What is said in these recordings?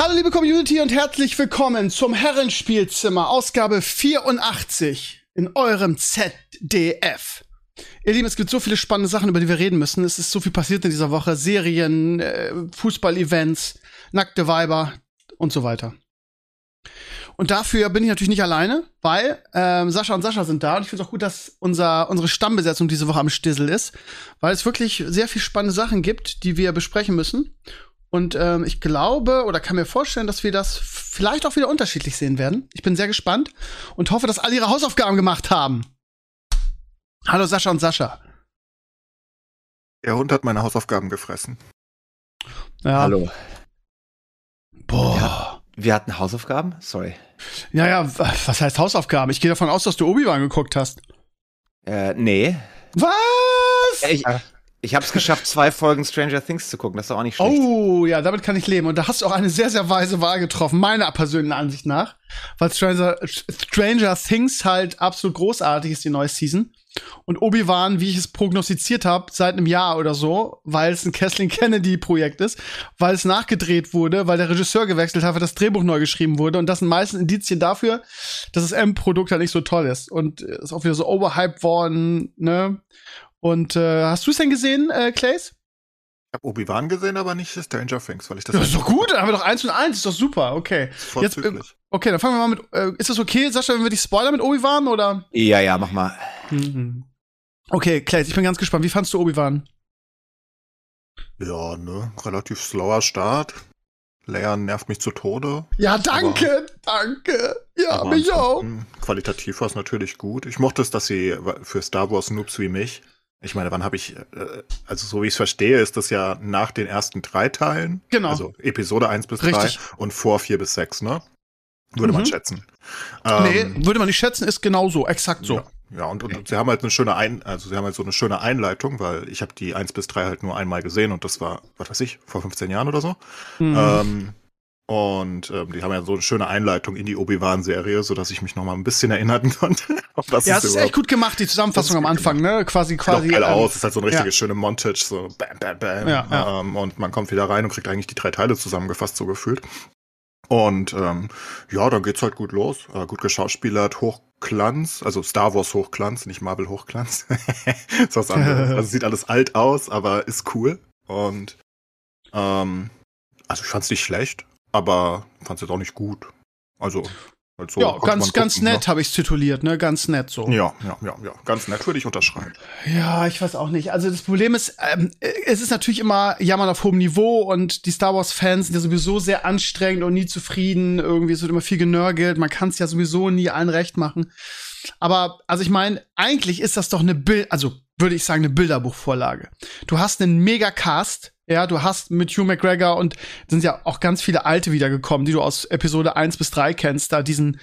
Hallo liebe Community und herzlich willkommen zum Herrenspielzimmer, Ausgabe 84 in eurem ZDF. Ihr Lieben, es gibt so viele spannende Sachen, über die wir reden müssen. Es ist so viel passiert in dieser Woche. Serien, äh, Fußball-Events, nackte Weiber und so weiter. Und dafür bin ich natürlich nicht alleine, weil ähm, Sascha und Sascha sind da. Und ich finde es auch gut, dass unser, unsere Stammbesetzung diese Woche am Stissel ist, weil es wirklich sehr viel spannende Sachen gibt, die wir besprechen müssen. Und ähm, ich glaube oder kann mir vorstellen, dass wir das vielleicht auch wieder unterschiedlich sehen werden. Ich bin sehr gespannt und hoffe, dass alle ihre Hausaufgaben gemacht haben. Hallo Sascha und Sascha. Der Hund hat meine Hausaufgaben gefressen. Ja. Hallo. Boah. Ja, wir hatten Hausaufgaben? Sorry. Ja, ja, was heißt Hausaufgaben? Ich gehe davon aus, dass du Obi-Wan geguckt hast. Äh, nee. Was? Ich, ich habe es geschafft, zwei Folgen Stranger Things zu gucken. Das ist doch auch nicht schlecht. Oh, ja, damit kann ich leben. Und da hast du auch eine sehr, sehr weise Wahl getroffen, meiner persönlichen Ansicht nach. Weil Stranger, Stranger Things halt absolut großartig ist, die neue Season. Und Obi-Wan, wie ich es prognostiziert habe, seit einem Jahr oder so, weil es ein Kathleen Kennedy-Projekt ist, weil es nachgedreht wurde, weil der Regisseur gewechselt hat, weil das Drehbuch neu geschrieben wurde. Und das sind meistens Indizien dafür, dass das M-Produkt halt nicht so toll ist. Und ist auch wieder so overhyped worden, ne? Und äh, hast du es denn gesehen, äh, Clays? Ich habe Obi-Wan gesehen, aber nicht Stranger Things, weil ich das. Ja, ist doch gut, dann haben wir doch eins und eins, ist doch super, okay. Jetzt, äh, okay, dann fangen wir mal mit. Äh, ist das okay, Sascha, wenn wir dich spoilern mit Obi-Wan oder? Ja, ja, mach mal. Mhm. Okay, Clays, ich bin ganz gespannt. Wie fandst du Obi-Wan? Ja, ne, relativ slower Start. Leia nervt mich zu Tode. Ja, danke, danke. Ja, mich auch. Qualitativ war es natürlich gut. Ich mochte es, dass sie für Star Wars Noobs wie mich ich meine, wann habe ich, äh, also so wie ich es verstehe, ist das ja nach den ersten drei Teilen. Genau. Also Episode 1 bis Richtig. 3 und vor 4 bis 6, ne? Würde Mhm. man schätzen. nee, Ähm, würde man nicht schätzen, ist genau so, exakt so. Ja, ja und, und sie haben halt eine schöne Ein also sie haben halt so eine schöne Einleitung, weil ich habe die 1 bis 3 halt nur einmal gesehen und das war, was weiß ich, vor 15 Jahren oder so. Mhm. Ähm, und ähm, die haben ja so eine schöne Einleitung in die Obi-Wan-Serie, sodass ich mich noch mal ein bisschen erinnern konnte. was ja, es ist überhaupt- echt gut gemacht, die Zusammenfassung Das am ist Anfang, ne? Quasi, Sieht quasi. geil ähm, aus, ist halt so eine richtige ja. schöne Montage, so bam, bam, bam. Ja, ja. Ähm, und man kommt wieder rein und kriegt eigentlich die drei Teile zusammengefasst, so gefühlt. Und ähm, ja, dann geht's halt gut los. Äh, gut geschauspielert, Hochglanz, also Star Wars Hochglanz, nicht Marvel Hochglanz. ist was anderes. Also sieht alles alt aus, aber ist cool. Und ähm, also ich fand's nicht schlecht, aber fand's jetzt auch nicht gut. Also halt so. ja, ganz, ganz gucken, nett habe ich tituliert, ne? Ganz nett so. Ne? Ja, ja, ja, ja. Ganz nett würde ich unterschreiben. Ja, ich weiß auch nicht. Also das Problem ist, ähm, es ist natürlich immer Jammern auf hohem Niveau und die Star Wars-Fans sind ja sowieso sehr anstrengend und nie zufrieden. Irgendwie es wird immer viel genörgelt. Man kann es ja sowieso nie allen recht machen. Aber also ich meine, eigentlich ist das doch eine Bild, also würde ich sagen eine Bilderbuchvorlage. Du hast einen Mega-Cast. Ja, du hast mit Hugh McGregor und sind ja auch ganz viele alte wiedergekommen, die du aus Episode 1 bis 3 kennst, da diesen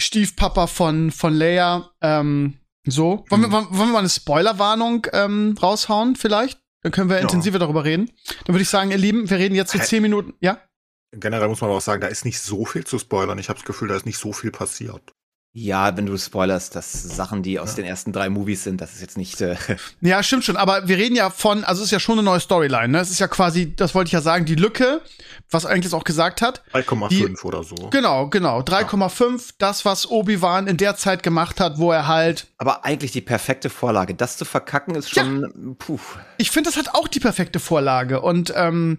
Stiefpapa von, von Leia, ähm, so. Wollen, wir, wollen wollen wir mal eine Spoilerwarnung ähm, raushauen, vielleicht? Dann können wir Ja. intensiver darüber reden. Dann würde ich sagen, ihr Lieben, wir reden jetzt so zehn Minuten. Ja? Generell muss man aber auch sagen, da ist nicht so viel zu spoilern. Ich habe das Gefühl, da ist nicht so viel passiert. Ja, wenn du spoilerst, dass Sachen, die aus Ja. den ersten drei Movies sind, das ist jetzt nicht. Äh, Ja, stimmt schon. Aber wir reden ja von, also es ist ja schon eine neue Storyline. Ne? Es ist ja quasi, das wollte ich ja sagen, die Lücke, was eigentlich auch gesagt hat. 3,5 oder so. Genau, genau. 3,5, das, was Obi-Wan in der Zeit gemacht hat, wo er halt aber eigentlich die perfekte Vorlage. Das zu verkacken ist schon. Puh. ich finde, das hat auch die perfekte Vorlage. Und ähm,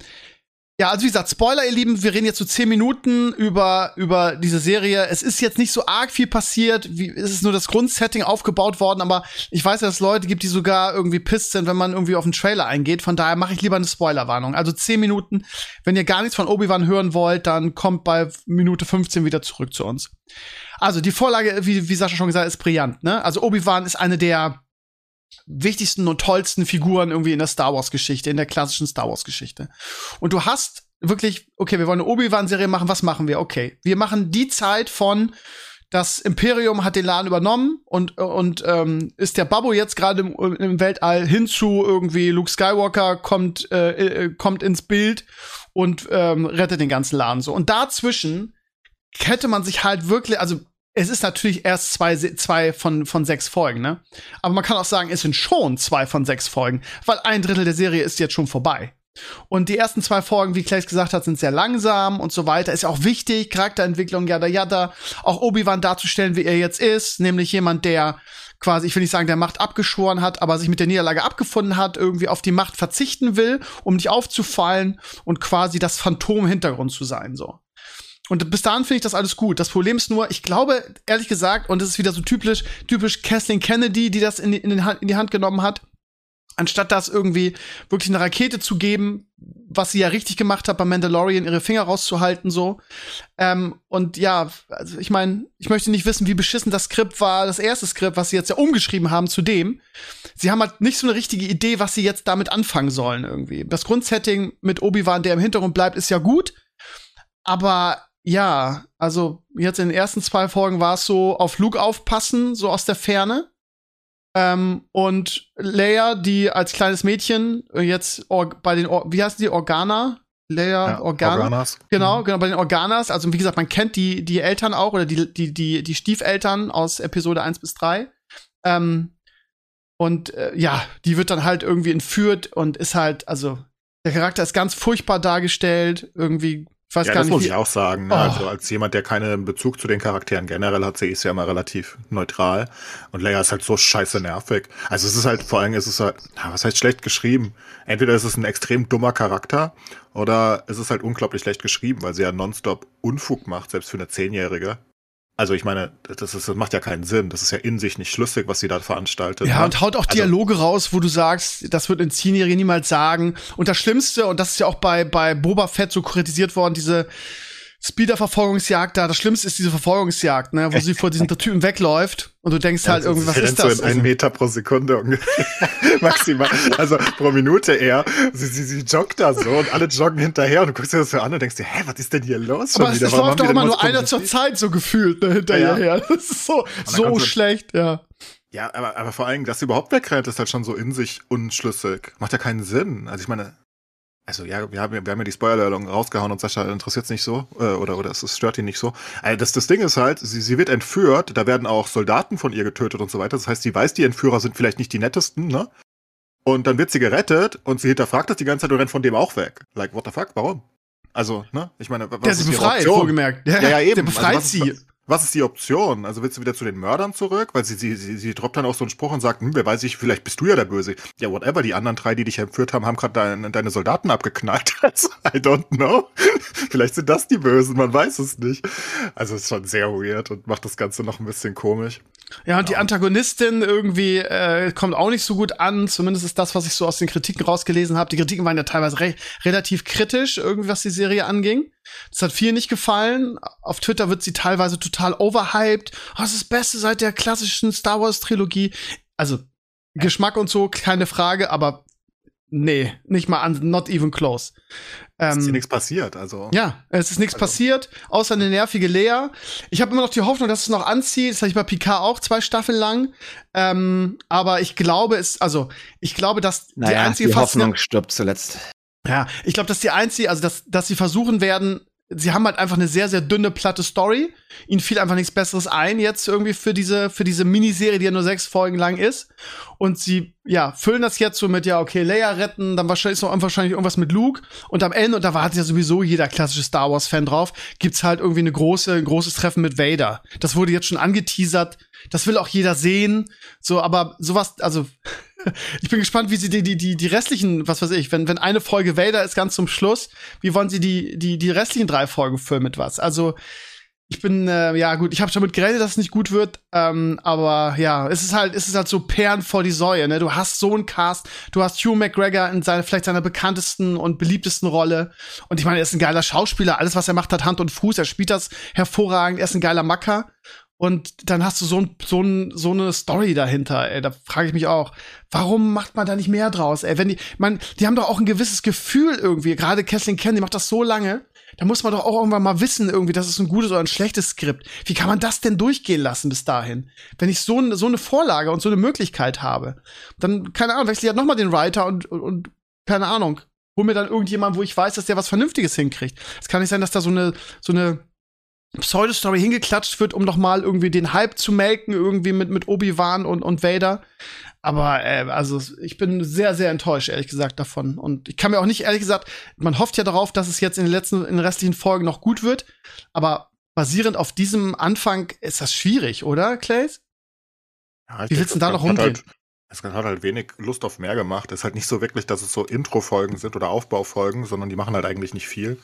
ja, also wie gesagt, Spoiler, ihr Lieben, wir reden jetzt so zehn Minuten über, über diese Serie. Es ist jetzt nicht so arg viel passiert, wie, es ist nur das Grundsetting aufgebaut worden, aber ich weiß ja, dass es Leute gibt, die sogar irgendwie pisst sind, wenn man irgendwie auf einen Trailer eingeht. Von daher mache ich lieber eine Spoilerwarnung. Also zehn Minuten. Wenn ihr gar nichts von Obi-Wan hören wollt, dann kommt bei Minute 15 wieder zurück zu uns. Also die Vorlage, wie, wie Sascha schon gesagt ist brillant. Ne? Also Obi-Wan ist eine der wichtigsten und tollsten Figuren irgendwie in der Star Wars Geschichte, in der klassischen Star Wars Geschichte. Und du hast wirklich, okay, wir wollen eine Obi-Wan Serie machen, was machen wir? Okay, wir machen die Zeit von das Imperium hat den Laden übernommen und, und ähm, ist der Babbo jetzt gerade im, im Weltall hinzu irgendwie Luke Skywalker kommt, äh, äh, kommt ins Bild und ähm, rettet den ganzen Laden so. Und dazwischen hätte man sich halt wirklich, also es ist natürlich erst zwei, zwei von, von sechs Folgen, ne? Aber man kann auch sagen, es sind schon zwei von sechs Folgen, weil ein Drittel der Serie ist jetzt schon vorbei. Und die ersten zwei Folgen, wie Claes gesagt hat, sind sehr langsam und so weiter. Ist ja auch wichtig, Charakterentwicklung, yada yada. Auch Obi-Wan darzustellen, wie er jetzt ist, nämlich jemand, der quasi, ich will nicht sagen, der Macht abgeschworen hat, aber sich mit der Niederlage abgefunden hat, irgendwie auf die Macht verzichten will, um nicht aufzufallen und quasi das Phantom im Hintergrund zu sein, so. Und bis dahin finde ich das alles gut. Das Problem ist nur, ich glaube, ehrlich gesagt, und das ist wieder so typisch, typisch Kathleen Kennedy, die das in die, in, die Hand genommen hat, anstatt das irgendwie wirklich eine Rakete zu geben, was sie ja richtig gemacht hat bei Mandalorian, ihre Finger rauszuhalten so. Ähm, und ja, also ich meine, ich möchte nicht wissen, wie beschissen das Skript war, das erste Skript, was sie jetzt ja umgeschrieben haben zu dem. Sie haben halt nicht so eine richtige Idee, was sie jetzt damit anfangen sollen irgendwie. Das Grundsetting mit Obi-Wan, der im Hintergrund bleibt, ist ja gut, aber ja, also jetzt in den ersten zwei Folgen war es so auf Luke aufpassen, so aus der Ferne. Ähm, und Leia, die als kleines Mädchen jetzt bei den, Or wie heißen die, Organa? Leia, ja, Organa. Organas. Genau, mhm. genau, bei den Organas. Also, wie gesagt, man kennt die, die Eltern auch oder die, die, die, die Stiefeltern aus Episode 1 bis 3. Ähm, und äh, ja, die wird dann halt irgendwie entführt und ist halt, also, der Charakter ist ganz furchtbar dargestellt, irgendwie ich weiß ja, das nicht, muss ich auch sagen. Ne? Oh. Also als jemand, der keinen Bezug zu den Charakteren generell hat, sehe ich es ja immer relativ neutral. Und Leia ist halt so scheiße nervig. Also es ist halt, vor allem ist es halt, was heißt schlecht geschrieben? Entweder ist es ein extrem dummer Charakter oder es ist halt unglaublich schlecht geschrieben, weil sie ja nonstop Unfug macht, selbst für eine Zehnjährige. Also ich meine, das, ist, das macht ja keinen Sinn. Das ist ja in sich nicht schlüssig, was sie da veranstaltet. Ja, ne? und haut auch also, Dialoge raus, wo du sagst, das wird ein Zehnjähriger niemals sagen. Und das Schlimmste, und das ist ja auch bei, bei Boba Fett so kritisiert worden, diese Speeder-Verfolgungsjagd da. Das Schlimmste ist diese Verfolgungsjagd, ne, wo sie vor diesen Typen wegläuft und du denkst ja, halt irgendwie, was ist das? So in einen Meter pro Sekunde maximal, also pro Minute eher. Sie, sie, sie joggt da so und alle joggen hinterher und du guckst dir das so an und denkst dir, hä, was ist denn hier los schon Aber wieder? Es läuft doch immer nur einer zur Zeit so gefühlt ne, hinterher. Ja, ja. Das ist so, so schlecht, ja. Ja, aber, aber vor allem, dass sie überhaupt wegrennt, ist halt schon so in sich unschlüssig. Macht ja keinen Sinn. Also ich meine, also ja, wir haben, wir haben ja die Spoiler-Alarm rausgehauen und Sascha interessiert es nicht so, äh, oder, oder es stört ihn nicht so. Also das, das Ding ist halt, sie, sie wird entführt, da werden auch Soldaten von ihr getötet und so weiter. Das heißt, sie weiß, die Entführer sind vielleicht nicht die nettesten, ne? Und dann wird sie gerettet und sie hinterfragt das die ganze Zeit und rennt von dem auch weg. Like, what the fuck? Warum? Also, ne? Ich meine, was der ist sie befreit, vorgemerkt. Ja, ja, ja eben. Der befreit also, was, sie. Was ist die Option? Also willst du wieder zu den Mördern zurück? Weil sie, sie, sie, sie droppt dann auch so einen Spruch und sagt, hm, wer weiß ich, vielleicht bist du ja der Böse. Ja, whatever, die anderen drei, die dich entführt haben, haben gerade deine, deine Soldaten abgeknallt. Also, I don't know. vielleicht sind das die Bösen, man weiß es nicht. Also ist schon sehr weird und macht das Ganze noch ein bisschen komisch. Ja, und die Antagonistin irgendwie äh, kommt auch nicht so gut an. Zumindest ist das, was ich so aus den Kritiken rausgelesen habe. Die Kritiken waren ja teilweise re relativ kritisch, irgendwie was die Serie anging. Das hat vielen nicht gefallen. Auf Twitter wird sie teilweise total overhyped. Oh, das ist das Beste seit der klassischen Star Wars Trilogie. Also, Geschmack und so, keine Frage, aber nee, nicht mal an, not even close. Ähm, ist hier nichts passiert, also. Ja, es ist nichts also. passiert, außer eine nervige Lea. Ich habe immer noch die Hoffnung, dass es noch anzieht. Das hatte ich bei Picard auch zwei Staffeln lang. Ähm, aber ich glaube, es, also, ich glaube, dass naja, die einzige die Hoffnung stirbt zuletzt. Ja, ich glaube, dass die einzige, also dass, dass sie versuchen werden, sie haben halt einfach eine sehr, sehr dünne, platte Story. Ihnen fiel einfach nichts Besseres ein jetzt irgendwie für diese, für diese Miniserie, die ja nur sechs Folgen lang ist. Und sie, ja, füllen das jetzt so mit, ja, okay, Leia retten, dann wahrscheinlich ist noch wahrscheinlich irgendwas mit Luke. Und am Ende, und da wartet ja sowieso jeder klassische Star Wars-Fan drauf, gibt's halt irgendwie eine große, ein großes Treffen mit Vader. Das wurde jetzt schon angeteasert. Das will auch jeder sehen. So, aber sowas, also, ich bin gespannt, wie sie die, die, die, die restlichen, was weiß ich, wenn, wenn eine Folge Vader ist ganz zum Schluss, wie wollen sie die, die, die restlichen drei Folgen füllen mit was? Also, ich bin, äh, ja gut, ich habe schon damit gerechnet, dass es nicht gut wird, ähm, aber ja, es ist halt, es ist halt so Perlen vor die Säue, ne? Du hast so einen Cast, du hast Hugh McGregor in seiner, vielleicht seiner bekanntesten und beliebtesten Rolle. Und ich meine, er ist ein geiler Schauspieler, alles, was er macht, hat Hand und Fuß, er spielt das hervorragend, er ist ein geiler Macker. Und dann hast du so, ein, so, ein, so eine Story dahinter, ey. Da frage ich mich auch, warum macht man da nicht mehr draus, ey? Wenn die, man, die haben doch auch ein gewisses Gefühl irgendwie. Gerade Kathleen Kennedy macht das so lange. da muss man doch auch irgendwann mal wissen, irgendwie, das ist ein gutes oder ein schlechtes Skript. Wie kann man das denn durchgehen lassen bis dahin? Wenn ich so, so eine Vorlage und so eine Möglichkeit habe, dann, keine Ahnung, wechsle ich halt noch mal den Writer und, und, und keine Ahnung, hol mir dann irgendjemand, wo ich weiß, dass der was Vernünftiges hinkriegt. Es kann nicht sein, dass da so eine, so eine Pseudo-Story hingeklatscht wird, um noch mal irgendwie den Hype zu melken, irgendwie mit, mit Obi-Wan und, und Vader. Aber äh, also ich bin sehr, sehr enttäuscht, ehrlich gesagt, davon. Und ich kann mir auch nicht, ehrlich gesagt, man hofft ja darauf, dass es jetzt in den letzten, in den restlichen Folgen noch gut wird. Aber basierend auf diesem Anfang ist das schwierig, oder, Clays? Ja, Wie willst du da noch? Halt, es hat halt wenig Lust auf mehr gemacht. Es ist halt nicht so wirklich, dass es so Intro-Folgen sind oder Aufbaufolgen, sondern die machen halt eigentlich nicht viel.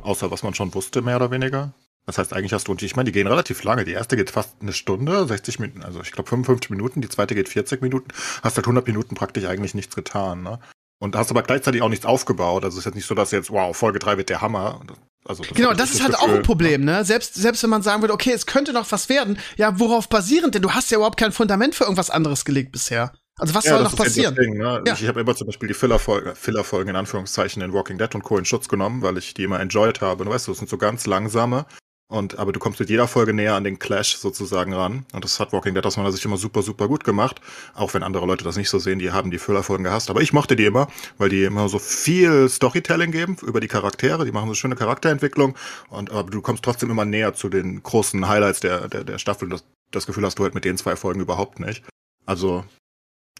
Außer was man schon wusste, mehr oder weniger. Das heißt, eigentlich hast du, und ich meine, die gehen relativ lange. Die erste geht fast eine Stunde, 60 Minuten, also ich glaube 55 Minuten, die zweite geht 40 Minuten. Hast halt 100 Minuten praktisch eigentlich nichts getan, ne? Und hast aber gleichzeitig auch nichts aufgebaut. Also es ist jetzt nicht so, dass jetzt, wow, Folge 3 wird der Hammer. Also, das genau, das ist halt Gefühl, auch ein Problem, ne? Selbst, selbst wenn man sagen würde, okay, es könnte noch was werden, ja, worauf basierend? Denn du hast ja überhaupt kein Fundament für irgendwas anderes gelegt bisher. Also was ja, soll noch passieren? Ding, ne? ja. Ich, ich habe immer zum Beispiel die Filler-Folgen Filler in Anführungszeichen in Walking Dead und Co. in Schutz genommen, weil ich die immer enjoyed habe. Und weißt du, das sind so ganz langsame, und, aber du kommst mit jeder Folge näher an den Clash sozusagen ran. Und das hat Walking Dead aus meiner Sicht immer super, super gut gemacht. Auch wenn andere Leute das nicht so sehen, die haben die Füllerfolgen gehasst. Aber ich mochte die immer, weil die immer so viel Storytelling geben über die Charaktere. Die machen so schöne Charakterentwicklung. Und aber du kommst trotzdem immer näher zu den großen Highlights der, der, der Staffel. Das, das Gefühl hast du halt mit den zwei Folgen überhaupt nicht. Also,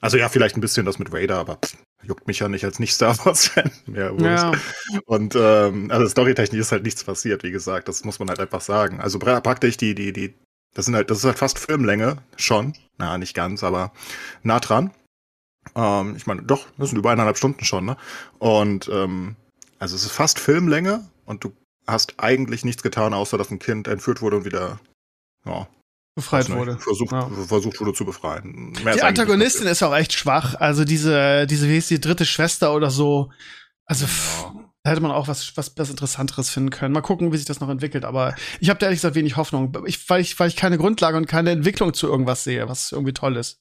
also ja, vielleicht ein bisschen das mit Vader, aber pff, juckt mich ja nicht als nicht-Star Wars-Fan mehr. Ja. Und ähm, also storytechnisch ist halt nichts passiert, wie gesagt. Das muss man halt einfach sagen. Also praktisch die, die, die, das sind halt, das ist halt fast Filmlänge schon. Na, nicht ganz, aber nah dran. Ähm, ich meine, doch, das sind über eineinhalb Stunden schon, ne? Und ähm, also es ist fast Filmlänge und du hast eigentlich nichts getan, außer dass ein Kind entführt wurde und wieder ja, befreit wurde. Versucht, ja. versucht wurde zu befreien. Mehr die Antagonistin ist auch echt schwach. Also diese, diese, wie ist die dritte Schwester oder so. Also ja. da hätte man auch was, was, was Interessanteres finden können. Mal gucken, wie sich das noch entwickelt. Aber ich habe da ehrlich gesagt wenig Hoffnung, ich, weil, ich, weil ich keine Grundlage und keine Entwicklung zu irgendwas sehe, was irgendwie toll ist.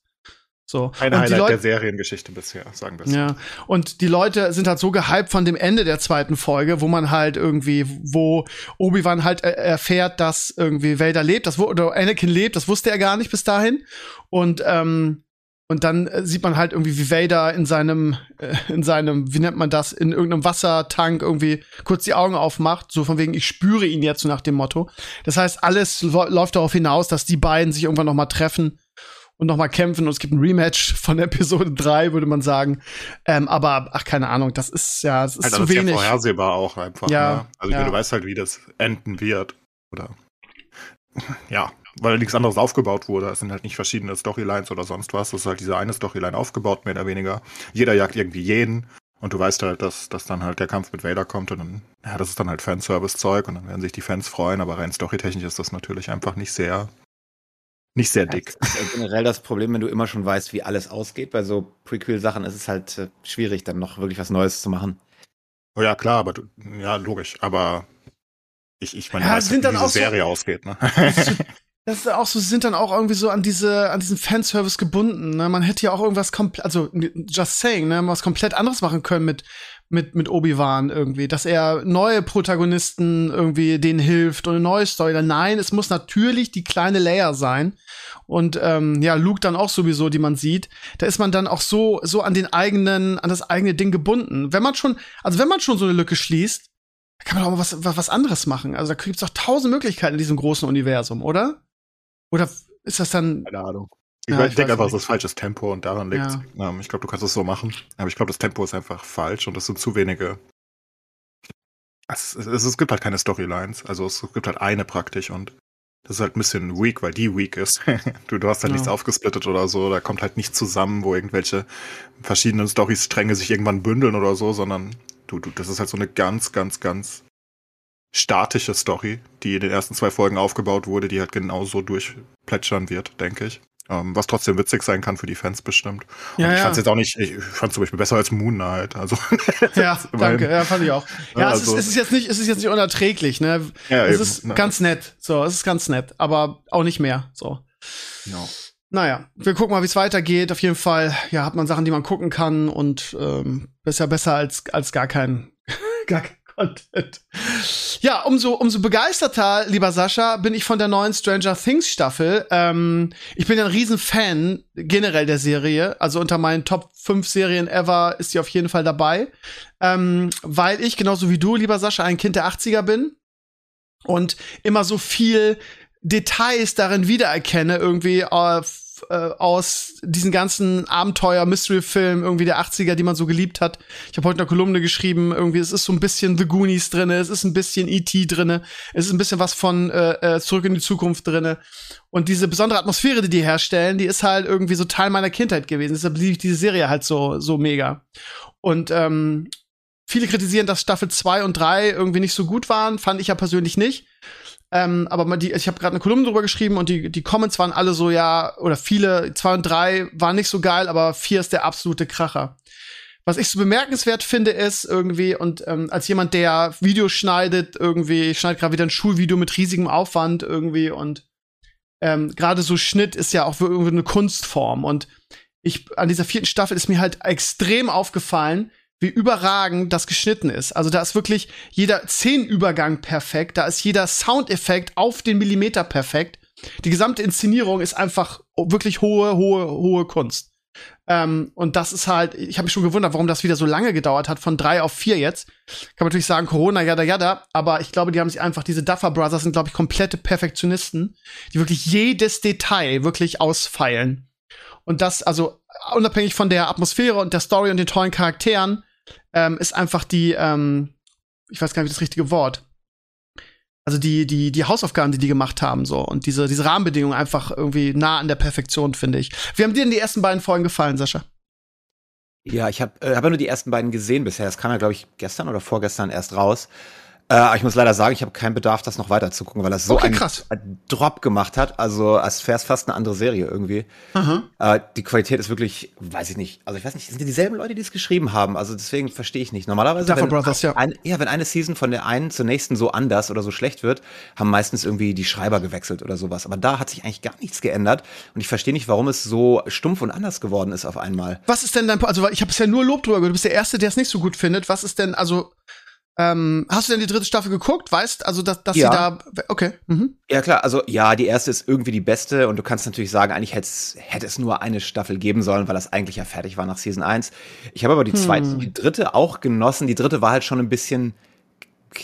So. Ein und Highlight der Seriengeschichte bisher, sagen wir es. Ja. Und die Leute sind halt so gehypt von dem Ende der zweiten Folge, wo man halt irgendwie, wo Obi-Wan halt erfährt, dass irgendwie Vader lebt, das, oder Anakin lebt, das wusste er gar nicht bis dahin. Und, ähm, und dann sieht man halt irgendwie, wie Vader in seinem, äh, in seinem, wie nennt man das, in irgendeinem Wassertank irgendwie kurz die Augen aufmacht, so von wegen, ich spüre ihn jetzt, so nach dem Motto. Das heißt, alles läuft darauf hinaus, dass die beiden sich irgendwann noch mal treffen und nochmal kämpfen und es gibt ein Rematch von Episode 3, würde man sagen. Ähm, aber, ach, keine Ahnung, das ist ja, es ist also, zu das wenig. Ist ja vorhersehbar auch einfach. Ja, ne? Also ja. du weißt halt, wie das enden wird. Oder ja, weil nichts anderes aufgebaut wurde. Es sind halt nicht verschiedene Storylines oder sonst was. Es ist halt diese eine Storyline aufgebaut, mehr oder weniger. Jeder jagt irgendwie jeden. Und du weißt halt, dass, dass dann halt der Kampf mit Vader kommt und dann, ja, das ist dann halt Fanservice-Zeug und dann werden sich die Fans freuen, aber rein storytechnisch ist das natürlich einfach nicht sehr nicht sehr dick. Das ist generell das Problem, wenn du immer schon weißt, wie alles ausgeht. Bei so Prequel-Sachen ist es halt äh, schwierig, dann noch wirklich was Neues zu machen. Oh ja, klar, aber du, ja, logisch. Aber ich, ich meine, Ja, weiß, sind wie dann diese auch so- Serie ausgeht, ne? Das ist auch so, sind dann auch irgendwie so an diese, an diesen Fanservice gebunden. Ne? Man hätte ja auch irgendwas komplett, also just saying, ne, was komplett anderes machen können mit mit mit Obi-Wan irgendwie, dass er neue Protagonisten irgendwie denen hilft und eine neue Story. Nein, es muss natürlich die kleine Leia sein und ähm, ja Luke dann auch sowieso, die man sieht. Da ist man dann auch so so an den eigenen, an das eigene Ding gebunden. Wenn man schon, also wenn man schon so eine Lücke schließt, kann man auch mal was, was anderes machen. Also da gibt's doch tausend Möglichkeiten in diesem großen Universum, oder? Oder ist das dann. Keine Ahnung. Ich, Ja, ich denke einfach, es ist falsches Tempo und daran liegt Ja. ähm, Ich glaube, du kannst es so machen. Aber ich glaube, das Tempo ist einfach falsch und es sind zu wenige. Es, es, es gibt halt keine Storylines. Also es gibt halt eine praktisch und das ist halt ein bisschen weak, weil die weak ist. du, du hast halt Ja. nichts aufgesplittet oder so. Da kommt halt nichts zusammen, wo irgendwelche verschiedenen Storystränge sich irgendwann bündeln oder so, sondern du, du, das ist halt so eine ganz, ganz, ganz statische Story, die in den ersten zwei Folgen aufgebaut wurde, die halt genauso durchplätschern wird, denke ich. Ähm, was trotzdem witzig sein kann für die Fans bestimmt. Und Ja, ich ja. fand's jetzt auch nicht, ich fand zum Beispiel besser als Moon Knight. Also, Ja, danke. Ja, fand ich auch. Ja, Ja, es, ist, also- es ist jetzt nicht, es ist jetzt nicht unerträglich, ne? Ja, es eben. ist Na, ganz nett. So, es ist ganz nett, aber auch nicht mehr. So. ja. Naja, wir gucken mal, wie es weitergeht. Auf jeden Fall, ja, hat man Sachen, die man gucken kann und ähm, ist ja besser als, als gar kein, gar kein Content. Ja, umso, umso begeisterter, lieber Sascha, bin ich von der neuen Stranger Things Staffel. Ähm, ich bin ein Riesenfan generell der Serie. Also unter meinen Top 5 Serien ever ist sie auf jeden Fall dabei. Ähm, weil ich, genauso wie du, lieber Sascha, ein Kind der 80er bin. Und immer so viel Details darin wiedererkenne, irgendwie äh, äh, aus diesen ganzen Abenteuer-Mystery-Filmen irgendwie der 80er, die man so geliebt hat. Ich habe heute eine Kolumne geschrieben, irgendwie, es ist so ein bisschen The Goonies drinne, es ist ein bisschen E.T. drinne, es ist ein bisschen was von äh, äh, Zurück in die Zukunft drinne. Und diese besondere Atmosphäre, die die herstellen, die ist halt irgendwie so Teil meiner Kindheit gewesen. Deshalb liebe ich diese Serie halt so, so mega. Und ähm, viele kritisieren, dass Staffel 2 und 3 irgendwie nicht so gut waren, fand ich ja persönlich nicht. Ähm, aber die, ich habe gerade eine Kolumne drüber geschrieben und die, die Comments waren alle so, ja, oder viele, zwei und drei waren nicht so geil, aber vier ist der absolute Kracher. Was ich so bemerkenswert finde, ist irgendwie, und ähm, als jemand, der Videos schneidet, irgendwie, ich schneide gerade wieder ein Schulvideo mit riesigem Aufwand irgendwie und ähm, gerade so Schnitt ist ja auch irgendwie eine Kunstform. Und ich, an dieser vierten Staffel ist mir halt extrem aufgefallen, wie überragend das geschnitten ist. Also da ist wirklich jeder Szenenübergang perfekt, da ist jeder Soundeffekt auf den Millimeter perfekt. Die gesamte Inszenierung ist einfach wirklich hohe, hohe, hohe Kunst. Ähm, und das ist halt, ich habe mich schon gewundert, warum das wieder so lange gedauert hat, von drei auf vier jetzt. Kann man natürlich sagen, Corona, jada, jada, aber ich glaube, die haben sich einfach, diese Duffer Brothers sind, glaube ich, komplette Perfektionisten, die wirklich jedes Detail wirklich ausfeilen. Und das, also unabhängig von der Atmosphäre und der Story und den tollen Charakteren, ähm, ist einfach die, ähm, ich weiß gar nicht, wie das richtige Wort. Also die, die, die Hausaufgaben, die die gemacht haben, so. Und diese, diese Rahmenbedingungen einfach irgendwie nah an der Perfektion, finde ich. Wie haben dir denn die ersten beiden Folgen gefallen, Sascha? Ja, ich habe äh, hab ja nur die ersten beiden gesehen bisher. Das kam ja, glaube ich, gestern oder vorgestern erst raus. Äh, ich muss leider sagen, ich habe keinen Bedarf, das noch weiter zu gucken, weil das so okay, einen, krass. Drop gemacht hat. Also als wäre es fast eine andere Serie irgendwie. Äh, die Qualität ist wirklich, weiß ich nicht. Also ich weiß nicht, sind die dieselben Leute, die es geschrieben haben. Also deswegen verstehe ich nicht. Normalerweise, Duffer wenn, Brothers, ja. Ein, ja, wenn eine Season von der einen zur nächsten so anders oder so schlecht wird, haben meistens irgendwie die Schreiber gewechselt oder sowas. Aber da hat sich eigentlich gar nichts geändert. Und ich verstehe nicht, warum es so stumpf und anders geworden ist auf einmal. Was ist denn dein, also ich habe bisher nur Lob drüber gehört. Du bist der Erste, der es nicht so gut findet. Was ist denn, also ähm, hast du denn die dritte Staffel geguckt? Weißt also, dass, dass Ja. sie da. Okay. Mhm. Ja, klar, also ja, die erste ist irgendwie die beste und du kannst natürlich sagen, eigentlich hätte es, nur eine Staffel geben sollen, weil das eigentlich ja fertig war nach Season 1. Ich habe aber die zweite, die dritte auch genossen. Die dritte war halt schon ein bisschen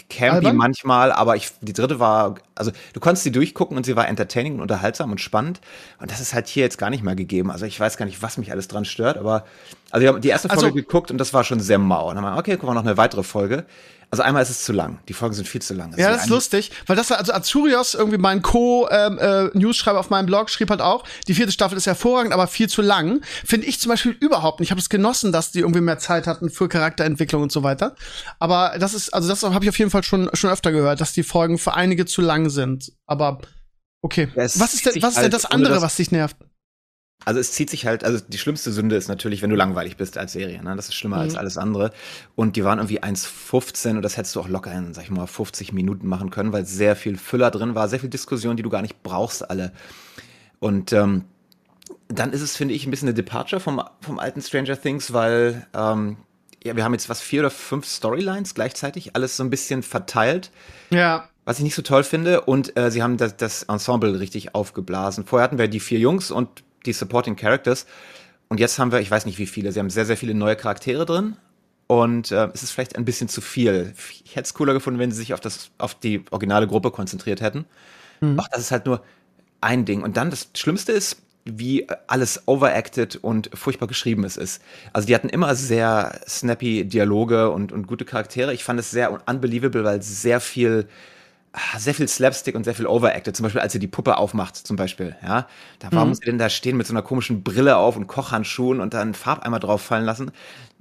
campy Albern? manchmal, aber ich, die dritte war, also du konntest sie durchgucken und sie war entertaining und unterhaltsam und spannend. Und das ist halt hier jetzt gar nicht mehr gegeben. Also ich weiß gar nicht, was mich alles dran stört, aber also ich habe die erste Folge Also- geguckt und das war schon sehr mau. Und dann haben wir, okay, gucken wir noch eine weitere Folge. Also einmal ist es zu lang. Die Folgen sind viel zu lang. Also Ja, die das ist lustig, weil das war, also Azurios, irgendwie mein Co-Newsschreiber auf meinem Blog, schrieb halt auch, die vierte Staffel ist hervorragend, aber viel zu lang. Finde ich zum Beispiel überhaupt nicht. Ich habe es genossen, dass die irgendwie mehr Zeit hatten für Charakterentwicklung und so weiter. Aber das ist, also das habe ich auf jeden Fall schon, schon öfter gehört, dass die Folgen für einige zu lang sind. Aber okay. Ja, es was ist denn, was ist denn das halt, ohne andere, dass- was dich nervt? Also es zieht sich halt, also die schlimmste Sünde ist natürlich, wenn du langweilig bist als Serie. Ne? Das ist schlimmer als alles andere. Und die waren irgendwie 1,15 und das hättest du auch locker in, sag ich mal, 50 Minuten machen können, weil sehr viel Füller drin war, sehr viel Diskussion, die du gar nicht brauchst alle. Und ähm, dann ist es, finde ich, ein bisschen eine Departure vom, vom alten Stranger Things, weil ähm, ja, wir haben jetzt was, vier oder fünf Storylines gleichzeitig, alles so ein bisschen verteilt. Ja. Was ich nicht so toll finde, und äh, sie haben das, das Ensemble richtig aufgeblasen. Vorher hatten wir die vier Jungs und die Supporting Characters. Und jetzt haben wir, ich weiß nicht wie viele, sie haben sehr, sehr viele neue Charaktere drin. Und äh, es ist vielleicht ein bisschen zu viel. Ich hätte es cooler gefunden, wenn sie sich auf, das, auf die originale Gruppe konzentriert hätten. Ach, das ist halt nur ein Ding. Und dann das Schlimmste ist, wie alles overacted und furchtbar geschrieben es ist. Also die hatten immer sehr snappy Dialoge und, und gute Charaktere. Ich fand es sehr unbelievable, weil sehr viel sehr viel Slapstick und sehr viel Overacted. Zum Beispiel, als sie die Puppe aufmacht, zum Beispiel, ja. Da, warum muss sie denn da stehen mit so einer komischen Brille auf und Kochhandschuhen und dann Farbeimer drauf fallen lassen?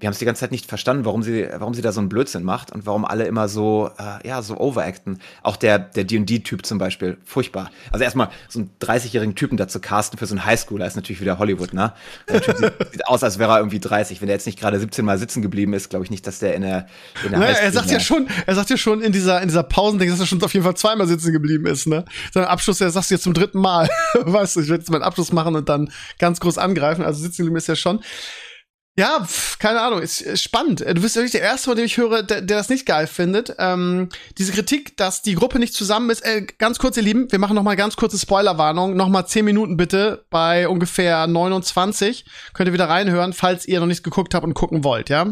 Wir haben es die ganze Zeit nicht verstanden, warum sie, warum sie da so einen Blödsinn macht und warum alle immer so, äh, ja, so overacten. Auch der, der D&D-Typ zum Beispiel, furchtbar. Also erstmal so einen 30-jährigen Typen dazu casten für so einen Highschooler ist natürlich wieder Hollywood, ne? Der Typ sieht, sieht aus, als wäre er irgendwie 30. Wenn der jetzt nicht gerade 17 Mal sitzen geblieben ist, glaube ich nicht, dass der in der, in der Naja, er sagt ja schon, er sagt ja schon in dieser, in dieser Pausending, dass er schon auf jeden Fall zweimal sitzen geblieben ist, ne? Sein Abschluss, er sagt jetzt zum dritten Mal. weißt du, ich werde jetzt meinen Abschluss machen und dann ganz groß angreifen. Also sitzen geblieben ist er schon. Ja, pf, keine Ahnung, ist, spannend. Du bist wirklich der Erste, von dem ich höre, der, der das nicht geil findet. Ähm, diese Kritik, dass die Gruppe nicht zusammen ist, äh, ganz kurz, ihr Lieben, wir machen noch mal ganz kurze Spoilerwarnung. Noch mal zehn Minuten bitte bei ungefähr 29. Könnt ihr wieder reinhören, falls ihr noch nicht geguckt habt und gucken wollt, ja?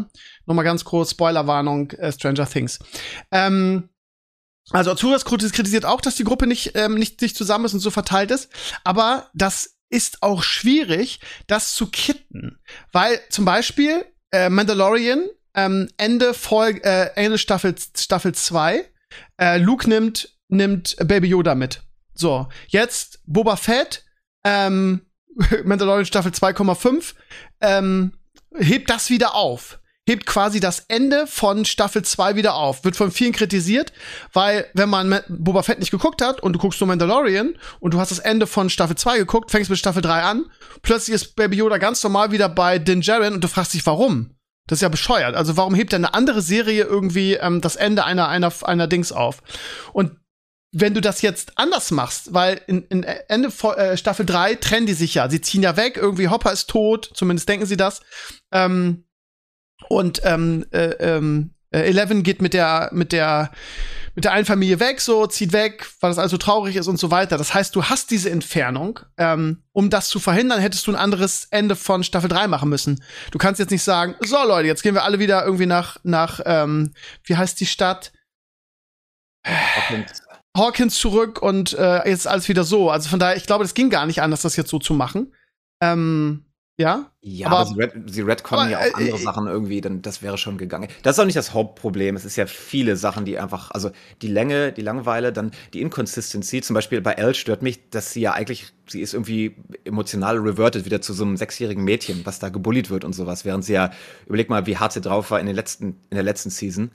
Noch mal ganz kurz Spoilerwarnung, äh, Stranger Things. Ähm, also Azuras kritisiert auch, dass die Gruppe nicht, ähm, nicht, nicht zusammen ist und so verteilt ist. Aber das ist auch schwierig, das zu kitten. Weil zum Beispiel äh, Mandalorian, ähm, Ende, Folge, äh, Ende Staffel, Staffel 2, äh, Luke nimmt, nimmt Baby Yoda mit. So, jetzt Boba Fett, ähm, Mandalorian Staffel 2,5, ähm, hebt das wieder auf hebt quasi das Ende von Staffel 2 wieder auf. Wird von vielen kritisiert, weil wenn man Boba Fett nicht geguckt hat und du guckst nur Mandalorian und du hast das Ende von Staffel 2 geguckt, fängst mit Staffel 3 an, plötzlich ist Baby Yoda ganz normal wieder bei Din Djarin und du fragst dich, warum? Das ist ja bescheuert. Also warum hebt denn eine andere Serie irgendwie ähm, das Ende einer, einer, einer Dings auf? Und wenn du das jetzt anders machst, weil in, in Ende äh, Staffel 3 trennen die sich ja. Sie ziehen ja weg, irgendwie Hopper ist tot, zumindest denken sie das. Ähm, und ähm, äh, ähm, äh, Eleven geht mit der, mit der, mit der einen Familie weg, so, zieht weg, weil das also traurig ist und so weiter. Das heißt, du hast diese Entfernung. Ähm, um das zu verhindern, hättest du ein anderes Ende von Staffel 3 machen müssen. Du kannst jetzt nicht sagen, so Leute, jetzt gehen wir alle wieder irgendwie nach, nach, ähm, wie heißt die Stadt? Hawkins. Hawkins zurück und äh, jetzt alles wieder so. Also von daher, ich glaube, das ging gar nicht anders, das jetzt so zu machen. Ähm, ja? Ja, aber, aber sie, red, sie retconnen ja auch äh, andere äh, Sachen irgendwie, dann das wäre schon gegangen. Das ist auch nicht das Hauptproblem. Es ist ja viele Sachen, die einfach, also die Länge, die Langeweile, dann die Inconsistency. Zum Beispiel bei Elle stört mich, dass sie ja eigentlich, sie ist irgendwie emotional reverted wieder zu so einem sechsjährigen Mädchen, was da gebullied wird und sowas, während sie ja, überleg mal, wie hart sie drauf war in, den letzten, in der letzten Season.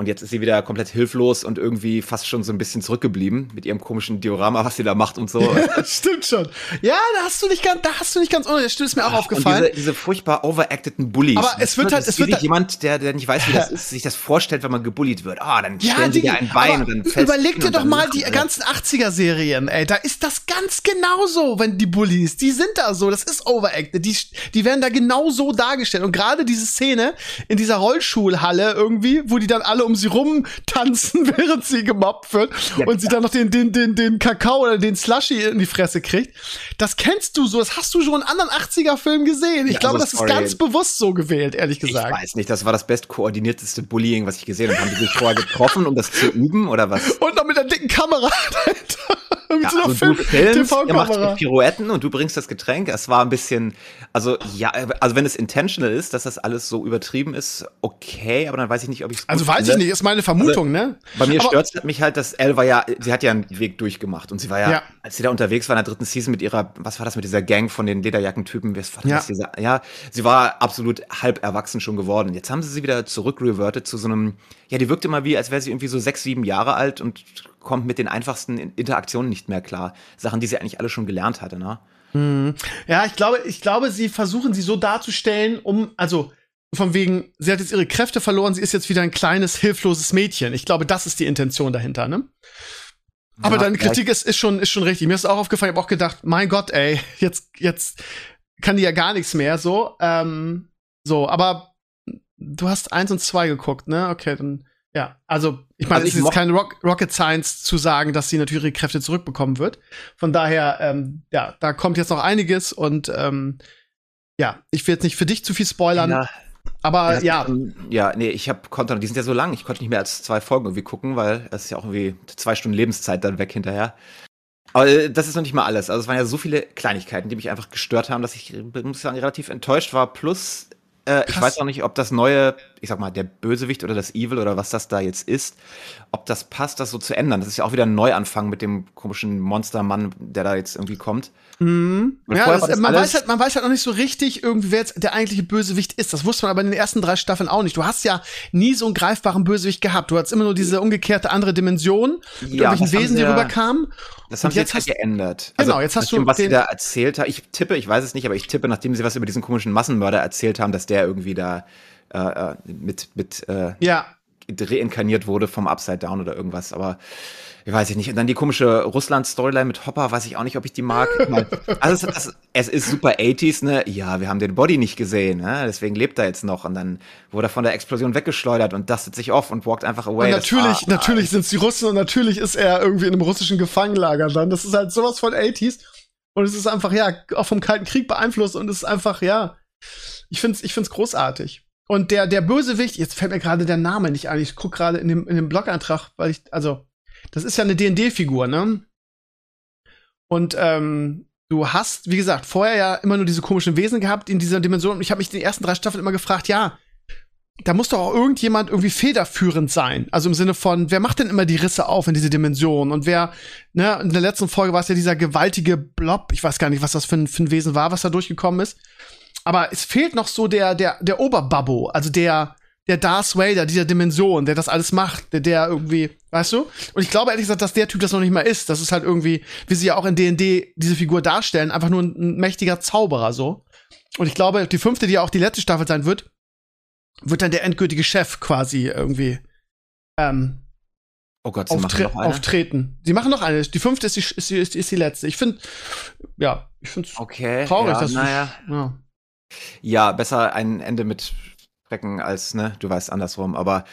Und jetzt ist sie wieder komplett hilflos und irgendwie fast schon so ein bisschen zurückgeblieben mit ihrem komischen Diorama, was sie da macht und so. Ja, stimmt schon. Ja, da hast du nicht ganz, da hast du nicht ganz ohne. Das ist mir auch aufgefallen. Diese, diese, furchtbar overacteden Bullies. Aber es wird halt, es wird halt jemand, der, der nicht weiß, wie das ist, sich das vorstellt, wenn man gebullied wird. Ah, dann ja, stellen sie dir ein Bein und dann fällt Überleg dir doch mal die ganzen 80er-Serien, ey. Da ist das ganz genauso, wenn die Bullies, die sind da so. Das ist overacted. Die, die werden da genau so dargestellt. Und gerade diese Szene in dieser Rollschulhalle irgendwie, wo die dann alle um sie rumtanzen, während sie gemobbt wird ja, und sie dann noch den, den, den, den Kakao oder den Slushy in die Fresse kriegt. Das kennst du so, das hast du schon in anderen 80er-Filmen gesehen. Ich ja, glaube, also, das sorry. ist ganz bewusst so gewählt, ehrlich gesagt. Ich weiß nicht, das war das bestkoordinierteste Bullying, was ich gesehen habe. Haben die sich vorher getroffen, um das zu üben oder was? Und noch mit einer dicken Kamera mit ja, so einer also Film ihr macht Pirouetten und du bringst das Getränk. Es war ein bisschen, also ja, also wenn es intentional ist, dass das alles so übertrieben ist, okay, aber dann weiß ich nicht, ob ich Also weiß finde. ich nicht, ist meine Vermutung, also, ne? Bei mir stört es mich halt, dass Elle war ja, sie hat ja einen Weg durchgemacht und sie war ja, ja, als sie da unterwegs war in der dritten Season mit ihrer, was war das mit dieser Gang von den Lederjackentypen, was war das, ja. Dieser, ja, sie war absolut halb erwachsen schon geworden. Jetzt haben sie sie wieder zurückrevertet zu so einem, ja, die wirkte immer wie, als wäre sie irgendwie so sechs, sieben Jahre alt und kommt mit den einfachsten Interaktionen nicht mehr klar. Sachen, die sie eigentlich alle schon gelernt hatte, ne? Hm. Ja, ich glaube, ich glaube, sie versuchen sie so darzustellen, um, also von wegen, sie hat jetzt ihre Kräfte verloren, sie ist jetzt wieder ein kleines, hilfloses Mädchen. Ich glaube, das ist die Intention dahinter, ne? Aber ja, deine Kritik ist, ist, schon, ist schon richtig. Mir ist auch aufgefallen, ich habe auch gedacht, mein Gott, ey, jetzt, jetzt kann die ja gar nichts mehr, so. Ähm, so, aber du hast eins und zwei geguckt, ne? Okay, dann ja, also ich meine, also es ist jetzt keine Rock Rocket Science zu sagen, dass sie natürlich ihre Kräfte zurückbekommen wird. Von daher, ähm, ja, da kommt jetzt noch einiges und ähm, ja, ich will jetzt nicht für dich zu viel spoilern. Ja. Aber ja. Ja, ja nee, ich habe konnte, die sind ja so lang, ich konnte nicht mehr als zwei Folgen irgendwie gucken, weil es ist ja auch irgendwie zwei Stunden Lebenszeit dann weg hinterher. Aber äh, das ist noch nicht mal alles. Also es waren ja so viele Kleinigkeiten, die mich einfach gestört haben, dass ich, muss sagen, relativ enttäuscht war. Plus äh, ich weiß auch nicht, ob das neue, ich sag mal, der Bösewicht oder das Evil oder was das da jetzt ist, ob das passt, das so zu ändern. Das ist ja auch wieder ein Neuanfang mit dem komischen Monstermann, der da jetzt irgendwie kommt. Mhm. Ja, das, man, weiß halt, man weiß halt noch nicht so richtig, irgendwie, wer jetzt der eigentliche Bösewicht ist. Das wusste man aber in den ersten drei Staffeln auch nicht. Du hast ja nie so einen greifbaren Bösewicht gehabt. Du hattest immer nur diese umgekehrte andere Dimension mit ja, irgendwelchen Wesen, die rüberkamen. Das haben sie jetzt, jetzt geändert. Genau, also, jetzt hast du was sie da erzählt haben. Ich tippe, ich weiß es nicht, aber ich tippe, nachdem sie was über diesen komischen Massenmörder erzählt haben, dass der irgendwie da äh, äh mit mit äh, ja reinkarniert wurde vom Upside Down oder irgendwas, aber ich weiß nicht. Und dann die komische Russland-Storyline mit Hopper, weiß ich auch nicht, ob ich die mag. also es, es, es, ist super 80s, ne? Ja, wir haben den Body nicht gesehen, ne? deswegen lebt er jetzt noch. Und dann wurde er von der Explosion weggeschleudert und dustet sich off und walkt einfach away. Und natürlich, das, ah, natürlich sind es die Russen und natürlich ist er irgendwie in einem russischen Gefangenlager dann. Das ist halt sowas von 80s. Und es ist einfach, ja, auch vom Kalten Krieg beeinflusst und es ist einfach, ja, ich find's, ich find's großartig. Und der, der Bösewicht, jetzt fällt mir gerade der Name nicht ein, ich guck gerade in dem, in dem Blogantrag, weil ich, also, das ist ja eine D&D-Figur, ne? Und ähm, du hast, wie gesagt, vorher ja immer nur diese komischen Wesen gehabt in dieser Dimension. Und ich habe mich in den ersten drei Staffeln immer gefragt, ja, da muss doch auch irgendjemand irgendwie federführend sein. Also im Sinne von, wer macht denn immer die Risse auf in diese Dimension? Und wer, ne, in der letzten Folge war es ja dieser gewaltige Blob. Ich weiß gar nicht, was das für ein, für ein Wesen war, was da durchgekommen ist. Aber es fehlt noch so der, der, der Oberbabbo, also der, der Darth Vader dieser Dimension, der das alles macht, der, der irgendwie, weißt du? Und ich glaube ehrlich gesagt, dass der Typ das noch nicht mal ist. Das ist halt irgendwie, wie sie ja auch in D&D diese Figur darstellen, einfach nur ein, mächtiger Zauberer so. Und ich glaube, die fünfte, die ja auch die letzte Staffel sein wird, wird dann der endgültige Chef quasi irgendwie ähm, oh Gott, sie auftre machen noch eine? auftreten. Sie machen noch eine. Die fünfte ist die, ist die, ist die, letzte. Ich finde, ja, ich finde es okay, traurig, ja, dass naja. ja. Ja, besser ein Ende mit Strecken als, ne, du weißt andersrum, aber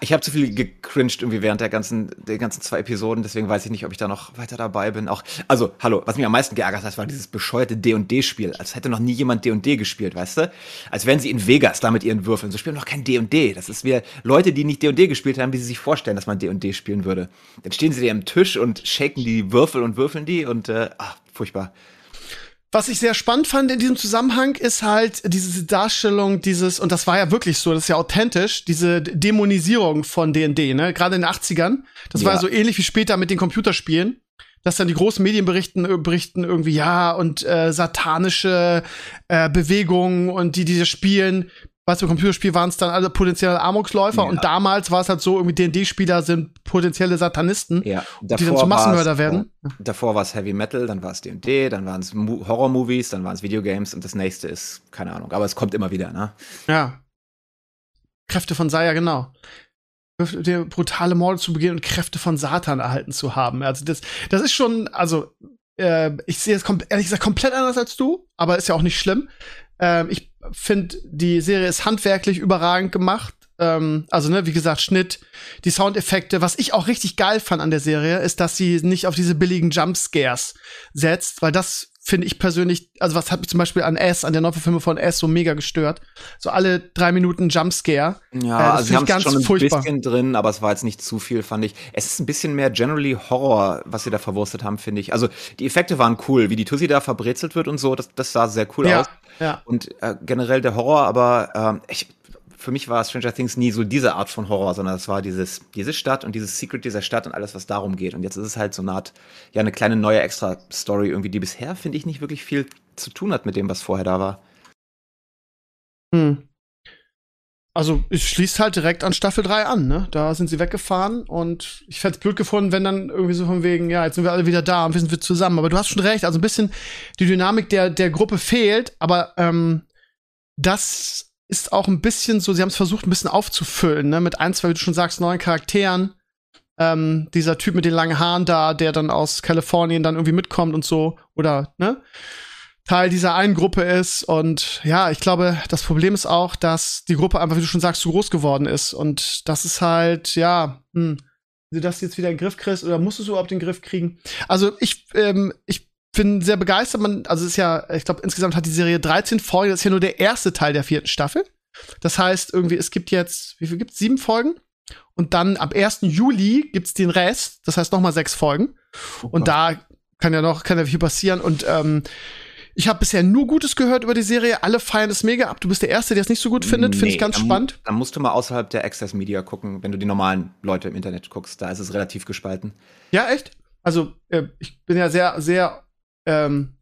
ich habe zu viel gecringed irgendwie während der ganzen, der ganzen zwei Episoden, deswegen weiß ich nicht, ob ich da noch weiter dabei bin. Auch, also, hallo, was mich am meisten geärgert hat, war dieses bescheuerte D&D-Spiel. Als hätte noch nie jemand D&D gespielt, weißt du? Als wären sie in Vegas da mit ihren Würfeln. So spielen noch kein D&D. Das ist wie Leute, die nicht D&D gespielt haben, wie sie sich vorstellen, dass man D&D spielen würde. Dann stehen sie da am Tisch und shaken die Würfel und würfeln die und, äh, ach, furchtbar. Was ich sehr spannend fand in diesem Zusammenhang ist halt diese Darstellung dieses, und das war ja wirklich so, das ist ja authentisch, diese Dämonisierung von D&D, ne? Gerade in den 80ern. Das ja. war so ähnlich wie später mit den Computerspielen. Dass dann die großen Medien berichten, äh, berichten irgendwie, ja, und äh, satanische äh, Bewegungen und die, diese spielen weißt du, Computerspiel waren es dann alle potenzielle Amoksläufer ja. und damals war es halt so, irgendwie D&D-Spieler sind potenzielle Satanisten, ja. die dann zu Massenmörder werden. Äh, davor war es Heavy Metal, dann war es D&D, dann waren es Horror-Movies, dann waren es Videogames und das nächste ist, keine Ahnung, aber es kommt immer wieder, ne? Ja. Kräfte von Saya, genau. Der brutale Morde zu begehen und Kräfte von Satan erhalten zu haben. Also das, das ist schon, also äh, ich sehe es ehrlich gesagt komplett anders als du, aber ist ja auch nicht schlimm. Ähm, ich finde, die Serie ist handwerklich überragend gemacht. Ähm, also, ne, wie gesagt, Schnitt, die Soundeffekte. Was ich auch richtig geil fand an der Serie, ist, dass sie nicht auf diese billigen Jumpscares setzt, weil das finde ich persönlich, also was hat mich zum Beispiel an S, an der Neuverfilmung von S so mega gestört. So alle drei Minuten Jumpscare. Ja, äh, also sie haben schon ein furchtbar. bisschen drin, aber es war jetzt nicht zu viel, fand ich. Es ist ein bisschen mehr generally Horror, was sie da verwurstet haben, finde ich. Also die Effekte waren cool, wie die Tussi da verbrezelt wird und so, das, das sah sehr cool ja, aus. Ja. Und äh, generell der Horror, aber ähm, ich, für mich war Stranger Things nie so diese Art von Horror, sondern es war dieses, diese Stadt und dieses Secret dieser Stadt und alles, was darum geht. Und jetzt ist es halt so eine Art, ja, eine kleine neue Extra-Story irgendwie, die bisher, finde ich, nicht wirklich viel zu tun hat mit dem, was vorher da war. Hm. Also, es schließt halt direkt an Staffel 3 an, ne? Da sind sie weggefahren und ich hätte es blöd gefunden, wenn dann irgendwie so von wegen, ja, jetzt sind wir alle wieder da und wir sind wir zusammen. Aber du hast schon recht, also ein bisschen die Dynamik der, der Gruppe fehlt, aber ähm, das ist auch ein bisschen so, sie haben es versucht, ein bisschen aufzufüllen, ne, mit ein, zwei, wie du schon sagst, neuen Charakteren. Ähm, dieser Typ mit den langen Haaren da, der dann aus Kalifornien dann irgendwie mitkommt und so, oder, ne? Teil dieser einen Gruppe ist. Und ja, ich glaube, das Problem ist auch, dass die Gruppe einfach, wie du schon sagst, zu groß geworden ist. Und das ist halt, ja, hm, wie du das jetzt wieder in den Griff kriegst, oder musst du es überhaupt in den Griff kriegen? Also ich, ähm, ich bin sehr begeistert. Man, also es ist ja, ich glaube, insgesamt hat die Serie 13 Folgen. Das ist ja nur der erste Teil der vierten Staffel. Das heißt, irgendwie, es gibt jetzt, wie viel gibt's? Sieben Folgen. Und dann ab 1. Juli gibt's den Rest. Das heißt nochmal sechs Folgen. Super. Und da kann ja noch, kann ja viel passieren. Und ähm, ich habe bisher nur Gutes gehört über die Serie. Alle feiern es mega ab. Du bist der Erste, der es nicht so gut findet. Nee, Finde ich ganz dann, spannend. Dann musst du mal außerhalb der Access Media gucken, wenn du die normalen Leute im Internet guckst. Da ist es relativ gespalten. Ja, echt? Also, äh, ich bin ja sehr, sehr ähm,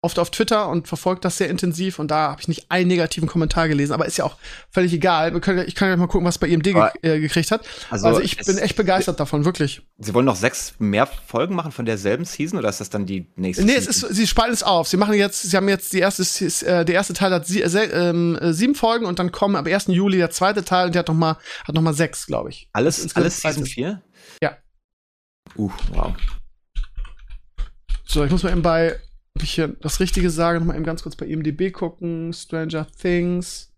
oft auf Twitter und verfolge das sehr intensiv und da habe ich nicht einen negativen Kommentar gelesen, aber ist ja auch völlig egal. Können, ich kann ja mal gucken, was bei IMD ge äh, gekriegt hat. Also, also ich bin echt begeistert davon, wirklich. Sie wollen noch sechs mehr Folgen machen von derselben Season oder ist das dann die nächste nee, Season? es ist, sie spalten es auf. Sie machen jetzt, sie haben jetzt die erste, äh, der erste Teil hat sie, äh, ähm, sieben Folgen und dann kommen am 1. Juli der zweite Teil und der hat noch mal, hat noch mal sechs, glaube ich. Alles, alles Season 4? Ja. Uh, wow. So, ich muss mal eben bei ob ich hier das Richtige sage, nochmal eben ganz kurz bei IMDb gucken. Stranger Things.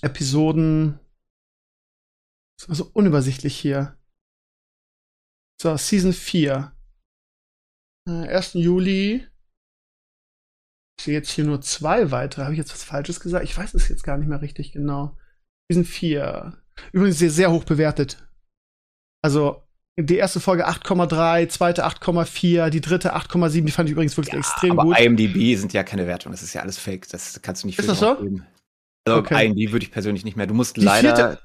Episoden. Das war so unübersichtlich hier. So, Season 4. Äh, 1. Juli. Ich sehe jetzt hier nur zwei weitere. Habe ich jetzt was Falsches gesagt? Ich weiß es jetzt gar nicht mehr richtig genau. Season 4. Übrigens sehr, sehr hoch bewertet. Also die erste Folge 8,3, zweite 8,4, die dritte 8,7. Die fand ich übrigens wirklich ja, extrem aber gut. IMDb sind ja keine Wertung. Das ist ja alles Fake. Das kannst du nicht Ist das so? Geben. Also okay. IMDb würde ich persönlich nicht mehr. Du musst die leider. Vierte?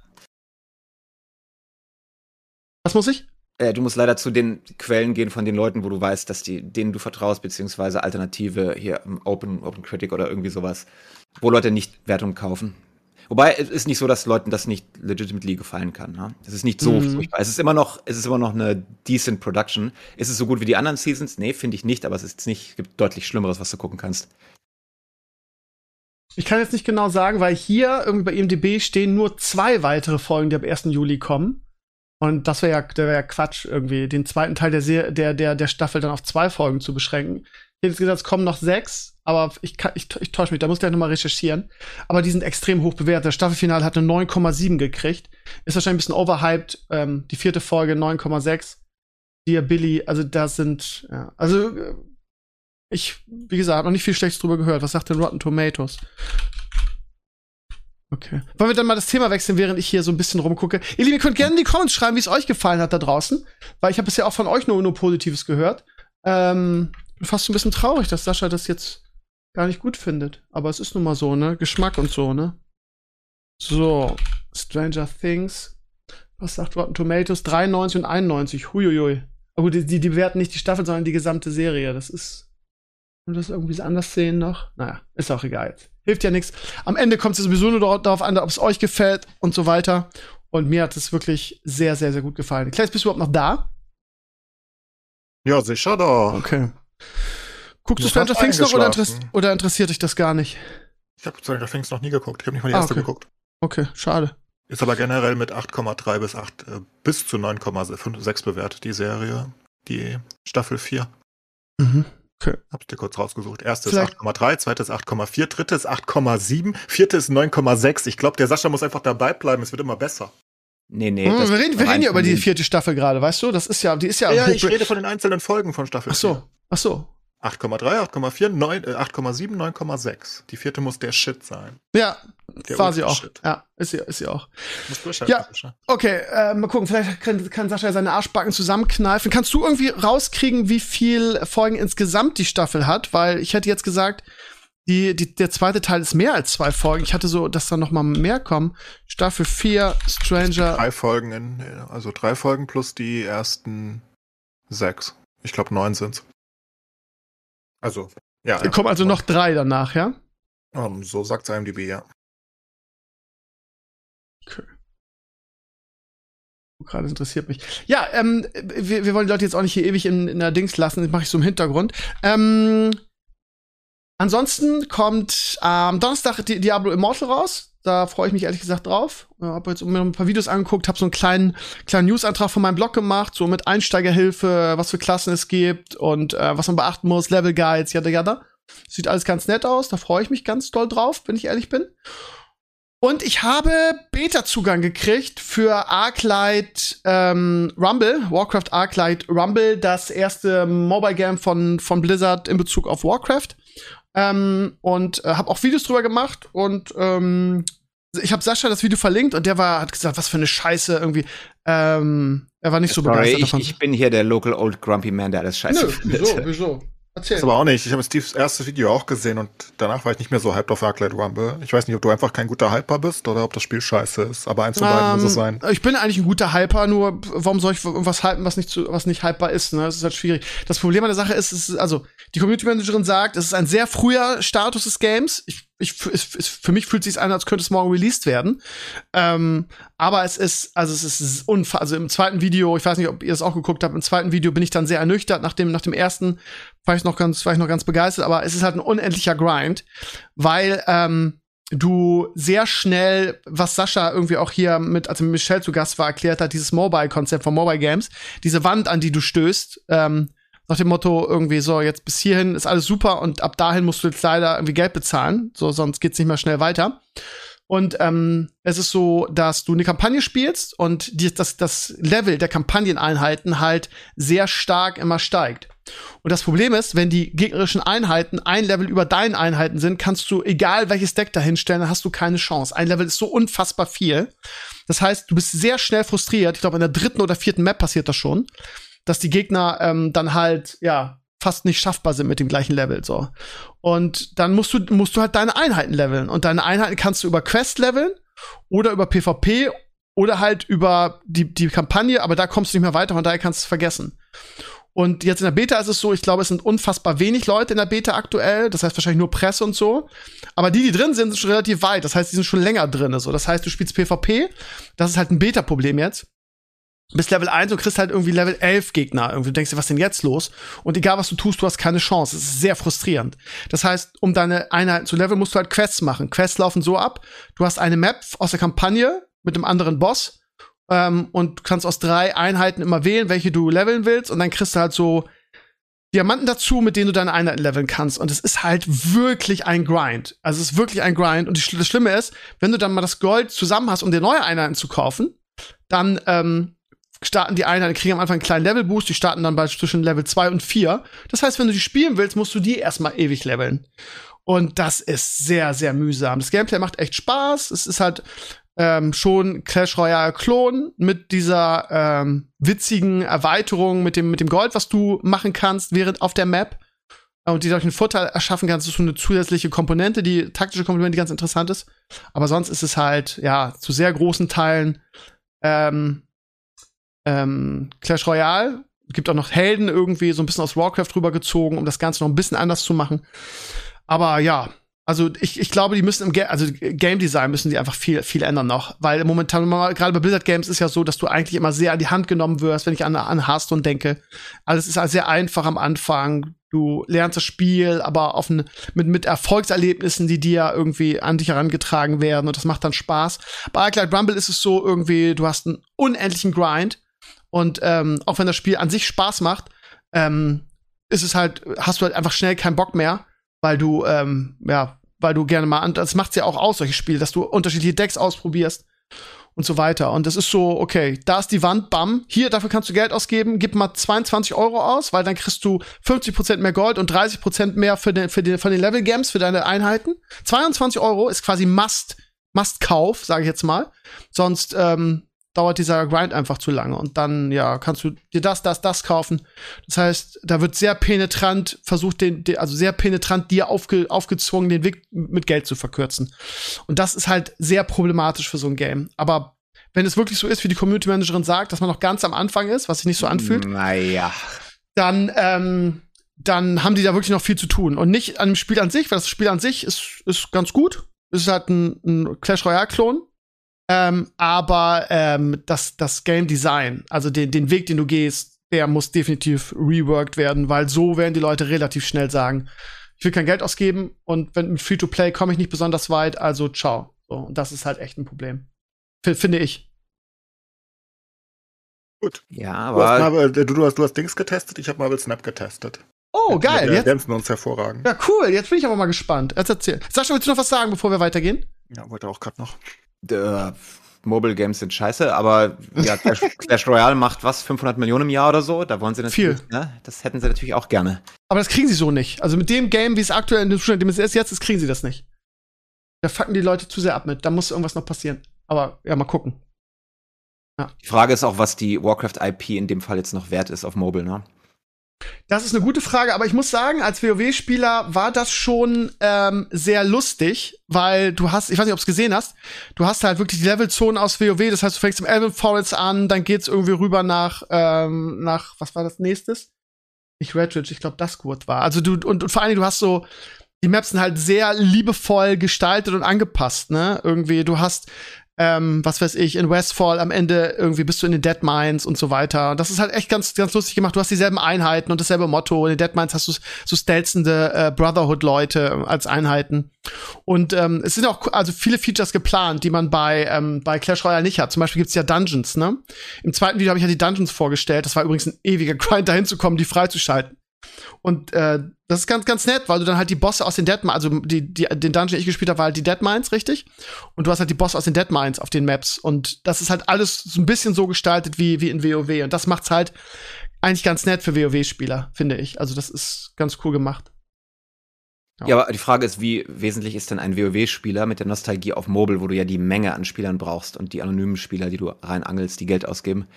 Was muss ich? Äh, du musst leider zu den Quellen gehen von den Leuten, wo du weißt, dass die, denen du vertraust, beziehungsweise Alternative hier Open, Open Critic oder irgendwie sowas, wo Leute nicht Wertungen kaufen. Wobei es ist nicht so, dass Leuten das nicht legitimately gefallen kann. Ne? Es ist nicht so mhm. furchtbar. Es ist immer noch, es ist immer noch eine decent Production. Ist es so gut wie die anderen Seasons? Nee, finde ich nicht, aber es ist nicht, es gibt deutlich Schlimmeres, was du gucken kannst. Ich kann jetzt nicht genau sagen, weil hier irgendwie bei IMDb stehen nur zwei weitere Folgen, die ab 1. Juli kommen. Und das wäre ja, wär ja Quatsch, irgendwie den zweiten Teil der, der, der, der Staffel dann auf zwei Folgen zu beschränken. Es kommen noch sechs, aber ich, ich, ich täusche mich, da muss ich gleich nochmal recherchieren. Aber die sind extrem hoch bewertet. Das Staffelfinale hat eine 9,7 gekriegt. Ist wahrscheinlich ein bisschen overhyped. Ähm, die vierte Folge 9,6. Dear Billy, also da sind, ja, also äh, ich, wie gesagt, habe noch nicht viel Schlechtes drüber gehört. Was sagt denn Rotten Tomatoes? Okay. Wollen wir dann mal das Thema wechseln, während ich hier so ein bisschen rumgucke? Ihr Lieben, ihr könnt gerne in die Comments schreiben, wie es euch gefallen hat da draußen. Weil ich habe bisher auch von euch nur, nur Positives gehört. Ähm, bin fast ein bisschen traurig, dass Sascha das jetzt gar nicht gut findet. Aber es ist nun mal so, ne? Geschmack und so, ne? So, Stranger Things. Was sagt Rotten Tomatoes? 93 und 91. Huiuiui. Aber gut, die, die, die bewerten nicht die Staffel, sondern die gesamte Serie. Das ist. Und das irgendwie anders sehen noch? Naja, ist auch egal jetzt. Hilft ja nichts. Am Ende kommt es sowieso nur darauf an, ob es euch gefällt und so weiter. Und mir hat es wirklich sehr, sehr, sehr gut gefallen. Kleines, bist du überhaupt noch da? Ja, sicher da. Okay. Guckst du Stranger Things noch oder, interess oder, interessiert dich das gar nicht? Ich habe Stranger Things noch nie geguckt. Ich habe nicht mal die ah, erste okay. geguckt. Okay, schade. Ist aber generell mit 8,3 bis 8 äh, bis zu 9,6 bewertet, die Serie. Die Staffel 4. Mhm. Okay. Hab's dir kurz rausgesucht. Erste ist 8,3, zweite ist 8,4, dritte ist 8,7, vierte ist 9,6. Ich glaube, der Sascha muss einfach dabei bleiben. Es wird immer besser. Nee, nee. Hm, wir reden, wir reden ja über die vierte Staffel gerade, weißt du? Das ist ja, die ist ja. Ja, ich rede von den einzelnen Folgen von Staffel Ach so, 4. ach so. 8,3, 8,4, 8,7, 9,6. Die vierte muss der Shit sein. Ja, der war sie auch. Shit. Ja, ist sie, ist sie auch. Muss durchhalten, ja, okay, äh, mal gucken. Vielleicht kann, kann Sascha seine Arschbacken zusammenkneifen. Kannst du irgendwie rauskriegen, wie viel Folgen insgesamt die Staffel hat? Weil ich hätte jetzt gesagt, die, die, der zweite Teil ist mehr als zwei Folgen. Ich hatte so, dass da noch mal mehr kommen. Staffel 4, Stranger. Drei Folgen, in, also drei Folgen plus die ersten sechs. Ich glaube, neun sind's. Also, ja. ja. Kommen also noch drei danach, ja? Um, so sagt's IMDb, ja. Okay. Gerade interessiert mich. Ja, ähm, wir, wir wollen die Leute jetzt auch nicht hier ewig in, in der Dings lassen. Das mache ich so im Hintergrund. Ähm, Ansonsten kommt am ähm, Donnerstag Diablo Immortal raus. Da freue ich mich ehrlich gesagt drauf. Ich habe jetzt mir ein paar Videos angeguckt, habe so einen kleinen, kleinen News-Antrag von meinem Blog gemacht, so mit Einsteigerhilfe, was für Klassen es gibt und äh, was man beachten muss, Level Guides, yada yada. Sieht alles ganz nett aus, da freue ich mich ganz doll drauf, wenn ich ehrlich bin. Und ich habe Beta-Zugang gekriegt für Arclight ähm, Rumble, Warcraft Arclight Rumble, das erste Mobile Game von, von Blizzard in Bezug auf Warcraft. Ähm, und äh, habe auch Videos drüber gemacht und ähm, ich habe Sascha das Video verlinkt und der war hat gesagt, was für eine Scheiße irgendwie. Ähm, er war nicht so Sorry, begeistert ich, davon. Ich bin hier der Local Old Grumpy Man, der alles Scheiße Nö, findet. Wieso? Wieso? Erzähl. Das aber auch nicht. Ich habe Steves erstes Video auch gesehen und danach war ich nicht mehr so hyped auf Arclight Rumble. Ich weiß nicht, ob du einfach kein guter Hyper bist oder ob das Spiel scheiße ist, aber eins von beiden muss es sein. Ähm, Ich bin eigentlich ein guter Hyper, nur warum soll ich was hypen, was nicht, zu, was nicht hyper ist? Ne? Das ist halt schwierig. Das Problem an der Sache ist, ist also, die Community Managerin sagt, es ist ein sehr früher Status des Games. Ich, ich, es, es, für mich fühlt es sich an, als könnte es morgen released werden. Ähm, aber es ist, also es ist unfassbar. Also im zweiten Video, ich weiß nicht, ob ihr das auch geguckt habt, im zweiten Video bin ich dann sehr ernüchtert. Nach dem, nach dem ersten war ich noch ganz, war ich noch ganz begeistert, aber es ist halt ein unendlicher Grind, weil ähm, du sehr schnell, was Sascha irgendwie auch hier mit, als Michelle zu Gast war, erklärt hat, dieses Mobile-Konzept von Mobile Games, diese Wand, an die du stößt, ähm, nach dem Motto irgendwie so, jetzt bis hierhin ist alles super und ab dahin musst du jetzt leider irgendwie Geld bezahlen, so sonst geht's nicht mehr schnell weiter. Und ähm, es ist so, dass du eine Kampagne spielst und die, das, das Level der Kampagneneinheiten halt sehr stark immer steigt. Und das Problem ist, wenn die gegnerischen Einheiten ein Level über deinen Einheiten sind, kannst du, egal welches Deck dahinstellen, hast du keine Chance. Ein Level ist so unfassbar viel. Das heißt, du bist sehr schnell frustriert. Ich glaube, in der dritten oder vierten Map passiert das schon, dass die Gegner ähm, dann halt, ja, fast nicht schaffbar sind mit dem gleichen Level so. Und dann musst du musst du halt deine Einheiten leveln und deine Einheiten kannst du über Quest leveln oder über PvP oder halt über die die Kampagne, aber da kommst du nicht mehr weiter, von daher kannst du es vergessen. Und jetzt in der Beta ist es so, ich glaube, es sind unfassbar wenig Leute in der Beta aktuell. Das heißt wahrscheinlich nur Presse und so. Aber die, die drin sind, sind schon relativ weit. Das heißt, die sind schon länger drin. So. Das heißt, du spielst PvP. Das ist halt ein Beta-Problem jetzt. Bis Level 1 und kriegst halt irgendwie Level 11 Gegner. Irgendwie du denkst dir, was denn jetzt los? Und egal, was du tust, du hast keine Chance. Es ist sehr frustrierend. Das heißt, um deine Einheiten zu leveln, musst du halt Quests machen. Quests laufen so ab. Du hast eine Map aus der Kampagne mit einem anderen Boss ähm, und du kannst aus drei Einheiten immer wählen, welche du leveln willst und dann kriegst du halt so Diamanten dazu, mit denen du deine Einheiten leveln kannst. Und es ist halt wirklich ein Grind. Also es ist wirklich ein Grind. Und das Schlimme ist, wenn du dann mal das Gold zusammen hast, um dir neue Einheiten zu kaufen, dann ähm, starten die Einheiten, kriegen am Anfang einen kleinen Level-Boost, die starten dann bei zwischen Level 2 und 4. Das heißt, wenn du die spielen willst, musst du die erstmal ewig leveln. Und das ist sehr, sehr mühsam. Das Gameplay macht echt Spaß. Es ist halt ähm, schon Clash Royale Klon mit dieser ähm, witzigen Erweiterung mit dem mit dem Gold, was du machen kannst während auf der Map und die einen Vorteil erschaffen kannst, ist so eine zusätzliche Komponente, die taktische Komponente, die ganz interessant ist. Aber sonst ist es halt ja zu sehr großen Teilen ähm, ähm, Clash Royale. Gibt auch noch Helden irgendwie so ein bisschen aus Warcraft rübergezogen, um das Ganze noch ein bisschen anders zu machen. Aber ja, also ich, ich glaube, die müssen im Ga also Game Design müssen die einfach viel viel ändern noch, weil momentan gerade bei Blizzard Games ist ja so, dass du eigentlich immer sehr an die Hand genommen wirst, wenn ich an an Hearthstone denke. Alles ist halt sehr einfach am Anfang. Du lernst das Spiel, aber auf ein, mit mit Erfolgserlebnissen, die dir irgendwie an dich herangetragen werden und das macht dann Spaß. Bei Arclight Rumble ist es so irgendwie, du hast einen unendlichen Grind und ähm, auch wenn das Spiel an sich Spaß macht, ähm, ist es halt hast du halt einfach schnell keinen Bock mehr weil du, ähm, ja, weil du gerne mal das macht's ja auch aus, solche Spiele, dass du unterschiedliche Decks ausprobierst und so weiter. Und das ist so, okay, da ist die Wand, bam, hier, dafür kannst du Geld ausgeben, gib mal 22 Euro aus, weil dann kriegst du 50% mehr Gold und 30% mehr für den, für den, von den Level Games, für deine Einheiten. 22 Euro ist quasi Must, Must-Kauf, sage ich jetzt mal. Sonst, ähm, dauert dieser Grind einfach zu lange und dann ja kannst du dir das das das kaufen. Das heißt da wird sehr penetrant versucht den, den also sehr penetrant dir aufge, aufgezwungen den Weg mit Geld zu verkürzen. Und das ist halt sehr problematisch für so ein Game. Aber wenn es wirklich so ist wie die Community Managerin sagt dass man noch ganz am Anfang ist was sich nicht so anfühlt naja. dann ähm, dann haben die da wirklich noch viel zu tun. Und nicht an dem Spiel an sich weil das Spiel an sich ist ist ganz gut. Es ist halt ein, ein Clash Royale Klon ähm, aber ähm, das, das Game Design, also den, den Weg, den du gehst, der muss definitiv reworked werden, weil so werden die Leute relativ schnell sagen, ich will kein Geld ausgeben und wenn mit Free-to-Play komme ich nicht besonders weit, also ciao. So, und das ist halt echt ein Problem. F finde ich. Gut. Ja, Du hast, aber Marvel, du, du, hast, du hast Dings getestet, ich habe Marvel Snap getestet. Oh, geil. Wir Jetzt, ergänzen uns hervorragend. ja, cool. Jetzt bin ich aber mal gespannt. Jetzt erzähl. Sascha, willst du noch was sagen, bevor wir weitergehen? Ja, wollte auch gerade noch. Äh, Mobile Games sind scheiße, aber ja, Clash, Clash Royale macht was, 500 Millionen im Jahr oder so, da wollen sie natürlich, Viel. Ne, das hätten sie natürlich auch gerne. Aber das kriegen sie so nicht. Also mit dem Game, wie es aktuell in dem Zustand, dem es ist, jetzt ist, kriegen sie das nicht. Da fucken die Leute zu sehr ab mit. Da muss irgendwas noch passieren. Aber ja, mal gucken. Die Frage ist auch, was die Warcraft IP in dem Fall jetzt noch wert ist auf Mobile, ne? Das ist eine gute Frage, aber ich muss sagen, als WoW-Spieler war das schon ähm, sehr lustig, weil du hast, ich weiß nicht, ob du es gesehen hast, du hast halt wirklich die Levelzonen aus WoW, das heißt, du fängst im Elven Forest an, dann geht's irgendwie rüber nach, ähm, nach, was war das nächstes? Nicht Redridge, ich glaube, Duskwood war. Also du, und, und vor allen Dingen, du hast so, die Maps sind halt sehr liebevoll gestaltet und angepasst, ne? Irgendwie, du hast ähm, was weiß ich, in Westfall am Ende irgendwie bist du in den Dead Mines und so weiter. Und das ist halt echt ganz, ganz lustig gemacht. Du hast dieselben Einheiten und dasselbe Motto. In den Dead Mines hast du so stelzende äh, Brotherhood-Leute als Einheiten. Und ähm, es sind auch also viele Features geplant, die man bei, ähm, bei Clash Royale nicht hat. Zum Beispiel gibt's ja Dungeons, ne? Im zweiten Video habe ich ja die Dungeons vorgestellt. Das war übrigens ein ewiger Grind, dahin zu kommen, die freizuschalten. Und äh, das ist ganz, ganz nett, weil du dann halt die Bosse aus den Dead Mines, also die, die, den Dungeon, den ich gespielt habe, war halt die Dead Mines, richtig? Und du hast halt die Bosse aus den Dead Mines auf den Maps. Und das ist halt alles so ein bisschen so gestaltet wie, wie in WoW. Und das macht's halt eigentlich ganz nett für WoW-Spieler, finde ich. Also das ist ganz cool gemacht. Ja. ja, aber die Frage ist, wie wesentlich ist denn ein WoW-Spieler mit der Nostalgie auf Mobile, wo du ja die Menge an Spielern brauchst und die anonymen Spieler, die du reinangelst, die Geld ausgeben?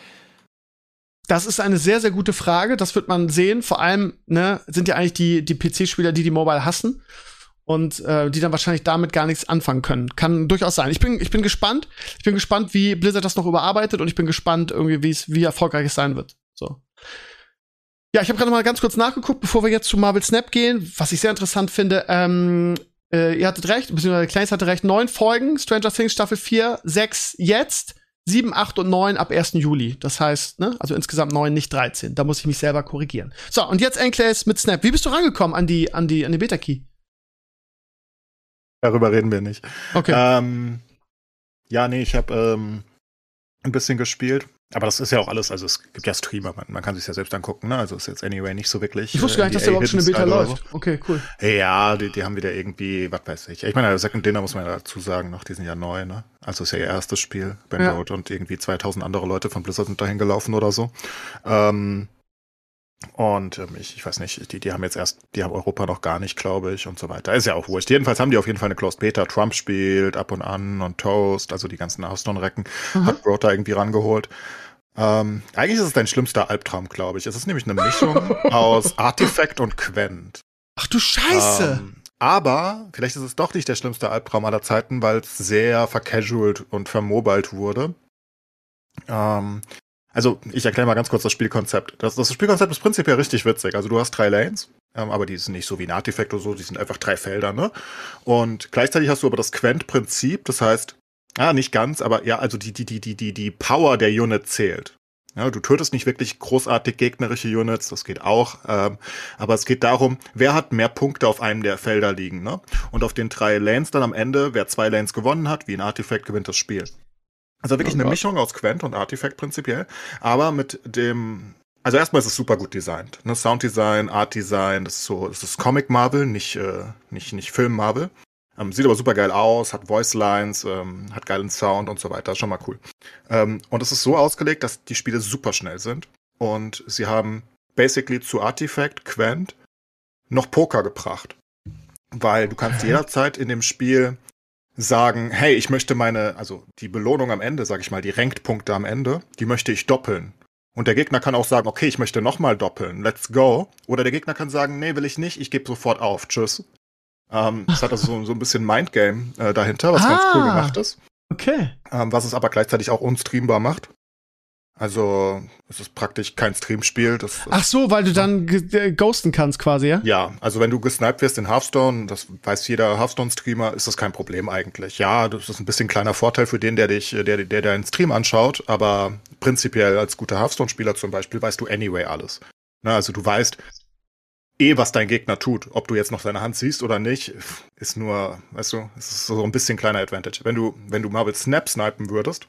Das ist eine sehr, sehr gute Frage. Das wird man sehen. Vor allem ne, sind ja eigentlich die, die PC-Spieler, die die Mobile hassen und äh, die dann wahrscheinlich damit gar nichts anfangen können. Kann durchaus sein. Ich bin, ich bin gespannt. Ich bin gespannt, wie Blizzard das noch überarbeitet und ich bin gespannt, irgendwie, wie es, wie erfolgreich es sein wird. So. Ja, ich habe gerade mal ganz kurz nachgeguckt, bevor wir jetzt zu Marvel Snap gehen, was ich sehr interessant finde. Ähm, äh, ihr hattet recht, beziehungsweise Kleins hatte recht. Neun Folgen, Stranger Things Staffel 4, sechs jetzt. 7, 8 und 9 ab 1. Juli. Das heißt, ne, also insgesamt 9, nicht 13. Da muss ich mich selber korrigieren. So, und jetzt Enclaves mit Snap. Wie bist du rangekommen an die, an die, an die Beta-Key? Darüber reden wir nicht. Okay. Ähm, ja, nee, ich habe ähm, ein bisschen gespielt. Aber das ist ja auch alles, also es gibt ja Streamer, man, man kann sich ja selbst angucken, ne? Also ist jetzt anyway nicht so wirklich. Ich wusste gar nicht, dass der überhaupt schon eine Beta läuft. Okay, cool. Ja, die, die haben wieder irgendwie, was weiß ich. Ich meine, Second Dinner muss man ja dazu sagen noch, die sind ja neu, ne? Also ist ja ihr erstes Spiel, Ben ja. Und irgendwie 2000 andere Leute von Blizzard sind dahin gelaufen oder so. Ähm, und ähm, ich, ich weiß nicht, die, die haben jetzt erst, die haben Europa noch gar nicht, glaube ich, und so weiter. Ist ja auch wurscht. Jedenfalls haben die auf jeden Fall eine Closed Beta. Trump spielt ab und an und Toast, also die ganzen Hearthstone-Recken, mhm. hat Broder irgendwie rangeholt. Ähm, eigentlich ist es dein schlimmster Albtraum, glaube ich. Es ist nämlich eine Mischung aus Artifact und Quent. Ach du Scheiße! Ähm, aber vielleicht ist es doch nicht der schlimmste Albtraum aller Zeiten, weil es sehr vercasualt und vermobilt wurde. Ähm, also, ich erkläre mal ganz kurz das Spielkonzept. Das, das Spielkonzept ist prinzipiell richtig witzig. Also, du hast drei Lanes, ähm, aber die sind nicht so wie ein Artifact oder so, die sind einfach drei Felder, ne? Und gleichzeitig hast du aber das Quent-Prinzip, das heißt, Ah, nicht ganz, aber ja, also die, die, die, die, die, die Power der Unit zählt. Ja, du tötest nicht wirklich großartig gegnerische Units, das geht auch, ähm, aber es geht darum, wer hat mehr Punkte auf einem der Felder liegen, ne? Und auf den drei Lanes dann am Ende, wer zwei Lanes gewonnen hat, wie ein Artifact gewinnt das Spiel. Also wirklich oh eine Mischung aus Quent und Artifact prinzipiell, aber mit dem also erstmal ist es super gut designt. Ne? Sounddesign, Artdesign, das ist so, das ist Comic Marvel, nicht, äh, nicht, nicht Film Marvel. Ähm, sieht aber super geil aus, hat Voice Lines, ähm, hat geilen Sound und so weiter. Ist schon mal cool. Ähm, und es ist so ausgelegt, dass die Spiele super schnell sind. Und sie haben basically zu Artifact, Quent, noch Poker gebracht. Weil du kannst jederzeit in dem Spiel sagen, hey, ich möchte meine, also die Belohnung am Ende, sag ich mal, die Ranked-Punkte am Ende, die möchte ich doppeln. Und der Gegner kann auch sagen, okay, ich möchte nochmal doppeln, let's go. Oder der Gegner kann sagen, nee, will ich nicht, ich gebe sofort auf, tschüss. Ähm, es hat also so, so ein bisschen Mindgame äh, dahinter, was ah, ganz cool ah, gemacht ist. Okay. Ähm, was es aber gleichzeitig auch unstreambar macht. Also, es ist praktisch kein Streamspiel. Das, Ach so, weil du dann äh, ghosten kannst quasi, ja? Ja, also wenn du gesniped wirst in Hearthstone, das weiß jeder Hearthstone-Streamer, ist das kein Problem eigentlich. Ja, das ist ein bisschen kleiner Vorteil für den, der dich, der, der deinen Stream anschaut, aber prinzipiell als guter Hearthstone-Spieler zum Beispiel weißt du anyway alles. Na, also du weißt, eh, was dein Gegner tut. Ob du jetzt noch seine Hand siehst oder nicht, ist nur, weißt du, es ist so ein bisschen kleiner Advantage. Wenn du, wenn du Marvel Snap snipen würdest,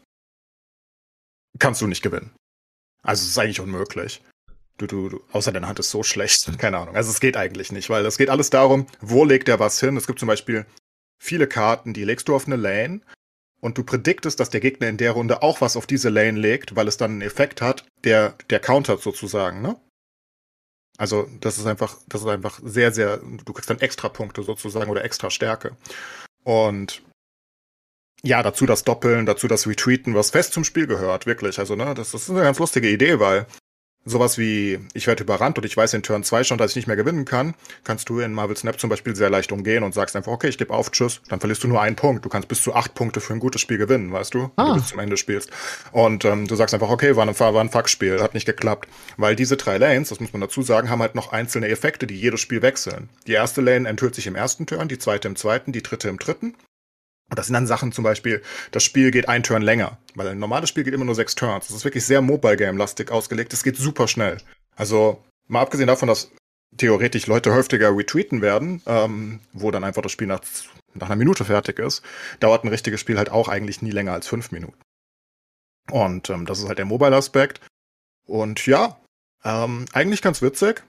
kannst du nicht gewinnen. Also es ist eigentlich unmöglich. Du, du, du, außer deine Hand ist so schlecht, keine Ahnung. Also es geht eigentlich nicht, weil es geht alles darum, wo legt er was hin. Es gibt zum Beispiel viele Karten, die legst du auf eine Lane und du prediktest, dass der Gegner in der Runde auch was auf diese Lane legt, weil es dann einen Effekt hat, der, der countert sozusagen, ne? Also das ist einfach, das ist einfach sehr, sehr, du kriegst dann extra Punkte sozusagen oder extra Stärke. Und ja, dazu das Doppeln, dazu das Retreaten, was fest zum Spiel gehört, wirklich. Also, ne, das, das ist eine ganz lustige Idee, weil sowas wie, ich werde überrannt und ich weiß in Turn 2 schon, dass ich nicht mehr gewinnen kann, kannst du in Marvel Snap zum Beispiel sehr leicht umgehen und sagst einfach, okay, ich gebe auf, tschüss, dann verlierst du nur einen Punkt. Du kannst bis zu acht Punkte für ein gutes Spiel gewinnen, weißt du, wenn Ah. du bis zum Ende spielst. Und ähm, du sagst einfach, okay, war ein, war ein Fuckspiel, hat nicht geklappt. Weil diese drei Lanes, das muss man dazu sagen, haben halt noch einzelne Effekte, die jedes Spiel wechseln. Die erste Lane enthüllt sich im ersten Turn, die zweite im zweiten, die dritte im dritten. Und das sind dann Sachen zum Beispiel, das Spiel geht ein Turn länger, weil ein normales Spiel geht immer nur sechs Turns. Das ist wirklich sehr Mobile-Game-lastig ausgelegt. Es geht super schnell. Also, mal abgesehen davon, dass theoretisch Leute häufiger retweeten werden, ähm, wo dann einfach das Spiel nach, nach einer Minute fertig ist, dauert ein richtiges Spiel halt auch eigentlich nie länger als fünf Minuten. Und ähm, das ist halt der Mobile-Aspekt. Und ja, ähm, eigentlich ganz witzig,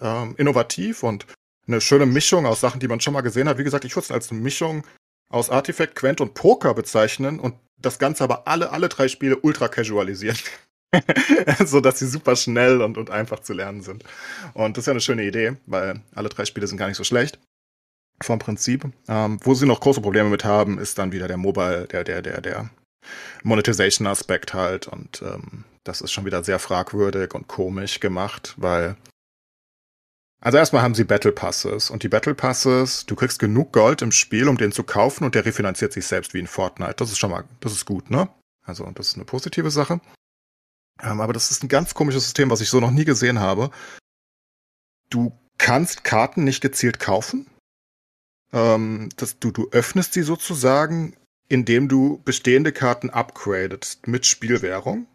ähm, innovativ und eine schöne Mischung aus Sachen, die man schon mal gesehen hat. Wie gesagt, ich würde es als eine Mischung aus Artifact, Quent und Poker bezeichnen und das Ganze aber alle, alle drei Spiele ultra casualisieren. so dass sie super schnell und, und einfach zu lernen sind. Und das ist ja eine schöne Idee, weil alle drei Spiele sind gar nicht so schlecht. Vom Prinzip. Ähm, wo sie noch große Probleme mit haben, ist dann wieder der Mobile, der, der, der, der Monetization-Aspekt halt. Und ähm, das ist schon wieder sehr fragwürdig und komisch gemacht, weil also erstmal haben sie Battle Passes und die Battle Passes, du kriegst genug Gold im Spiel, um den zu kaufen und der refinanziert sich selbst wie in Fortnite. Das ist schon mal, das ist gut, ne? Also das ist eine positive Sache. Ähm, aber das ist ein ganz komisches System, was ich so noch nie gesehen habe. Du kannst Karten nicht gezielt kaufen. Ähm, das, du, du öffnest sie sozusagen, indem du bestehende Karten upgradest mit Spielwährung.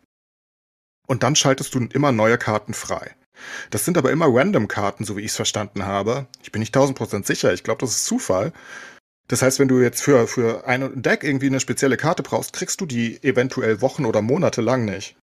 Und dann schaltest du immer neue Karten frei. Das sind aber immer Random-Karten, so wie ich es verstanden habe. Ich bin nicht 1000% sicher. Ich glaube, das ist Zufall. Das heißt, wenn du jetzt für, für ein Deck irgendwie eine spezielle Karte brauchst, kriegst du die eventuell Wochen oder Monate lang nicht.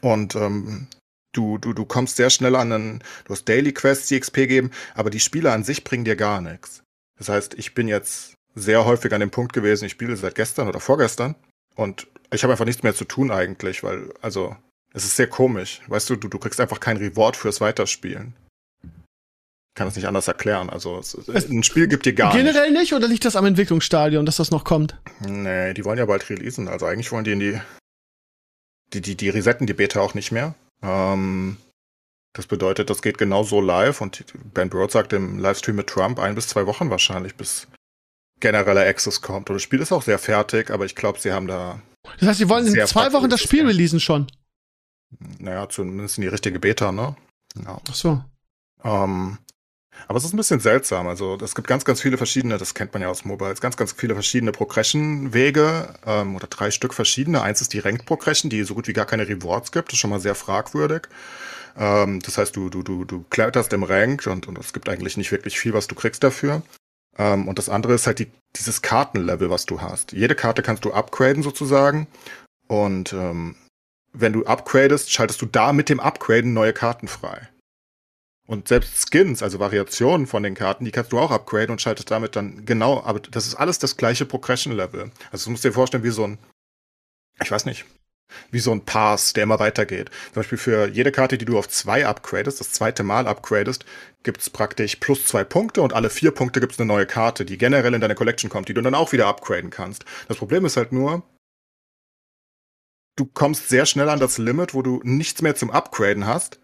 Und ähm, du, du, du kommst sehr schnell an einen, du hast Daily Quests, die XP geben, aber die Spiele an sich bringen dir gar nichts. Das heißt, ich bin jetzt sehr häufig an dem Punkt gewesen, ich spiele seit gestern oder vorgestern und ich habe einfach nichts mehr zu tun eigentlich, weil, also, es ist sehr komisch. Weißt du, du, du kriegst einfach kein Reward fürs Weiterspielen. Ich kann das nicht anders erklären. Also, es, Es- ein Spiel gibt dir gar nichts. Generell nicht oder liegt das am Entwicklungsstadion, dass das noch kommt? Nee, die wollen ja bald releasen. Also eigentlich wollen die in die. Die, die, die resetten die Beta auch nicht mehr. Ähm, das bedeutet, das geht genau so live und Ben Broad sagt im Livestream mit Trump ein bis zwei Wochen wahrscheinlich, bis genereller Access kommt. Und das Spiel ist auch sehr fertig, aber ich glaube, sie haben da, Das heißt, sie wollen in zwei Wochen das Spiel releasen schon. Naja, zumindest in die richtige Beta, ne? Ja. Ach so. Ähm, aber es ist ein bisschen seltsam. Also es gibt ganz, ganz viele verschiedene, das kennt man ja aus Mobiles, ganz, ganz viele verschiedene Progression-Wege ähm, oder drei Stück verschiedene. Eins ist die Ranked Progression, die so gut wie gar keine Rewards gibt. Das ist schon mal sehr fragwürdig. Ähm, das heißt, du, du, du, du kletterst im Rank und, und es gibt eigentlich nicht wirklich viel, was du kriegst dafür. Ähm, und das andere ist halt die, dieses Kartenlevel, was du hast. Jede Karte kannst du upgraden sozusagen. Und ähm, wenn du upgradest, schaltest du da mit dem Upgraden neue Karten frei. Und selbst Skins, also Variationen von den Karten, die kannst du auch upgraden und schaltest damit dann genau, aber das ist alles das gleiche Progression-Level. Also du musst dir vorstellen, wie so ein, ich weiß nicht, wie so ein Pass, der immer weitergeht. Zum Beispiel für jede Karte, die du auf zwei upgradest, das zweite Mal upgradest, gibt's praktisch plus zwei Punkte und alle vier Punkte gibt's eine neue Karte, die generell in deine Collection kommt, die du dann auch wieder upgraden kannst. Das Problem ist halt nur, du kommst sehr schnell an das Limit, wo du nichts mehr zum Upgraden hast.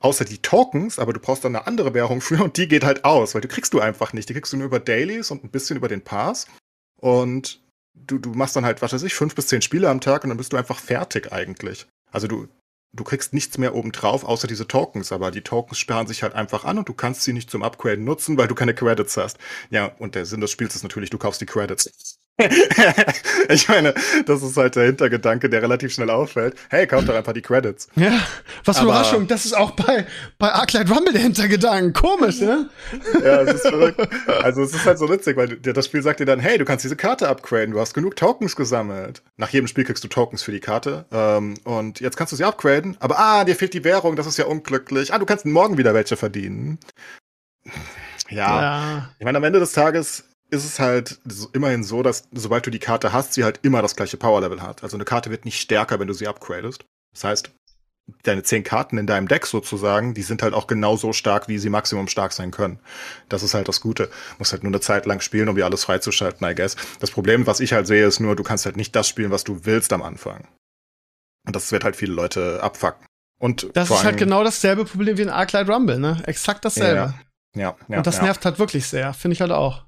Außer die Tokens, aber du brauchst dann eine andere Währung für und die geht halt aus, weil die kriegst du einfach nicht. Die kriegst du nur über Dailies und ein bisschen über den Pass. Und du, du machst dann halt, was weiß ich, fünf bis zehn Spiele am Tag und dann bist du einfach fertig eigentlich. Also du, du kriegst nichts mehr obendrauf, außer diese Tokens, aber die Tokens sperren sich halt einfach an und du kannst sie nicht zum Upgraden nutzen, weil du keine Credits hast. Ja, und der Sinn des Spiels ist natürlich, du kaufst die Credits. ich meine, das ist halt der Hintergedanke, der relativ schnell auffällt. Hey, kauf doch einfach die Credits. Ja, was für Aber- Überraschung. Das ist auch bei, bei Arclight Rumble der Hintergedanke. Komisch, ne? Ja, es ist verrückt. Also es ist halt so witzig, weil das Spiel sagt dir dann, hey, du kannst diese Karte upgraden, du hast genug Tokens gesammelt. Nach jedem Spiel kriegst du Tokens für die Karte. Ähm, und jetzt kannst du sie upgraden, aber ah, dir fehlt die Währung, das ist ja unglücklich. Ah, du kannst morgen wieder welche verdienen. Ja, Ja. ich meine, am Ende des Tages ist es halt immerhin so, dass sobald du die Karte hast, sie halt immer das gleiche Power-Level hat. Also eine Karte wird nicht stärker, wenn du sie upgradest. Das heißt, deine zehn Karten in deinem Deck sozusagen, die sind halt auch genauso stark, wie sie maximum stark sein können. Das ist halt das Gute. Muss halt nur eine Zeit lang spielen, um die alles freizuschalten, I guess. Das Problem, was ich halt sehe, ist nur, du kannst halt nicht das spielen, was du willst am Anfang. Und das wird halt viele Leute abfacken. Und das ist halt genau dasselbe Problem wie in Arclight Rumble, ne? Exakt dasselbe. Ja, ja. ja Und das ja. nervt halt wirklich sehr, finde ich halt auch.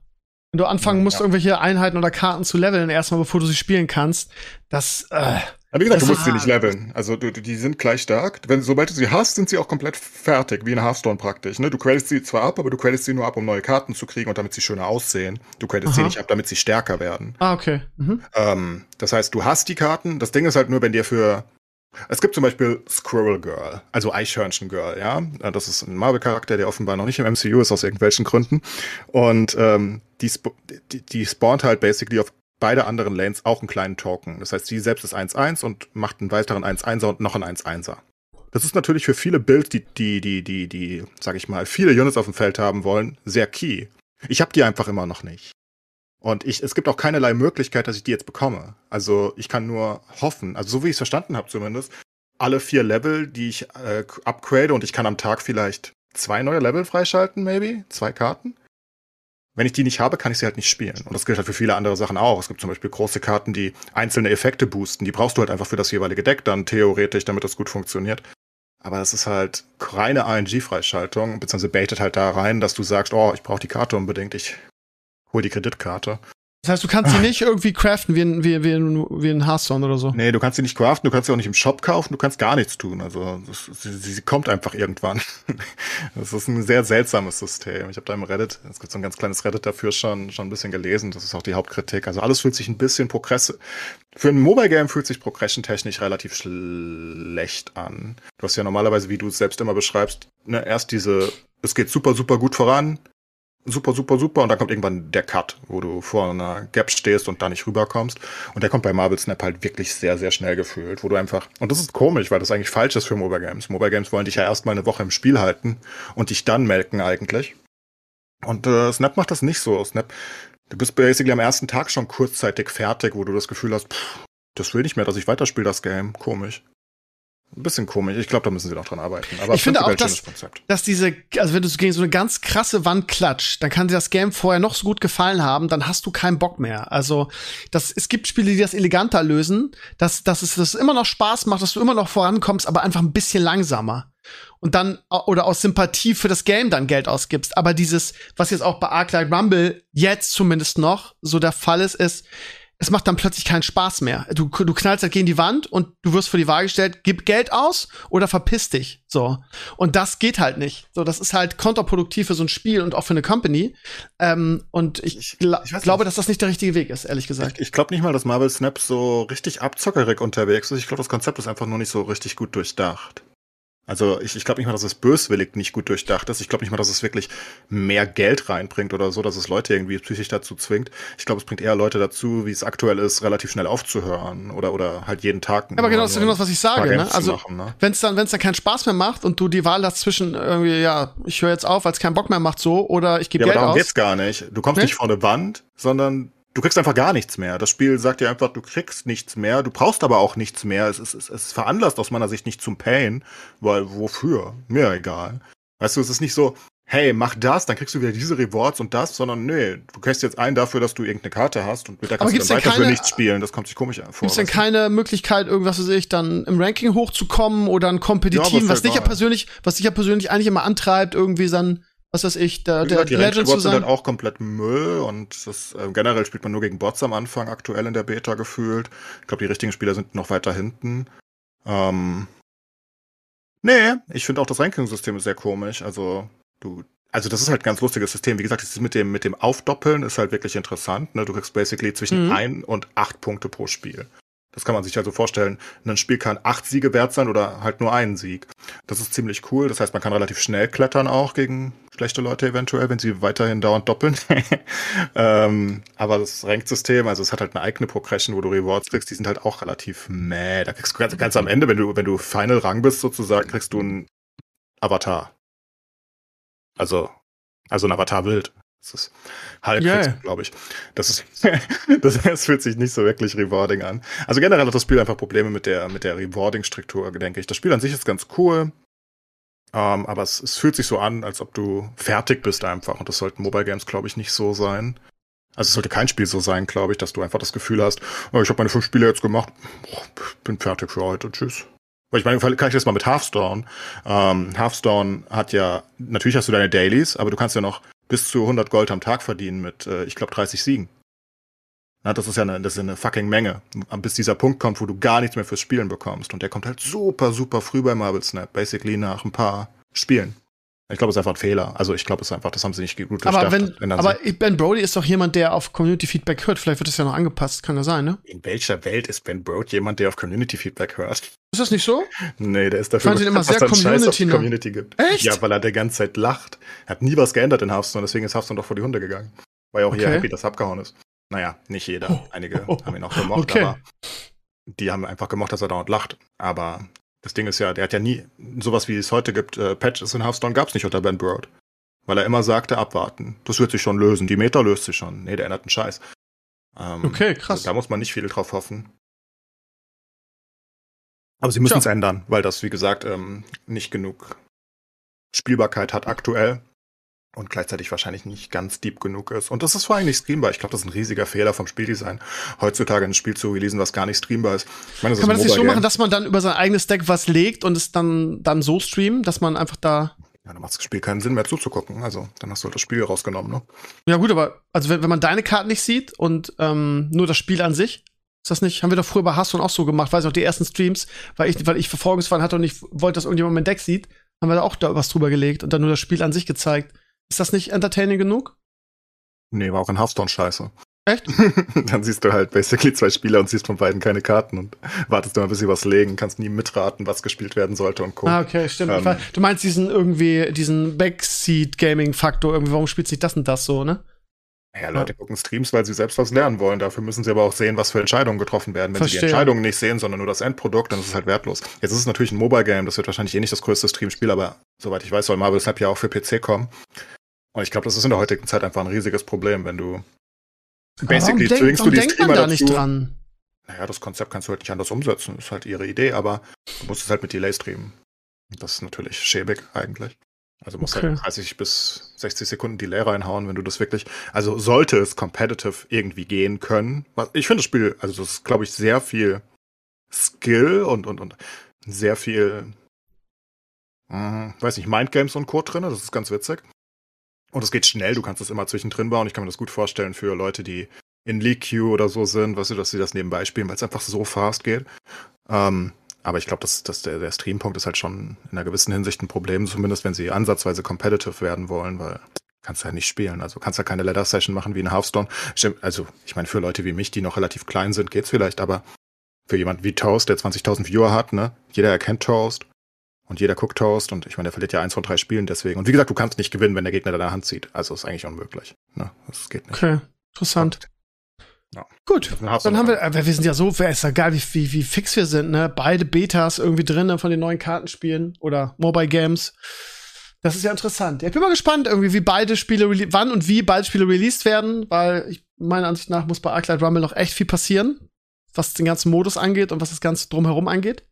Wenn du anfangen musst, Ja. irgendwelche Einheiten oder Karten zu leveln, erstmal bevor du sie spielen kannst, das, äh, Aber wie gesagt, Das du musst sie nicht leveln. Also du, die sind gleich stark. Wenn, sobald du sie hast, sind sie auch komplett fertig, wie in Hearthstone praktisch. Ne? Du creditest sie zwar ab, aber du creditest sie nur ab, um neue Karten zu kriegen und damit sie schöner aussehen. Du creditest sie nicht ab, damit sie stärker werden. ah, okay. Mhm. Ähm, das heißt, du hast die Karten. Das Ding ist halt nur, wenn dir für. Es gibt zum Beispiel Squirrel Girl, also Eichhörnchen Girl, ja. Das ist ein Marvel-Charakter, der offenbar noch nicht im MCU ist, aus irgendwelchen Gründen. Und ähm, die, sp die, die spawnt halt basically auf beide anderen Lanes auch einen kleinen Token. Das heißt, sie selbst ist 1-1 und macht einen weiteren 1-1er und noch einen 1-1er. Das ist natürlich für viele Builds, die, die, die, die, die, sag ich mal, viele Units auf dem Feld haben wollen, sehr key. Ich habe die einfach immer noch nicht. Und ich, es gibt auch keinerlei Möglichkeit, dass ich die jetzt bekomme. Also ich kann nur hoffen, also so wie ich es verstanden habe zumindest, alle vier Level, die ich äh, upgrade und ich kann am Tag vielleicht zwei neue Level freischalten, maybe, zwei Karten. Wenn ich die nicht habe, kann ich sie halt nicht spielen. Und das gilt halt für viele andere Sachen auch. Es gibt zum Beispiel große Karten, die einzelne Effekte boosten. Die brauchst du halt einfach für das jeweilige Deck dann theoretisch, damit das gut funktioniert. Aber das ist halt reine RNG-Freischaltung, beziehungsweise baitet halt da rein, dass du sagst, oh, ich brauche die Karte unbedingt, ich hol die Kreditkarte. Das heißt, du kannst sie nicht irgendwie craften wie ein, wie, wie ein, wie ein Hearthstone oder so. Nee, du kannst sie nicht craften, du kannst sie auch nicht im Shop kaufen, du kannst gar nichts tun. Also das, sie, sie kommt einfach irgendwann. Das ist ein sehr seltsames System. Ich habe da im Reddit, es gibt so ein ganz kleines Reddit dafür schon, schon ein bisschen gelesen. Das ist auch die Hauptkritik. Also alles fühlt sich ein bisschen Progress. Für ein Mobile Game fühlt sich Progression-technisch relativ schlecht an. Du hast ja normalerweise, wie du es selbst immer beschreibst, ne, erst diese, es geht super, super gut voran, super, super, super. Und dann kommt irgendwann der Cut, wo du vor einer Gap stehst und da nicht rüberkommst. Und der kommt bei Marvel Snap halt wirklich sehr, sehr schnell gefühlt, wo du einfach, und das ist komisch, weil das eigentlich falsch ist für Mobile Games. Mobile Games wollen dich ja erstmal eine Woche im Spiel halten und dich dann melken eigentlich. Und äh, Snap macht das nicht so. Snap, du bist basically am ersten Tag schon kurzzeitig fertig, wo du das Gefühl hast, pff, das will nicht mehr, dass ich weiterspiele, das Game. Komisch. Ein bisschen komisch. Ich glaube, da müssen sie noch dran arbeiten. Aber Ich finde auch, dass-. Dass diese, also wenn du gegen so eine ganz krasse Wand klatscht, dann kann dir das Game vorher noch so gut gefallen haben, dann hast du keinen Bock mehr. Also, das, es gibt Spiele, die das eleganter lösen, dass, dass es das immer noch Spaß macht, dass du immer noch vorankommst, aber einfach ein bisschen langsamer. Und dann, oder aus Sympathie für das Game dann Geld ausgibst. Aber dieses, was jetzt auch bei Arclight Rumble jetzt zumindest noch so der Fall ist, ist, es macht dann plötzlich keinen Spaß mehr. Du, du knallst halt gegen die Wand und du wirst vor die Waage gestellt, gib Geld aus oder verpiss dich. So. Und das geht halt nicht. So, das ist halt kontraproduktiv für so ein Spiel und auch für eine Company. Ähm, und ich, Ich- ich glaube, nicht. dass das nicht der richtige Weg ist, ehrlich gesagt. Ich, ich glaube nicht mal, dass Marvel Snap so richtig abzockerig unterwegs ist. Ich glaube, das Konzept ist einfach nur nicht so richtig gut durchdacht. Also ich, ich glaube nicht mal, dass es böswillig nicht gut durchdacht ist. Ich glaube nicht mal, dass es wirklich mehr Geld reinbringt oder so, dass es Leute irgendwie psychisch dazu zwingt. Ich glaube, es bringt eher Leute dazu, wie es aktuell ist, relativ schnell aufzuhören oder oder halt jeden Tag. aber genau, das ist genau das, was ich sage, ne? Also, machen, ne? Wenn es dann, wenn's dann keinen Spaß mehr macht und du die Wahl hast zwischen irgendwie, ja, ich höre jetzt auf, weil es keinen Bock mehr macht, so, oder ich gebe Ja, aber Geld darum aus. geht's gar nicht. Du kommst Ne? nicht vor eine Wand, sondern du kriegst einfach gar nichts mehr. Das Spiel sagt dir einfach, du kriegst nichts mehr, du brauchst aber auch nichts mehr. Es ist, es ist veranlasst aus meiner Sicht nicht zum Pain, weil wofür? Mir egal. Weißt du, es ist nicht so, hey, mach das, dann kriegst du wieder diese Rewards und das, sondern nee, du kriegst jetzt ein dafür, dass du irgendeine Karte hast und mit der Aber kannst du gibt's dann weiter für keine- nichts spielen. Das kommt sich komisch vor. Gibt es denn keine Möglichkeit, irgendwas weiß ich, dann im Ranking hochzukommen oder ein Ja, Kompetitiv, ist was dich ja persönlich, was dich ja persönlich eigentlich immer antreibt, irgendwie dann, was weiß ich, der, der gesagt, die Legend zu Rank-Rewards sind sein? halt auch komplett Müll und das, äh, generell spielt man nur gegen Bots am Anfang, aktuell in der Beta gefühlt. Ich glaube, die richtigen Spieler sind noch weiter hinten. Ähm, nee, ich finde auch das Ranking-System ist sehr komisch. Also, du, also das ist halt ein ganz lustiges System. Wie gesagt, das ist mit dem, mit dem Aufdoppeln ist halt wirklich interessant. Ne? Du kriegst basically zwischen Mhm. ein und acht Punkte pro Spiel. Das kann man sich also vorstellen. Ein Spiel kann acht Siege wert sein oder halt nur einen Sieg. Das ist ziemlich cool. Das heißt, man kann relativ schnell klettern auch gegen schlechte Leute eventuell, wenn sie weiterhin dauernd doppeln. ähm, aber das Ranksystem, also es hat halt eine eigene Progression, wo du Rewards kriegst, die sind halt auch relativ meh. Da kriegst du ganz, ganz am Ende, wenn du, wenn du Final Rang bist sozusagen, kriegst du einen Avatar. Also, also ein Avatar wild. Das ist halb, du, glaube ich. Das ist, das, das fühlt sich nicht so wirklich rewarding an. Also generell hat das Spiel einfach Probleme mit der, mit der Rewarding-Struktur, denke ich. Das Spiel an sich ist ganz cool. Ähm, aber es, es fühlt sich so an, als ob du fertig bist einfach. Und das sollten Mobile Games, glaube ich, nicht so sein. Also es sollte kein Spiel so sein, glaube ich, dass du einfach das Gefühl hast, oh, ich habe meine fünf Spiele jetzt gemacht, oh, bin fertig für heute, tschüss. Weil ich meine, kann ich das mal mit Hearthstone. Ähm, Hearthstone hat ja, natürlich hast du deine Dailies, aber du kannst ja noch bis zu 100 Gold am Tag verdienen mit, äh, ich glaube, 30 Siegen. Na, das ist ja eine, das ist eine fucking Menge. Bis dieser Punkt kommt, wo du gar nichts mehr fürs Spielen bekommst. Und der kommt halt super, super früh bei Marble Snap. Basically nach ein paar Spielen. Ich glaube, es ist einfach ein Fehler. Also ich glaube, es ist einfach, das haben sie nicht gut aber wenn, aber Ben Brody ist doch jemand, der auf Community Feedback hört. Vielleicht wird das ja noch angepasst, kann ja sein, ne? In welcher Welt ist Ben Brody jemand, der auf Community Feedback hört? Ist das nicht so? Nee, der ist dafür, ich fand ihn immer sehr Community, Scheiß Community gibt. Echt? Ja, weil er die ganze Zeit lacht. Er hat nie was geändert in Hearthstone, deswegen ist Hearthstone doch vor die Hunde gegangen. War ja auch okay. hier happy, dass er abgehauen ist. Naja, nicht jeder. Oh. Einige oh. haben ihn auch gemocht, okay. aber die haben einfach gemocht, dass er dauernd lacht. Aber das Ding ist ja, der hat ja nie sowas, wie es heute gibt. Äh, Patches in Hearthstone gab es nicht unter Ben Broad. Weil er immer sagte, abwarten. Das wird sich schon lösen. Die Meta löst sich schon. Nee, der ändert einen Scheiß. Ähm, okay, krass. Also da muss man nicht viel drauf hoffen. Aber sie müssen es ändern, weil das, wie gesagt, ähm, nicht genug Spielbarkeit hat aktuell und gleichzeitig wahrscheinlich nicht ganz deep genug ist. Und das ist vor allem nicht streambar. Ich glaube, das ist ein riesiger Fehler vom Spieldesign, heutzutage ein Spiel zu releasen, was gar nicht streambar ist. Ich meine, Kann man das nicht so machen, dass man dann über sein eigenes Deck was legt und es dann, dann so streamt, dass man einfach da ja, dann macht das Spiel keinen Sinn mehr zuzugucken. Also, dann hast du halt das Spiel rausgenommen, ne? Ja, gut, aber, also, wenn, wenn man deine Karten nicht sieht und ähm, nur das Spiel an sich, ist das nicht, haben wir doch früher bei Hearthstone auch so gemacht, weiß ich auch die ersten Streams, weil ich, weil ich Verfolgungsfall hatte und ich wollte, dass irgendjemand mein Deck sieht, haben wir da auch da was drüber gelegt und dann nur das Spiel an sich gezeigt. Ist das nicht entertaining genug? Nee, war auch in Hearthstone scheiße. Echt? dann siehst du halt basically zwei Spieler und siehst von beiden keine Karten und wartest immer, bis sie was legen, kannst nie mitraten, was gespielt werden sollte und Co. Ah, okay, stimmt. Ähm, du meinst diesen irgendwie, diesen Backseat-Gaming-Faktor, irgendwie, warum spielt sich das und das so, ne? Ja, Leute ja. gucken Streams, weil sie selbst was lernen wollen. Dafür müssen sie aber auch sehen, was für Entscheidungen getroffen werden. Wenn Verstehe. sie die Entscheidungen nicht sehen, sondern nur das Endprodukt, dann ist es halt wertlos. Jetzt ist es natürlich ein Mobile-Game, das wird wahrscheinlich eh nicht das größte Stream-Spiel, aber soweit ich weiß, soll Marvel Snap ja auch für PC kommen. Und ich glaube, das ist in der heutigen Zeit einfach ein riesiges Problem, wenn du basically denk, zwingst du die Streamer da nicht dran. Naja, das Konzept kannst du halt nicht anders umsetzen. Ist halt ihre Idee, aber du musst es halt mit Delay streamen. Das ist natürlich schäbig eigentlich. Also musst okay. halt 30 bis 60 Sekunden Delay reinhauen, wenn du das wirklich. Also sollte es competitive irgendwie gehen können. Ich finde das Spiel, also das ist, glaube ich, sehr viel Skill und, und, und sehr viel, äh, weiß nicht, Mindgames und Co. drin. Das ist ganz witzig. Und es geht schnell, du kannst das immer zwischendrin bauen. Ich kann mir das gut vorstellen für Leute, die in League Queue oder so sind, weißt du, dass sie das nebenbei spielen, weil es einfach so fast geht. Ähm, aber ich glaube, dass, dass der, der Streampunkt ist halt schon in einer gewissen Hinsicht ein Problem, zumindest wenn sie ansatzweise competitive werden wollen, weil kannst du halt nicht spielen. Also kannst ja keine Ladder Session machen wie in Hearthstone. Also, ich meine, für Leute wie mich, die noch relativ klein sind, geht's vielleicht, aber für jemanden wie Toast, der 20.000 Viewer hat, ne? Jeder erkennt Toast. Und jeder guckt Toast und ich meine, der verliert ja eins von drei Spielen deswegen. Und wie gesagt, du kannst nicht gewinnen, wenn der Gegner deine Hand zieht. Also ist eigentlich unmöglich. Ne? Das geht nicht. Okay, interessant. Ja. Gut, dann haben wir, äh, wir sind ja so, ist ja geil, wie, wie, wie fix wir sind, ne? Beide Betas irgendwie drin von den neuen Kartenspielen oder Mobile Games. Das ist ja interessant. Ich bin mal gespannt, irgendwie, wie beide Spiele, wann und wie beide Spiele released werden, weil ich, meiner Ansicht nach muss bei Arclight Rumble noch echt viel passieren, was den ganzen Modus angeht und was das Ganze drumherum angeht.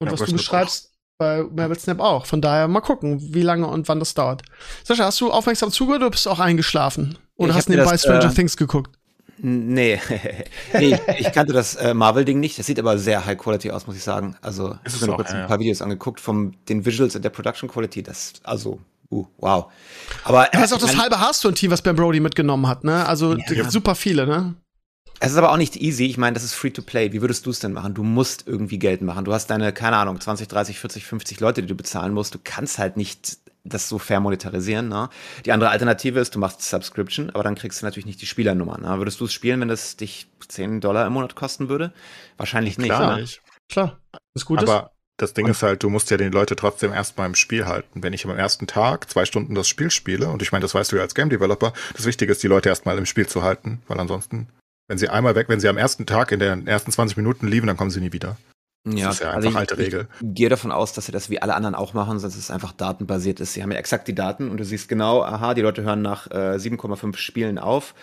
Und ja, was du beschreibst, bei Marvel Snap auch. Von daher mal gucken, wie lange und wann das dauert. Sascha, hast du aufmerksam zugehört oder bist du auch eingeschlafen? Oder ich hast du nebenbei das, Stranger äh, Things geguckt? Nee, nee ich kannte das äh, Marvel-Ding nicht. Das sieht aber sehr high quality aus, muss ich sagen. Also, ich habe mir noch jetzt ein paar Videos angeguckt von den Visuals und der Production Quality. Das, also, uh, wow. Aber. Ja, das ist auch das halbe Hearthstone-Team, was Ben Brody mitgenommen hat, ne? Also, ja. super viele, ne? Es ist aber auch nicht easy. Ich meine, das ist free to play. Wie würdest du es denn machen? Du musst irgendwie Geld machen. Du hast deine, keine Ahnung, 20, 30, 40, 50 Leute, die du bezahlen musst. Du kannst halt nicht das so fair monetarisieren. Ne? Die andere Alternative ist, du machst Subscription, aber dann kriegst du natürlich nicht die Spielernummer. Ne? Würdest du es spielen, wenn das dich 10 Dollar im Monat kosten würde? Wahrscheinlich nicht. Klar, ne? Klar. Das Gute aber das Ding ist halt, du musst ja den Leute trotzdem erstmal im Spiel halten. Wenn ich am ersten Tag zwei Stunden das Spiel spiele, und ich meine, das weißt du ja als Game Developer, das Wichtige ist, die Leute erstmal im Spiel zu halten, weil ansonsten wenn sie einmal weg, wenn sie am ersten Tag in den ersten 20 Minuten lieben, dann kommen sie nie wieder. Das ja, ist ja also einfach also ich, alte Regel. Ich gehe davon aus, dass sie das wie alle anderen auch machen, sonst ist es einfach datenbasiert ist. Sie haben ja exakt die Daten und du siehst genau, aha, die Leute hören nach äh, 7,5 Spielen auf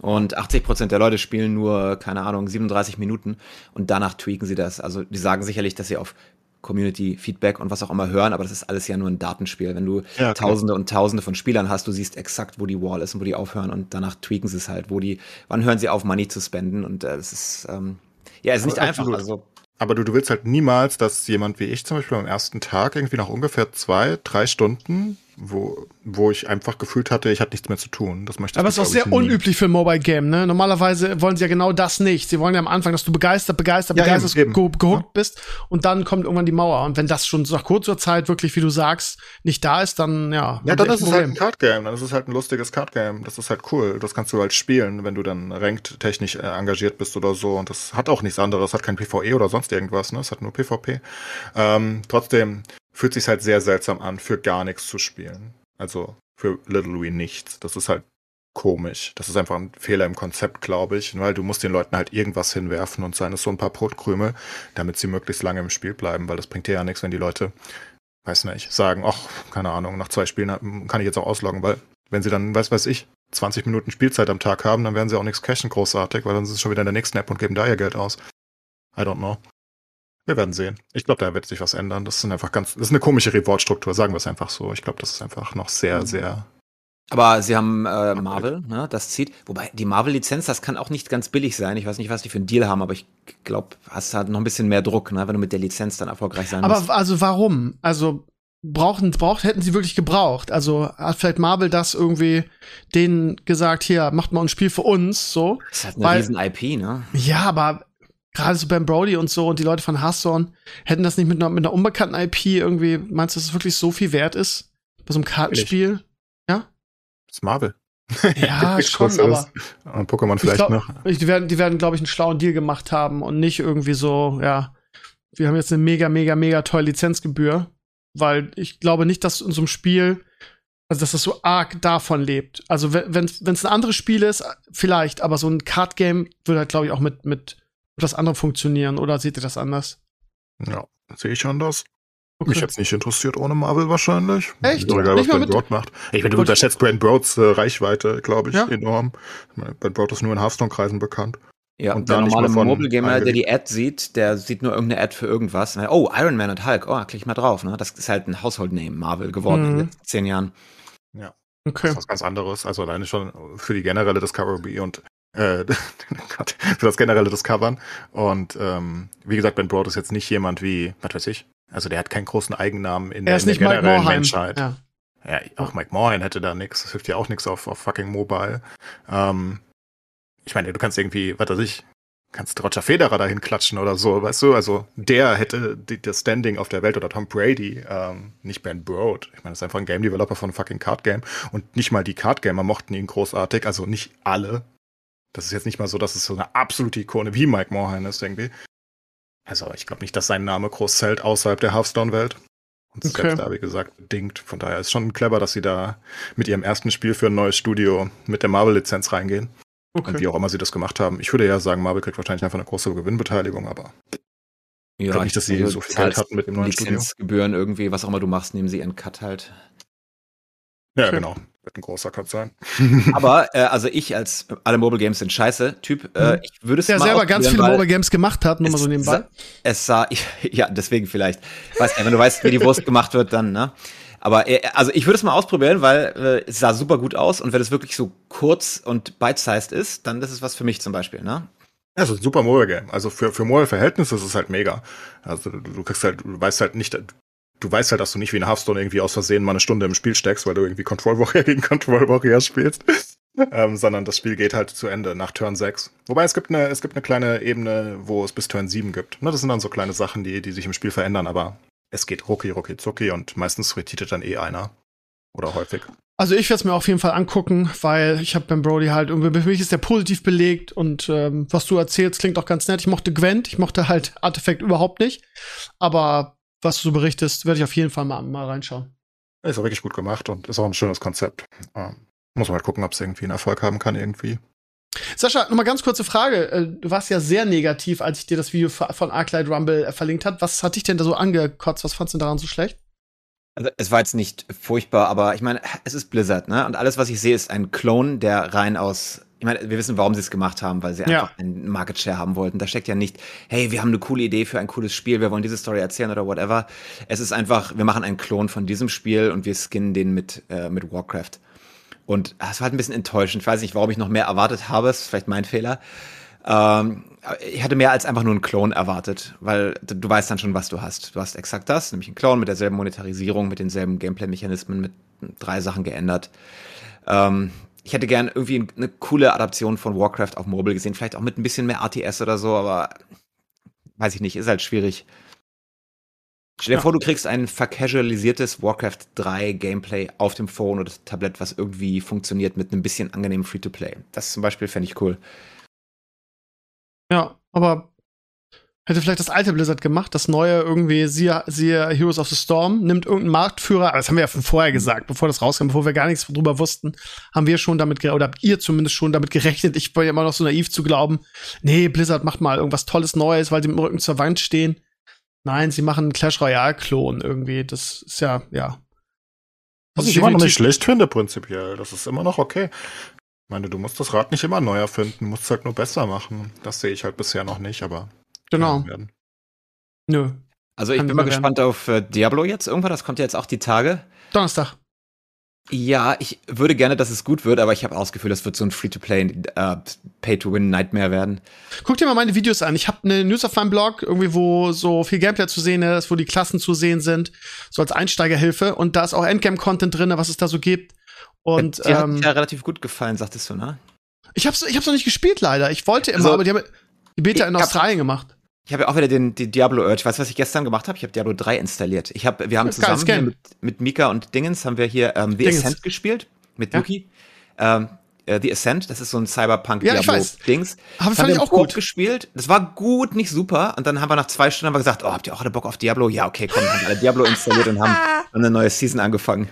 und 80 Prozent der Leute spielen nur, keine Ahnung, 37 Minuten und danach tweaken sie das. Also die sagen sicherlich, dass sie auf Community-Feedback und was auch immer hören, aber das ist alles ja nur ein Datenspiel. Wenn du Ja. Tausende und Tausende von Spielern hast, du siehst exakt, wo die Wall ist und wo die aufhören und danach tweaken sie es halt, wo die, wann hören sie auf, Money zu spenden und äh, es ist, ähm, ja, es ist nicht Aber einfach. absolut. Also, Aber du, du willst halt niemals, dass jemand wie ich zum Beispiel am ersten Tag irgendwie nach ungefähr zwei, drei Stunden, wo, wo ich einfach gefühlt hatte, ich hatte nichts mehr zu tun. Das möchte ich Aber es ist auch sehr unüblich für ein Mobile Game, ne? Normalerweise wollen sie ja genau das nicht. Sie wollen ja am Anfang, dass du begeistert, begeistert, Ja, begeistert eben, ge gehuckt bist und dann kommt irgendwann die Mauer. Und wenn das schon nach kurzer Zeit wirklich, wie du sagst, nicht da ist, dann ja. Ja, dann ist es halt ein Problem. Card-Game. Dann ist es halt ein lustiges Card-Game. Das ist halt cool. Das kannst du halt spielen, wenn du dann ranked technisch äh, engagiert bist oder so. Und das hat auch nichts anderes. Hat kein PvE oder sonst irgendwas, ne? Es hat nur PvP. Ähm, trotzdem fühlt sich halt sehr seltsam an, für gar nichts zu spielen. Also für literally nichts. Das ist halt komisch. Das ist einfach ein Fehler im Konzept, glaube ich, weil du musst den Leuten halt irgendwas hinwerfen und seien es so ein paar Brotkrümel, damit sie möglichst lange im Spiel bleiben, weil das bringt dir ja nichts, wenn die Leute weiß nicht, sagen, ach, keine Ahnung, nach zwei Spielen kann ich jetzt auch ausloggen, weil wenn sie dann, weiß weiß ich, 20 Minuten Spielzeit am Tag haben, dann werden sie auch nichts cashen großartig, weil dann sind sie schon wieder in der nächsten App und geben da ihr Geld aus. I don't know. Wir werden sehen. Ich glaube, da wird sich was ändern. Das sind einfach ganz, das ist eine komische Reward-Struktur, sagen wir es einfach so. Ich glaube, das ist einfach noch sehr, sehr. aber sie haben äh, Marvel, ne, das zieht. Wobei die Marvel-Lizenz, das kann auch nicht ganz billig sein. Ich weiß nicht, was die für einen Deal haben, aber ich glaube, hast halt noch ein bisschen mehr Druck, ne, wenn du mit der Lizenz dann erfolgreich sein musst. Aber also warum? Also brauchen, braucht, hätten sie wirklich gebraucht. Also hat vielleicht Marvel das irgendwie denen gesagt, hier, macht mal ein Spiel für uns, so. Das ist halt eine weil- riesen IP, ne? Ja, aber gerade so Ben Brody und so und die Leute von Hearthstone hätten das nicht mit einer, mit einer unbekannten IP irgendwie, meinst du, dass es wirklich so viel wert ist? Bei so einem Kartenspiel? Das ist Marvel. Ja, schon, aber Pokémon ich vielleicht glaub, noch. die werden, die werden, glaube ich, einen schlauen Deal gemacht haben und nicht irgendwie so, ja, wir haben jetzt eine mega, mega, mega tolle Lizenzgebühr, weil ich glaube nicht, dass in so einem Spiel, also dass das so arg davon lebt. Also wenn wenn es ein anderes Spiel ist, vielleicht, aber so ein Card-Game würde halt, glaube ich, auch mit, mit etwas anderem funktionieren. Oder seht ihr das anders? Ja, sehe ich anders. Okay. Mich jetzt nicht interessiert ohne Marvel wahrscheinlich. Echt? Ist egal, was Ben Broad macht. Ich meine, du unterschätzt Brand Broads äh, Reichweite, glaube ich, Ja. enorm. Ben Broad ist nur in Hearthstone-Kreisen bekannt. Ja, Und der normale mal von Mobile Gamer, der die Ad sieht, der sieht nur irgendeine Ad für irgendwas. Oh, Iron Man und Hulk, oh, klick mal drauf, ne? Das ist halt ein Household Name, Marvel geworden in Mhm. den letzten zehn Jahren. Das Okay. ist was ganz anderes. Also alleine schon für die generelle Discovery und äh, Gott, für das generelle Discovern. Und ähm, wie gesagt, Ben Broad ist jetzt nicht jemand wie, was weiß ich. Also der hat keinen großen Eigennamen in Er der, in der nicht Mike generellen. Menschheit. Ja. Ja, auch Mike Morin hätte da nix. Das hilft ja auch nix auf, auf fucking Mobile. Ähm, ich meine, du kannst irgendwie, was weiß ich, kannst Roger Federer dahin klatschen oder so, weißt du? Also der hätte die, das Standing auf der Welt oder Tom Brady, ähm, nicht Ben Broad. Ich meine, das ist einfach ein Game Developer von einem fucking Card Game und nicht mal die Card Gamer mochten ihn großartig, also nicht alle. Das ist jetzt nicht mal so, dass es so eine absolute Ikone wie Mike Morhaime ist irgendwie. Also ich glaube nicht, dass sein Name groß zählt außerhalb der Hearthstone-Welt. Und Okay. selbst da, wie gesagt, bedingt. Von daher ist schon clever, dass sie da mit ihrem ersten Spiel für ein neues Studio mit der Marvel-Lizenz reingehen. Und Okay. wie auch immer sie das gemacht haben. Ich würde ja sagen, Marvel kriegt wahrscheinlich einfach eine große Gewinnbeteiligung, aber Ja, glaub nicht, dass sie also so viel Geld hatten mit dem neuen Studio. Lizenzgebühren irgendwie, was auch immer du machst, nehmen sie ihren Cut halt. ja, Okay. genau. Wird ein großer Cut sein. Aber äh, also ich als alle Mobile Games sind scheiße Typ, äh, Mhm. ich würde es Der mal selber ganz viele Mobile Games gemacht hat, nur mal es so nebenbei. sa- Es sah, ja, deswegen vielleicht. Weiß nicht, wenn du weißt, wie die Wurst gemacht wird, dann, ne? Aber äh, also ich würde es mal ausprobieren, weil äh, es sah super gut aus und wenn es wirklich so kurz und bite-sized ist, dann ist es was für mich zum Beispiel, ne? Ja, so ein super Mobile Game. Also für, für Mobile-Verhältnisse ist es halt mega. Also du, du kriegst halt, du weißt halt nicht, du weißt halt, dass du nicht wie in Hearthstone irgendwie aus Versehen mal eine Stunde im Spiel steckst, weil du irgendwie Control Warrior gegen Control Warrior spielst. ähm, sondern das Spiel geht halt zu Ende nach Turn 6. Wobei es gibt eine, es gibt eine kleine Ebene, wo es bis Turn 7 gibt. Ne, das sind dann so kleine Sachen, die, die sich im Spiel verändern, aber es geht rucki, rucki, zucki und meistens retweetet dann eh einer. Oder häufig. Also ich werde es mir auf jeden Fall angucken, weil ich habe Ben Brody halt irgendwie, für mich ist der positiv belegt und ähm, was du erzählst klingt auch ganz nett. Ich mochte Gwent, ich mochte halt Artefakt überhaupt nicht, aber was du so berichtest, werde ich auf jeden Fall mal, mal reinschauen. Ist auch wirklich gut gemacht und ist auch ein schönes Konzept. Ähm, muss man halt gucken, ob es irgendwie einen Erfolg haben kann irgendwie. Sascha, noch mal ganz kurze Frage. Äh, Du warst ja sehr negativ, als ich dir das Video von Arclight Rumble äh, verlinkt hat. Was hat dich denn da so angekotzt? Was fandst du daran so schlecht? Also es war jetzt nicht furchtbar, aber ich meine, es ist Blizzard, ne? Und alles, was ich sehe, ist ein Clone, der rein aus ich meine, wir wissen, warum sie es gemacht haben, weil sie Ja. einfach einen Market Share haben wollten. Da steckt ja nicht, hey, wir haben eine coole Idee für ein cooles Spiel, wir wollen diese Story erzählen oder whatever. Es ist einfach, wir machen einen Klon von diesem Spiel und wir skinnen den mit, äh, mit Warcraft. Und es war halt ein bisschen enttäuschend. Ich weiß nicht, warum ich noch mehr erwartet habe. Es ist vielleicht mein Fehler. Ähm, ich hatte mehr als einfach nur einen Klon erwartet, weil du, du weißt dann schon, was du hast. Du hast exakt das, nämlich einen Klon mit derselben Monetarisierung, mit denselben Gameplay-Mechanismen, mit drei Sachen geändert. Ähm, ich hätte gern irgendwie eine coole Adaption von Warcraft auf Mobile gesehen, vielleicht auch mit ein bisschen mehr ATS oder so, aber weiß ich nicht, ist halt schwierig. Stell dir Ja. vor, du kriegst ein vercasualisiertes Warcraft 3 Gameplay auf dem Phone oder das Tablett, was irgendwie funktioniert mit einem bisschen angenehmen Free-to-Play. Das zum Beispiel fände ich cool. Ja, aber hätte vielleicht das alte Blizzard gemacht, das neue irgendwie, siehe, siehe Heroes of the Storm, nimmt irgendeinen Marktführer, aber das haben wir ja von vorher gesagt, bevor das rauskam, bevor wir gar nichts drüber wussten, haben wir schon damit, oder habt ihr zumindest schon damit gerechnet, ich war ja immer noch so naiv zu glauben, nee, Blizzard macht mal irgendwas Tolles Neues, weil sie mit dem Rücken zur Wand stehen. Nein, sie machen einen Clash Royale-Klon irgendwie, das ist ja, ja. Was ich immer noch nicht schlecht finde, prinzipiell. Das ist immer noch okay. Ich meine, du musst das Rad nicht immer neu erfinden, musst es halt nur besser machen. Das sehe ich halt bisher noch nicht, aber. Genau, werden. nö. Also ich Kann bin mal immer gespannt auf äh, Diablo jetzt irgendwann, das kommt ja jetzt auch die Tage. Donnerstag. Ja, ich würde gerne, dass es gut wird, aber ich habe auch das Gefühl, das wird so ein Free-to-Play, äh, Pay-to-Win-Nightmare werden. Guck dir mal meine Videos an. Ich habe eine News auf meinem Blog, irgendwie, wo so viel Gameplay zu sehen ist, wo die Klassen zu sehen sind, so als Einsteigerhilfe. Und da ist auch Endgame-Content drin, was es da so gibt. Und Die hat ähm, dir ja relativ gut gefallen, sagtest du, ne? ich hab's, ich hab's noch nicht gespielt, leider. Ich wollte immer, Also, aber die haben die Beta in Australien gemacht. Ich habe ja auch wieder den, die Diablo Urge. Weißt du, was ich gestern gemacht habe? Ich habe Diablo 3 installiert. Ich hab, wir haben zusammen mit, mit Mika und Dingens haben wir hier ähm, The Dingens. Ascent gespielt mit Ja. Yuki. Ähm, äh, The Ascent, das ist so ein Cyberpunk Ja, ich weiß. Dings. Aber Das fand haben ich wir auch gut. gespielt. Das war gut, nicht super. Und dann haben wir nach zwei Stunden haben wir gesagt, oh, habt ihr auch alle Bock auf Diablo? Ja, okay, komm, haben alle Diablo installiert und haben, haben eine neue Season angefangen.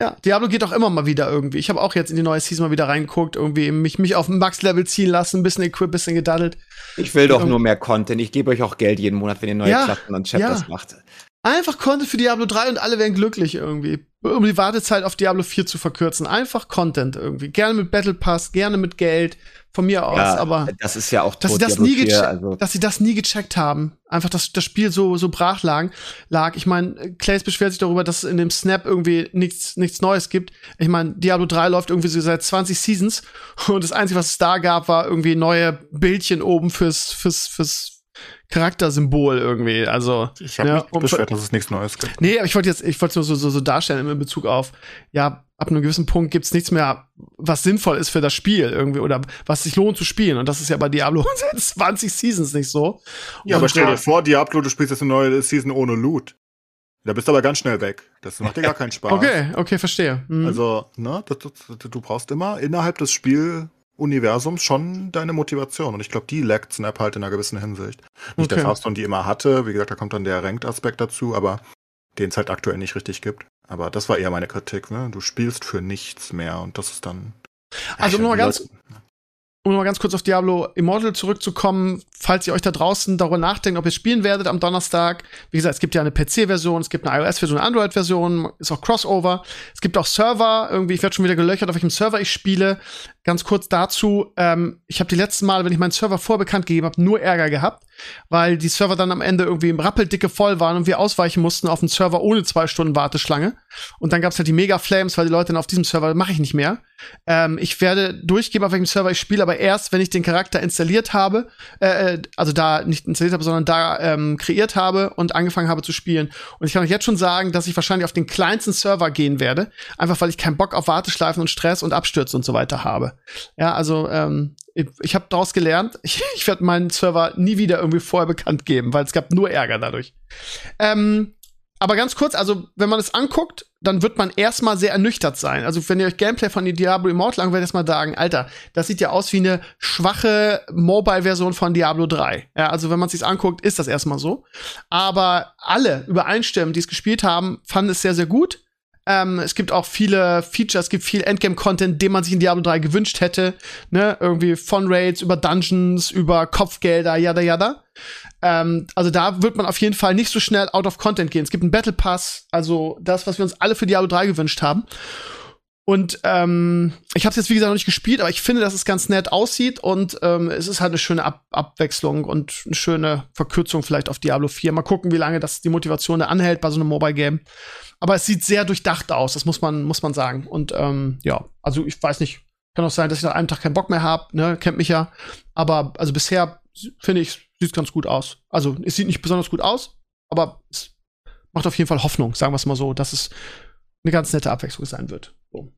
Ja, Diablo geht auch immer mal wieder irgendwie. Ich habe auch jetzt in die neue Season mal wieder reingeguckt, irgendwie mich, mich auf Max-Level ziehen lassen, ein bisschen equip, bisschen gedaddelt. Ich will doch nur mehr Content. Ich gebe euch auch Geld jeden Monat, wenn ihr neue Ja, Klassen und Chapters ja. macht. Einfach Content für Diablo 3 und alle wären glücklich irgendwie. Um die Wartezeit auf Diablo 4 zu verkürzen. Einfach Content irgendwie. Gerne mit Battle Pass, gerne mit Geld. Von mir aus, Ja, aber das ist ja auch dass sie das nie 4, gecheckt, also dass sie das nie gecheckt haben. Einfach, dass das Spiel so, so brach lag. lag. Ich meine, Clays beschwert sich darüber, dass es in dem Snap irgendwie nichts, nichts Neues gibt. Ich meine, Diablo 3 läuft irgendwie so seit 20 Seasons und das Einzige, was es da gab, war irgendwie neue Bildchen oben fürs, fürs, fürs Charaktersymbol irgendwie. Also, Ich habe Ja, mich beschwert, dass es nichts Neues gibt. Nee, aber ich wollte jetzt, ich wollte nur so, so, so darstellen in Bezug auf, ja, ab einem gewissen Punkt gibt's nichts mehr, was sinnvoll ist für das Spiel irgendwie oder was sich lohnt zu spielen. Und das ist ja bei Diablo seit 20 Seasons nicht so. Ja, aber Und, stell äh, dir vor, Diablo, du spielst jetzt eine neue Season ohne Loot. Da bist du aber ganz schnell weg. Das macht dir gar keinen Spaß. Okay, okay, verstehe. Mhm. Also, ne, das, das, du brauchst immer innerhalb des Spieluniversums schon deine Motivation. Und ich glaube, die lackt Snap halt in einer gewissen Hinsicht. Nicht der Okay. Fastone, die immer hatte. Wie gesagt, da kommt dann der Ranked-Aspekt dazu, aber den es halt aktuell nicht richtig gibt. Aber das war eher meine Kritik, ne? Du spielst für nichts mehr und das ist dann. Also, um Ja, noch mal ganz- um mal ganz kurz auf Diablo Immortal zurückzukommen, falls ihr euch da draußen darüber nachdenkt, ob ihr spielen werdet am Donnerstag. Wie gesagt, es gibt ja eine PC-Version, es gibt eine iOS-Version, eine Android-Version, ist auch Crossover. Es gibt auch Server, irgendwie, ich werde schon wieder gelöchert, auf welchem Server ich spiele. Ganz kurz dazu, ähm, ich habe die letzten Mal, wenn ich meinen Server vorbekannt gegeben habe, nur Ärger gehabt, weil die Server dann am Ende irgendwie rappeldicke voll waren und wir ausweichen mussten auf einen Server ohne zwei Stunden Warteschlange. Und dann gab's halt die Mega-Flames, weil die Leute dann auf diesem Server, mache ich nicht mehr. Ähm, ich werde durchgeben, auf welchem Server ich spiele, aber erst, wenn ich den Charakter installiert habe, äh, äh, also da nicht installiert habe, sondern da ähm, kreiert habe und angefangen habe zu spielen. Und ich kann euch jetzt schon sagen, dass ich wahrscheinlich auf den kleinsten Server gehen werde, einfach weil ich keinen Bock auf Warteschleifen und Stress und Abstürze und so weiter habe. Ja, also ähm, ich, ich habe daraus gelernt, ich, ich werde meinen Server nie wieder irgendwie vorher bekannt geben, weil es gab nur Ärger dadurch. Ähm, aber ganz kurz, also wenn man es anguckt, dann wird man erstmal sehr ernüchtert sein. Also wenn ihr euch Gameplay von Diablo Immortal anguckt, werdet ihr erstmal sagen, Alter, das sieht ja aus wie eine schwache Mobile-Version von Diablo 3. Ja, also wenn man es sich anguckt, ist das erstmal so. Aber alle übereinstimmen, die es gespielt haben, fanden es sehr, sehr gut. Ähm, es gibt auch viele Features, es gibt viel Endgame-Content, den man sich in Diablo 3 gewünscht hätte. Ne? Irgendwie von Raids über Dungeons, über Kopfgelder, yada yada. Ähm, also da wird man auf jeden Fall nicht so schnell out of Content gehen. Es gibt einen Battle Pass, also das, was wir uns alle für Diablo 3 gewünscht haben. Und ähm, ich habe es jetzt wie gesagt noch nicht gespielt, aber ich finde, dass es ganz nett aussieht und ähm, es ist halt eine schöne Ab Abwechslung und eine schöne Verkürzung vielleicht auf Diablo 4. Mal gucken, wie lange das die Motivation da anhält bei so einem Mobile Game. Aber es sieht sehr durchdacht aus, das muss man muss man sagen. Und ähm, ja, also ich weiß nicht, kann auch sein, dass ich nach einem Tag keinen Bock mehr habe, ne, kennt mich ja. Aber also bisher finde ich, sieht ganz gut aus. Also es sieht nicht besonders gut aus, aber es macht auf jeden Fall Hoffnung, sagen wir es mal so, dass es eine ganz nette Abwechslung sein wird. So.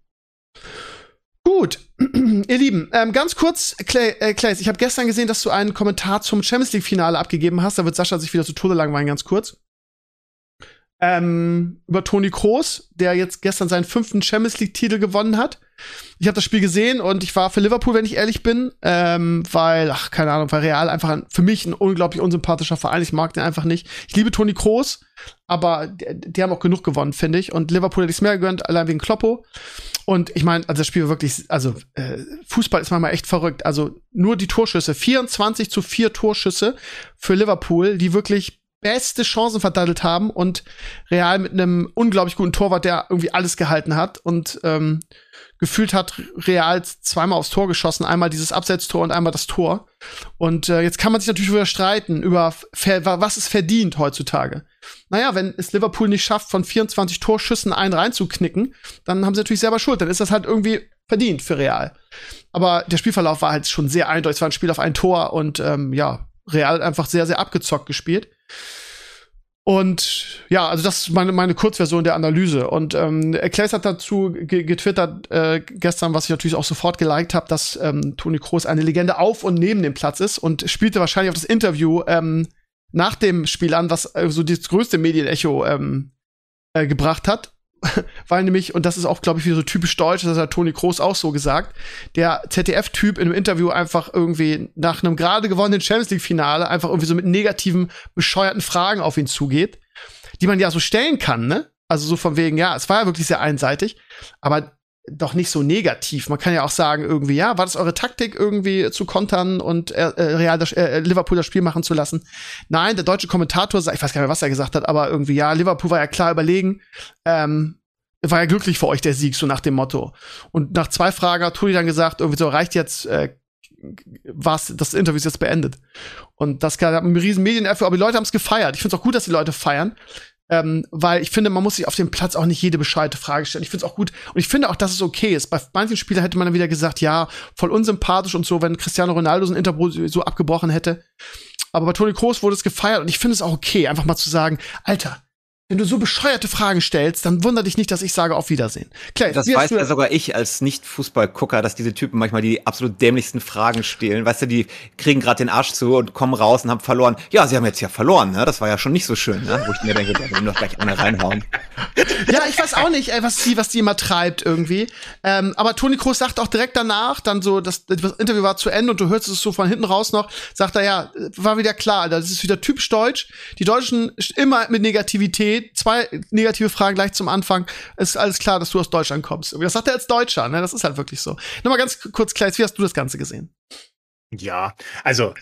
Gut, ihr Lieben, ähm, ganz kurz, Clay, äh, Clay ich habe gestern gesehen, dass du einen Kommentar zum Champions League-Finale abgegeben hast. Da wird Sascha sich wieder zu Tode langweilen, ganz kurz. Ähm, über Toni Kroos, der jetzt gestern seinen fünften Champions League-Titel gewonnen hat. Ich habe das Spiel gesehen und ich war für Liverpool, wenn ich ehrlich bin, ähm, weil, ach, keine Ahnung, weil Real einfach ein, für mich ein unglaublich unsympathischer Verein. Ich mag den einfach nicht. Ich liebe Toni Kroos, aber die, die, haben auch genug gewonnen, finde ich. Und Liverpool hätte ich mehr gegönnt, allein wegen Kloppo. Und ich meine, also das Spiel war wirklich, also äh, Fußball ist manchmal echt verrückt. Also nur die Torschüsse, 24 zu 4 Torschüsse für Liverpool, die wirklich beste Chancen verdattelt haben und Real mit einem unglaublich guten Torwart, der irgendwie alles gehalten hat und ähm, gefühlt hat Real zweimal aufs Tor geschossen, einmal dieses Abseitstor und einmal das Tor. Und äh, jetzt kann man sich natürlich wieder streiten über was ist verdient heutzutage. Naja, wenn es Liverpool nicht schafft, von 24 Torschüssen einen reinzuknicken, dann haben sie natürlich selber Schuld. Dann ist das halt irgendwie verdient für Real. Aber der Spielverlauf war halt schon sehr eindeutig. Es war ein Spiel auf ein Tor und ähm, ja, Real hat einfach sehr, sehr abgezockt gespielt. Und ja, also das ist meine, meine Kurzversion der Analyse. Und ähm, Claes hat dazu getwittert äh, gestern, was ich natürlich auch sofort geliked habe, dass ähm, Toni Kroos eine Legende auf und neben dem Platz ist und spielte wahrscheinlich auf das Interview ähm, nach dem Spiel an, was äh, so das größte Medienecho ähm, äh, gebracht hat. weil nämlich, und das ist auch, glaube ich, wieder so typisch deutsch, das hat Toni Kroos auch so gesagt, der ZDF-Typ in einem Interview einfach irgendwie nach einem gerade gewonnenen Champions League-Finale einfach irgendwie so mit negativen, bescheuerten Fragen auf ihn zugeht, die man ja so stellen kann, ne? Also so von wegen, ja, es war ja wirklich sehr einseitig, aber doch nicht so negativ. Man kann ja auch sagen, irgendwie, ja, war das eure Taktik, irgendwie zu kontern und äh, äh Real das, äh, Liverpool das Spiel machen zu lassen? Nein, der deutsche Kommentator, ich weiß gar nicht mehr, was er gesagt hat, aber irgendwie, ja, Liverpool war ja klar überlegen. Ähm, war ja glücklich für euch der Sieg, so nach dem Motto. Und nach zwei Fragen hat Tuli dann gesagt, irgendwie so reicht jetzt, äh, was das Interview ist jetzt beendet. Und das gab einen riesen Medienerfolg, aber die Leute haben es gefeiert. Ich finde es auch gut, dass die Leute feiern. Ähm, weil ich finde, man muss sich auf dem Platz auch nicht jede bescheuerte Frage stellen. Ich finde es auch gut und ich finde auch, dass es okay ist. Bei manchen Spielern hätte man dann wieder gesagt, ja, voll unsympathisch und so, wenn Cristiano Ronaldo so ein Interview so abgebrochen hätte. Aber bei Toni Kroos wurde es gefeiert und ich finde es auch okay, einfach mal zu sagen, Alter, wenn du so bescheuerte Fragen stellst, dann wundert dich nicht, dass ich sage auf Wiedersehen. Klar, das weiß ja sogar ich als Nicht-Fußball-Gucker, dass diese Typen manchmal die absolut dämlichsten Fragen stehlen. Weißt du, die kriegen gerade den Arsch zu und kommen raus und haben verloren. Ja, sie haben jetzt ja verloren, ne? Das war ja schon nicht so schön, ne? Wo ich mir denke, da will doch gleich eine reinhauen. ja, ich weiß auch nicht, ey, was die, was die immer treibt irgendwie. Ähm, aber Toni Kroos sagt auch direkt danach, dann so, das, das Interview war zu Ende und du hörst es so von hinten raus noch, sagt er, ja, war wieder klar, das ist wieder typisch deutsch. Die Deutschen immer mit Negativität zwei negative Fragen gleich zum Anfang. Es ist alles klar, dass du aus Deutschland kommst. Das sagt er als Deutscher, ne? Das ist halt wirklich so. Nochmal ganz kurz, Kleis, wie hast du das Ganze gesehen? Ja, also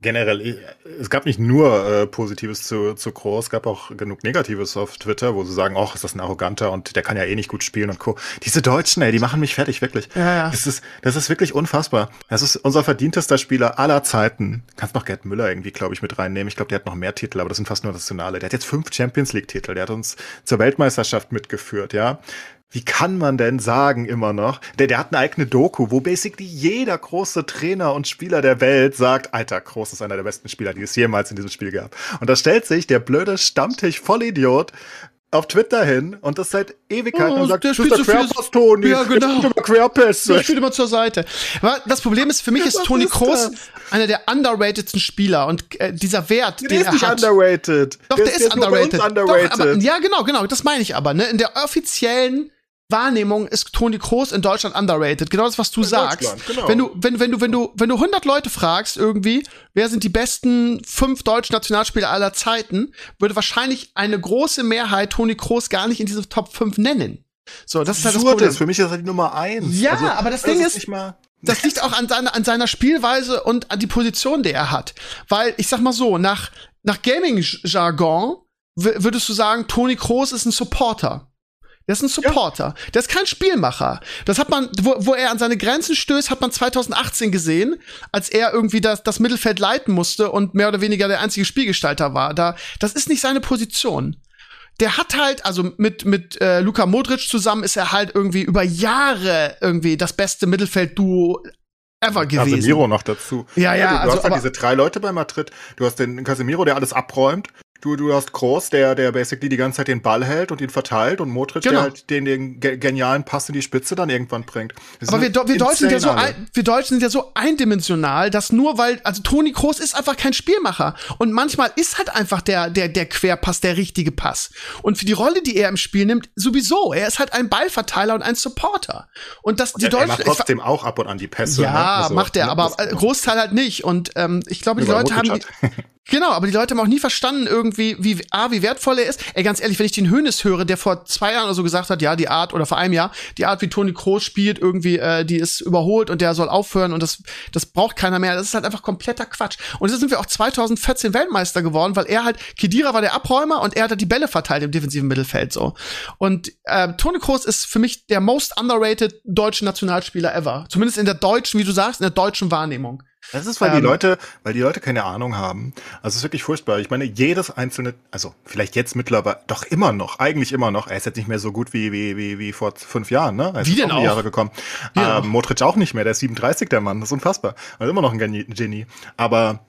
generell, äh, es gab nicht nur äh, Positives zu, zu Kroos, es gab auch genug Negatives auf Twitter, wo sie sagen, ach, ist das ein Arroganter und der kann ja eh nicht gut spielen und Co. Diese Deutschen, ey, die machen mich fertig, wirklich. Ja, ja. Das ist, das ist wirklich unfassbar. Das ist unser verdientester Spieler aller Zeiten. Kannst noch Gerd Müller irgendwie, glaube ich, mit reinnehmen. Ich glaube, der hat noch mehr Titel, aber das sind fast nur nationale. Der hat jetzt fünf Champions League-Titel, der hat uns zur Weltmeisterschaft mitgeführt, ja. Wie kann man denn sagen immer noch? Der, der hat eine eigene Doku, wo basically jeder große Trainer und Spieler der Welt sagt, Alter, Groß ist einer der besten Spieler, die es jemals in diesem Spiel gab. Und da stellt sich der blöde Stammtisch-Vollidiot auf Twitter hin und das seit Ewigkeiten oh, und sagt, der spielt so Querpass, Toni. Ja, genau. Immer Querpässe. Spielt immer zur Seite. Aber das Problem ist, für mich ist Toni Kroos einer der underratedsten Spieler und äh, dieser Wert, der den ist er nicht hat. underrated. Doch, der, der, ist, der ist underrated. underrated. Doch, aber, ja, genau, genau, das meine ich aber. Ne? In der offiziellen Wahrnehmung ist Toni Kroos in Deutschland underrated. Genau das, was du In sagst. Genau. Wenn du, wenn, wenn du, wenn du, wenn du 100 Leute fragst irgendwie, wer sind die besten fünf deutschen Nationalspieler aller Zeiten, würde wahrscheinlich eine große Mehrheit Toni Kroos gar nicht in diese Top 5 nennen. So, das ist halt das Problem. Für mich ist er die Nummer eins. Ja, also, aber das Ding ist, ist das liegt auch an seiner, an seiner Spielweise und an die Position, die er hat. Weil, ich sag mal so, nach, nach Gaming-Jargon würdest du sagen, Toni Kroos ist ein Supporter Der ist ein Supporter. Ja. Der ist kein Spielmacher. Das hat man, wo, wo er an seine Grenzen stößt, hat man 2018 gesehen, als er irgendwie das, das Mittelfeld leiten musste und mehr oder weniger der einzige Spielgestalter war. Da, das ist nicht seine Position. Der hat halt, also mit, mit äh, Luka Modric zusammen ist er halt irgendwie über Jahre irgendwie das beste Mittelfeldduo ever gewesen. Casemiro noch dazu. Ja, ja. Du, du also, hast halt diese drei Leute bei Madrid. Du hast den Casemiro, der alles abräumt. Du, du hast Groß, der, der basically die ganze Zeit den Ball hält und ihn verteilt und Modric, genau. der halt den, den genialen Pass in die Spitze dann irgendwann bringt. Das Aber wir, wir, Deutschen sind ja so ein, wir Deutschen sind ja so eindimensional, dass nur weil, also Toni Groß ist einfach kein Spielmacher. Und manchmal ist halt einfach der, der, der Querpass der richtige Pass. Und für die Rolle, die er im Spiel nimmt, sowieso. Er ist halt ein Ballverteiler und ein Supporter. Und das, und die Deutschen. Er macht trotzdem auch ab und an die Pässe. Ja, ne? also, macht er, ne? aber Großteil halt nicht. Und ähm, ich glaube, die Leute haben. Genau, aber die Leute haben auch nie verstanden irgendwie, wie, A, wie wertvoll er ist. Ey, ganz ehrlich, wenn ich den Hönes höre, der vor zwei Jahren oder so gesagt hat, ja, die Art, oder vor einem Jahr, die Art, wie Toni Kroos spielt, irgendwie, äh, die ist überholt und der soll aufhören und das, das braucht keiner mehr. Das ist halt einfach kompletter Quatsch. Und jetzt sind wir auch 2014 Weltmeister geworden, weil er halt, Kedira war der Abräumer und er hat halt die Bälle verteilt im defensiven Mittelfeld, so. Und, äh, Toni Kroos ist für mich der most underrated deutsche Nationalspieler ever. Zumindest in der deutschen, wie du sagst, in der deutschen Wahrnehmung. Das ist, weil ähm, die Leute, weil die Leute keine Ahnung haben. Also es ist wirklich furchtbar. Ich meine, jedes einzelne, also vielleicht jetzt mittlerweile, doch immer noch, eigentlich immer noch. Er ist jetzt nicht mehr so gut wie wie wie, wie vor fünf Jahren, ne? Er ist wie denn auch? Jahre gekommen. Ähm, Modric auch nicht mehr. Der ist 37, der Mann. Das ist unfassbar. Also immer noch ein Genie. Aber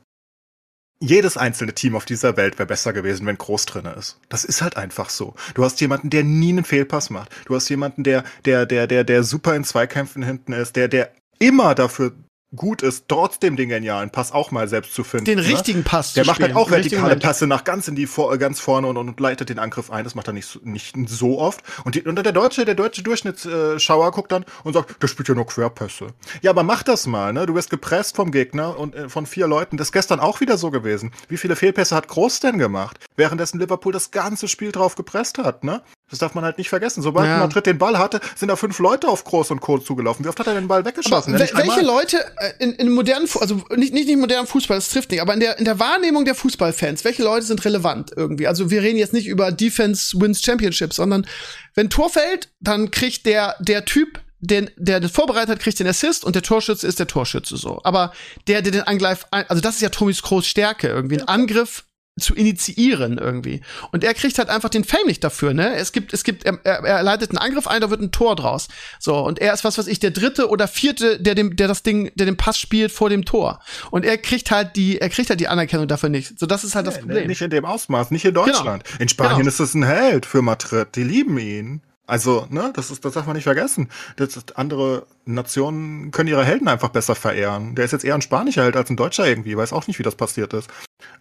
jedes einzelne Team auf dieser Welt wäre besser gewesen, wenn Groß drinne ist. Das ist halt einfach so. Du hast jemanden, der nie einen Fehlpass macht. Du hast jemanden, der, der, der, der, der super in Zweikämpfen hinten ist, der, der immer dafür gut ist, trotzdem den genialen Pass auch mal selbst zu finden. Den ne? richtigen Pass Der macht halt auch vertikale Pässe nach ganz in die vor, ganz vorne und, und, leitet den Angriff ein. Das macht er nicht, nicht so oft. Und, die, und der deutsche, der deutsche Durchschnittsschauer guckt dann und sagt, der spielt ja nur Querpässe. Ja, aber mach das mal, ne? Du wirst gepresst vom Gegner und äh, von vier Leuten. Das ist gestern auch wieder so gewesen. Wie viele Fehlpässe hat Groß denn gemacht? Währenddessen Liverpool das ganze Spiel drauf gepresst hat, ne? Das darf man halt nicht vergessen. Sobald ja. Madrid den Ball hatte, sind da fünf Leute auf Groß und Co. zugelaufen. Wie oft hat er den Ball weggeschossen? Ja welche Leute äh, in, in modernen, also nicht, nicht in modernen Fußball, das trifft nicht, aber in der, in der Wahrnehmung der Fußballfans, welche Leute sind relevant irgendwie? Also wir reden jetzt nicht über Defense wins Championship, sondern wenn Tor fällt, dann kriegt der, der Typ, den, der das vorbereitet hat, kriegt den Assist und der Torschütze ist der Torschütze so. Aber der, der den Angreif, also das ist ja Tomis Groß Stärke irgendwie. Ein Angriff zu initiieren irgendwie. Und er kriegt halt einfach den Fame nicht dafür, ne? Es gibt, es gibt, er, er leitet einen Angriff ein, da wird ein Tor draus. So, und er ist was, was ich, der dritte oder vierte, der dem, der das Ding, der den Pass spielt vor dem Tor. Und er kriegt halt die, er kriegt halt die Anerkennung dafür nicht. So, das ist halt nee, das Problem. Nicht in dem Ausmaß, nicht in Deutschland. Genau. In Spanien genau. ist es ein Held für Madrid. Die lieben ihn. Also, ne, das ist, das darf man nicht vergessen. Das, andere Nationen können ihre Helden einfach besser verehren. Der ist jetzt eher ein spanischer Held als ein Deutscher irgendwie. Weiß auch nicht, wie das passiert ist.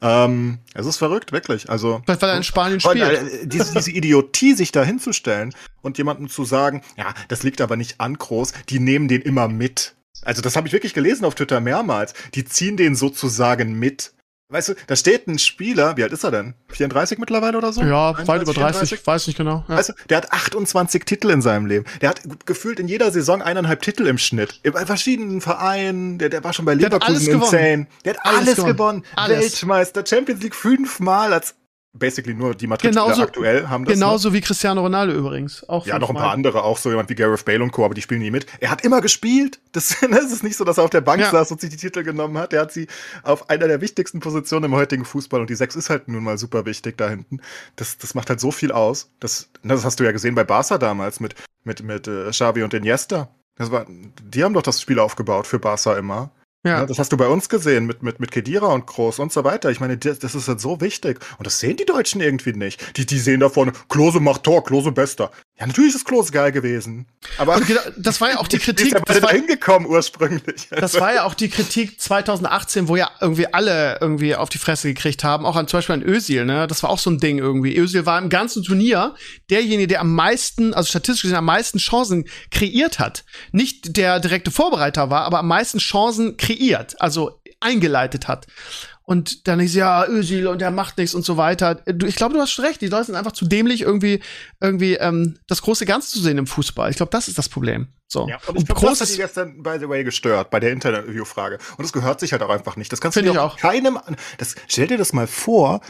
Ähm, es ist verrückt, wirklich. Also, Vielleicht, weil er in Spanien spielt. Äh, diese, diese Idiotie, sich da hinzustellen und jemandem zu sagen, ja, das liegt aber nicht an groß, die nehmen den immer mit. Also, das habe ich wirklich gelesen auf Twitter mehrmals. Die ziehen den sozusagen mit. Weißt du, da steht ein Spieler, wie alt ist er denn? 34 mittlerweile oder so? Ja, 31, weit über 30, 34? weiß nicht genau. Ja. Weißt du, der hat 28 Titel in seinem Leben. Der hat gefühlt in jeder Saison eineinhalb Titel im Schnitt. Bei verschiedenen Vereinen, der, der war schon bei Leverkusen insane. Der hat alles, alles gewonnen. gewonnen. Alles. Weltmeister, Champions League fünfmal als basically nur die Madrid-Spieler genauso, aktuell haben das. Genauso noch. wie Cristiano Ronaldo übrigens. Auch ja, noch ein paar andere, auch so jemand wie Gareth Bale und Co., aber die spielen nie mit. Er hat immer gespielt. Das, das ist nicht so, dass er auf der Bank ja. saß und sich die Titel genommen hat. Er hat sie auf einer der wichtigsten Positionen im heutigen Fußball und die Sechs ist halt nun mal super wichtig da hinten. Das, das macht halt so viel aus. Das, das hast du ja gesehen bei Barca damals mit, mit, mit äh, Xavi und Iniesta. Das war, die haben doch das Spiel aufgebaut für Barca immer. Ja. ja. Das hast du bei uns gesehen mit, mit, mit Kedira und Groß und so weiter. Ich meine, das, das ist halt so wichtig. Und das sehen die Deutschen irgendwie nicht. Die, die sehen da vorne, Klose macht Tor, Klose bester. Ja, natürlich ist Klose geil gewesen. Aber genau, das war ja auch die Kritik. ist das war hingekommen ursprünglich. Das war ja auch die Kritik 2018, wo ja irgendwie alle irgendwie auf die Fresse gekriegt haben. Auch an, zum Beispiel an Özil, ne? Das war auch so ein Ding irgendwie. Özil war im ganzen Turnier derjenige, der am meisten, also statistisch gesehen am meisten Chancen kreiert hat. Nicht der direkte Vorbereiter war, aber am meisten Chancen kreiert, also eingeleitet hat. Und dann ist ja Özil und er macht nichts und so weiter. Ich glaube, du hast recht. Die Leute sind einfach zu dämlich, irgendwie, irgendwie ähm, das große Ganze zu sehen im Fußball. Ich glaube, das ist das Problem. So. Ja, und ich glaube, das hat die gestern, by the way, gestört bei der Interview-Frage. Und das gehört sich halt auch einfach nicht. Das kannst du dir auch keinem. Das, stell dir das mal vor,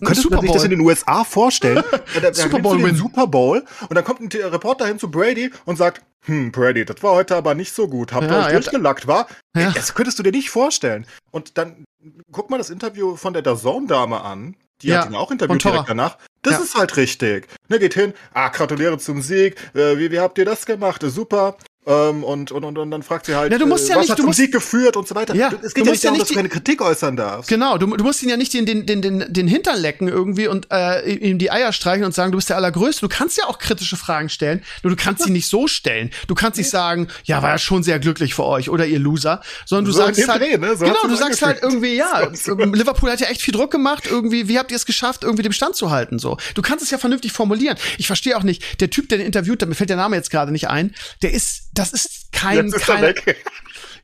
Könntest du sich das in den USA vorstellen? da, da Super Bowl den. Super Bowl und dann kommt ein Reporter hin zu Brady und sagt, hm, Brady, das war heute aber nicht so gut. Habt ihr Ja, euch durchgelackt, war? Ja. Das könntest du dir nicht vorstellen. Und dann guck mal das Interview von der DAZN-Dame an. Die Ja, hat ihn auch interviewt direkt danach. Das ist halt richtig. Ne, geht hin, ah, gratuliere zum Sieg. Äh, wie, wie habt ihr das gemacht? Super. Ähm, und, und, und, und dann fragt sie halt, Ja, du musst äh, ja was nicht- hat du zum musst- Sieg geführt und so weiter. Ja, es du geht ja musst nicht ja darum, nicht dass du keine Kritik äußern darfst. Genau, du, du musst ihn ja nicht den, den, den, den, den Hintern lecken irgendwie und äh, ihm die Eier streichen und sagen, du bist der Allergrößte. Du kannst ja auch kritische Fragen stellen, nur du kannst sie nicht so stellen. Du kannst nicht sagen, ja, war ja schon sehr glücklich für euch oder ihr Loser, sondern du So sagst halt, Dreh, ne? So genau, du sagst halt irgendwie, ja, So, ähm, Liverpool hat ja echt viel Druck gemacht, irgendwie, wie habt ihr es geschafft, irgendwie dem Stand zu halten, so. Du kannst es ja vernünftig formulieren. Ich verstehe auch nicht, der Typ, der den interviewt mir fällt der Name jetzt gerade nicht ein, der ist, das ist kein, Jetzt ist er kein, weg.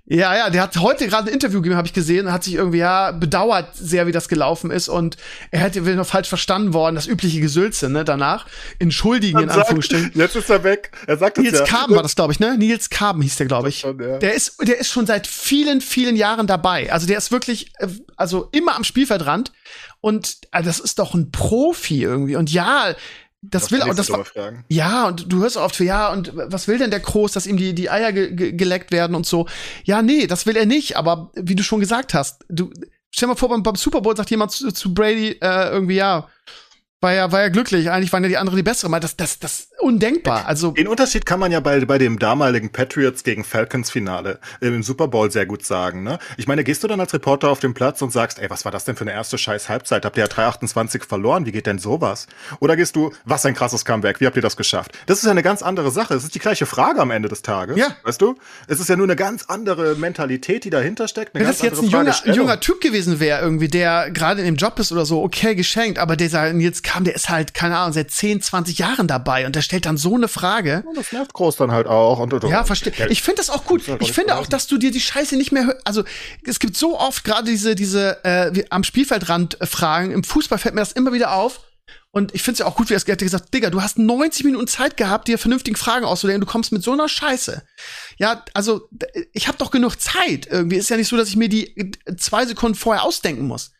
ja, ja, der hat heute gerade ein Interview gegeben, habe ich gesehen, hat sich irgendwie ja bedauert sehr, wie das gelaufen ist und er hätte will noch falsch verstanden worden, das übliche Gesülze, ne, danach entschuldigen in sagt, Anführungsstrichen. Jetzt ist er weg. Er sagt Nils ja. Karben war das, glaube ich, ne? Nils Karben hieß der, glaube ich. schon, ja. Der ist, der ist schon seit vielen, vielen Jahren dabei. Also der ist wirklich, äh, also immer am Spielfeldrand. Und äh, das ist doch ein Profi irgendwie. Und ja, das will auch, das ja, und du hörst oft für, ja, und was will denn der Groß, dass ihm die, die Eier ge ge geleckt werden und so. Ja, nee, das will er nicht, aber wie du schon gesagt hast, du, stell mal vor, beim, beim Super Bowl sagt jemand zu, zu Brady äh, irgendwie, ja, war ja, war ja glücklich, eigentlich waren ja die anderen die bessere. Mal, das, das, das ist undenkbar. Also, Den Unterschied kann man ja bei, bei dem damaligen Patriots gegen Falcons Finale im Super Bowl sehr gut sagen, ne? Ich meine, gehst du dann als Reporter auf den Platz und sagst, ey, was war das denn für eine erste scheiß Halbzeit? Habt ihr ja 328 verloren? Wie geht denn sowas? Oder gehst du, was ein krasses Comeback? Wie habt ihr das geschafft? Das ist ja eine ganz andere Sache. Es ist die gleiche Frage am Ende des Tages. Ja. Weißt du? Es ist ja nur eine ganz andere Mentalität, die dahinter steckt. Wenn das jetzt ein junger, junger Typ gewesen wäre, irgendwie, der gerade in dem Job ist oder so, okay, geschenkt, aber dieser jetzt kam, der ist halt, keine Ahnung, seit 10, 20 Jahren dabei und der stellt dann so eine Frage. Und das nervt groß dann halt auch. Und, und, Ja, verstehe. Ich finde das auch gut. ja gar Ich finde auch, dass du dir die Scheiße nicht mehr hör- Also, es gibt so oft gerade diese, diese äh, am Spielfeldrand äh, Fragen. Im Fußball fällt mir das immer wieder auf. Und ich finde es ja auch gut, wie er es hat gesagt, Digga, du hast 90 Minuten Zeit gehabt, dir vernünftige Fragen auszudenken. Du kommst mit so einer Scheiße. Ja, also ich habe doch genug Zeit. Irgendwie ist ja nicht so, dass ich mir die äh, zwei Sekunden vorher ausdenken muss.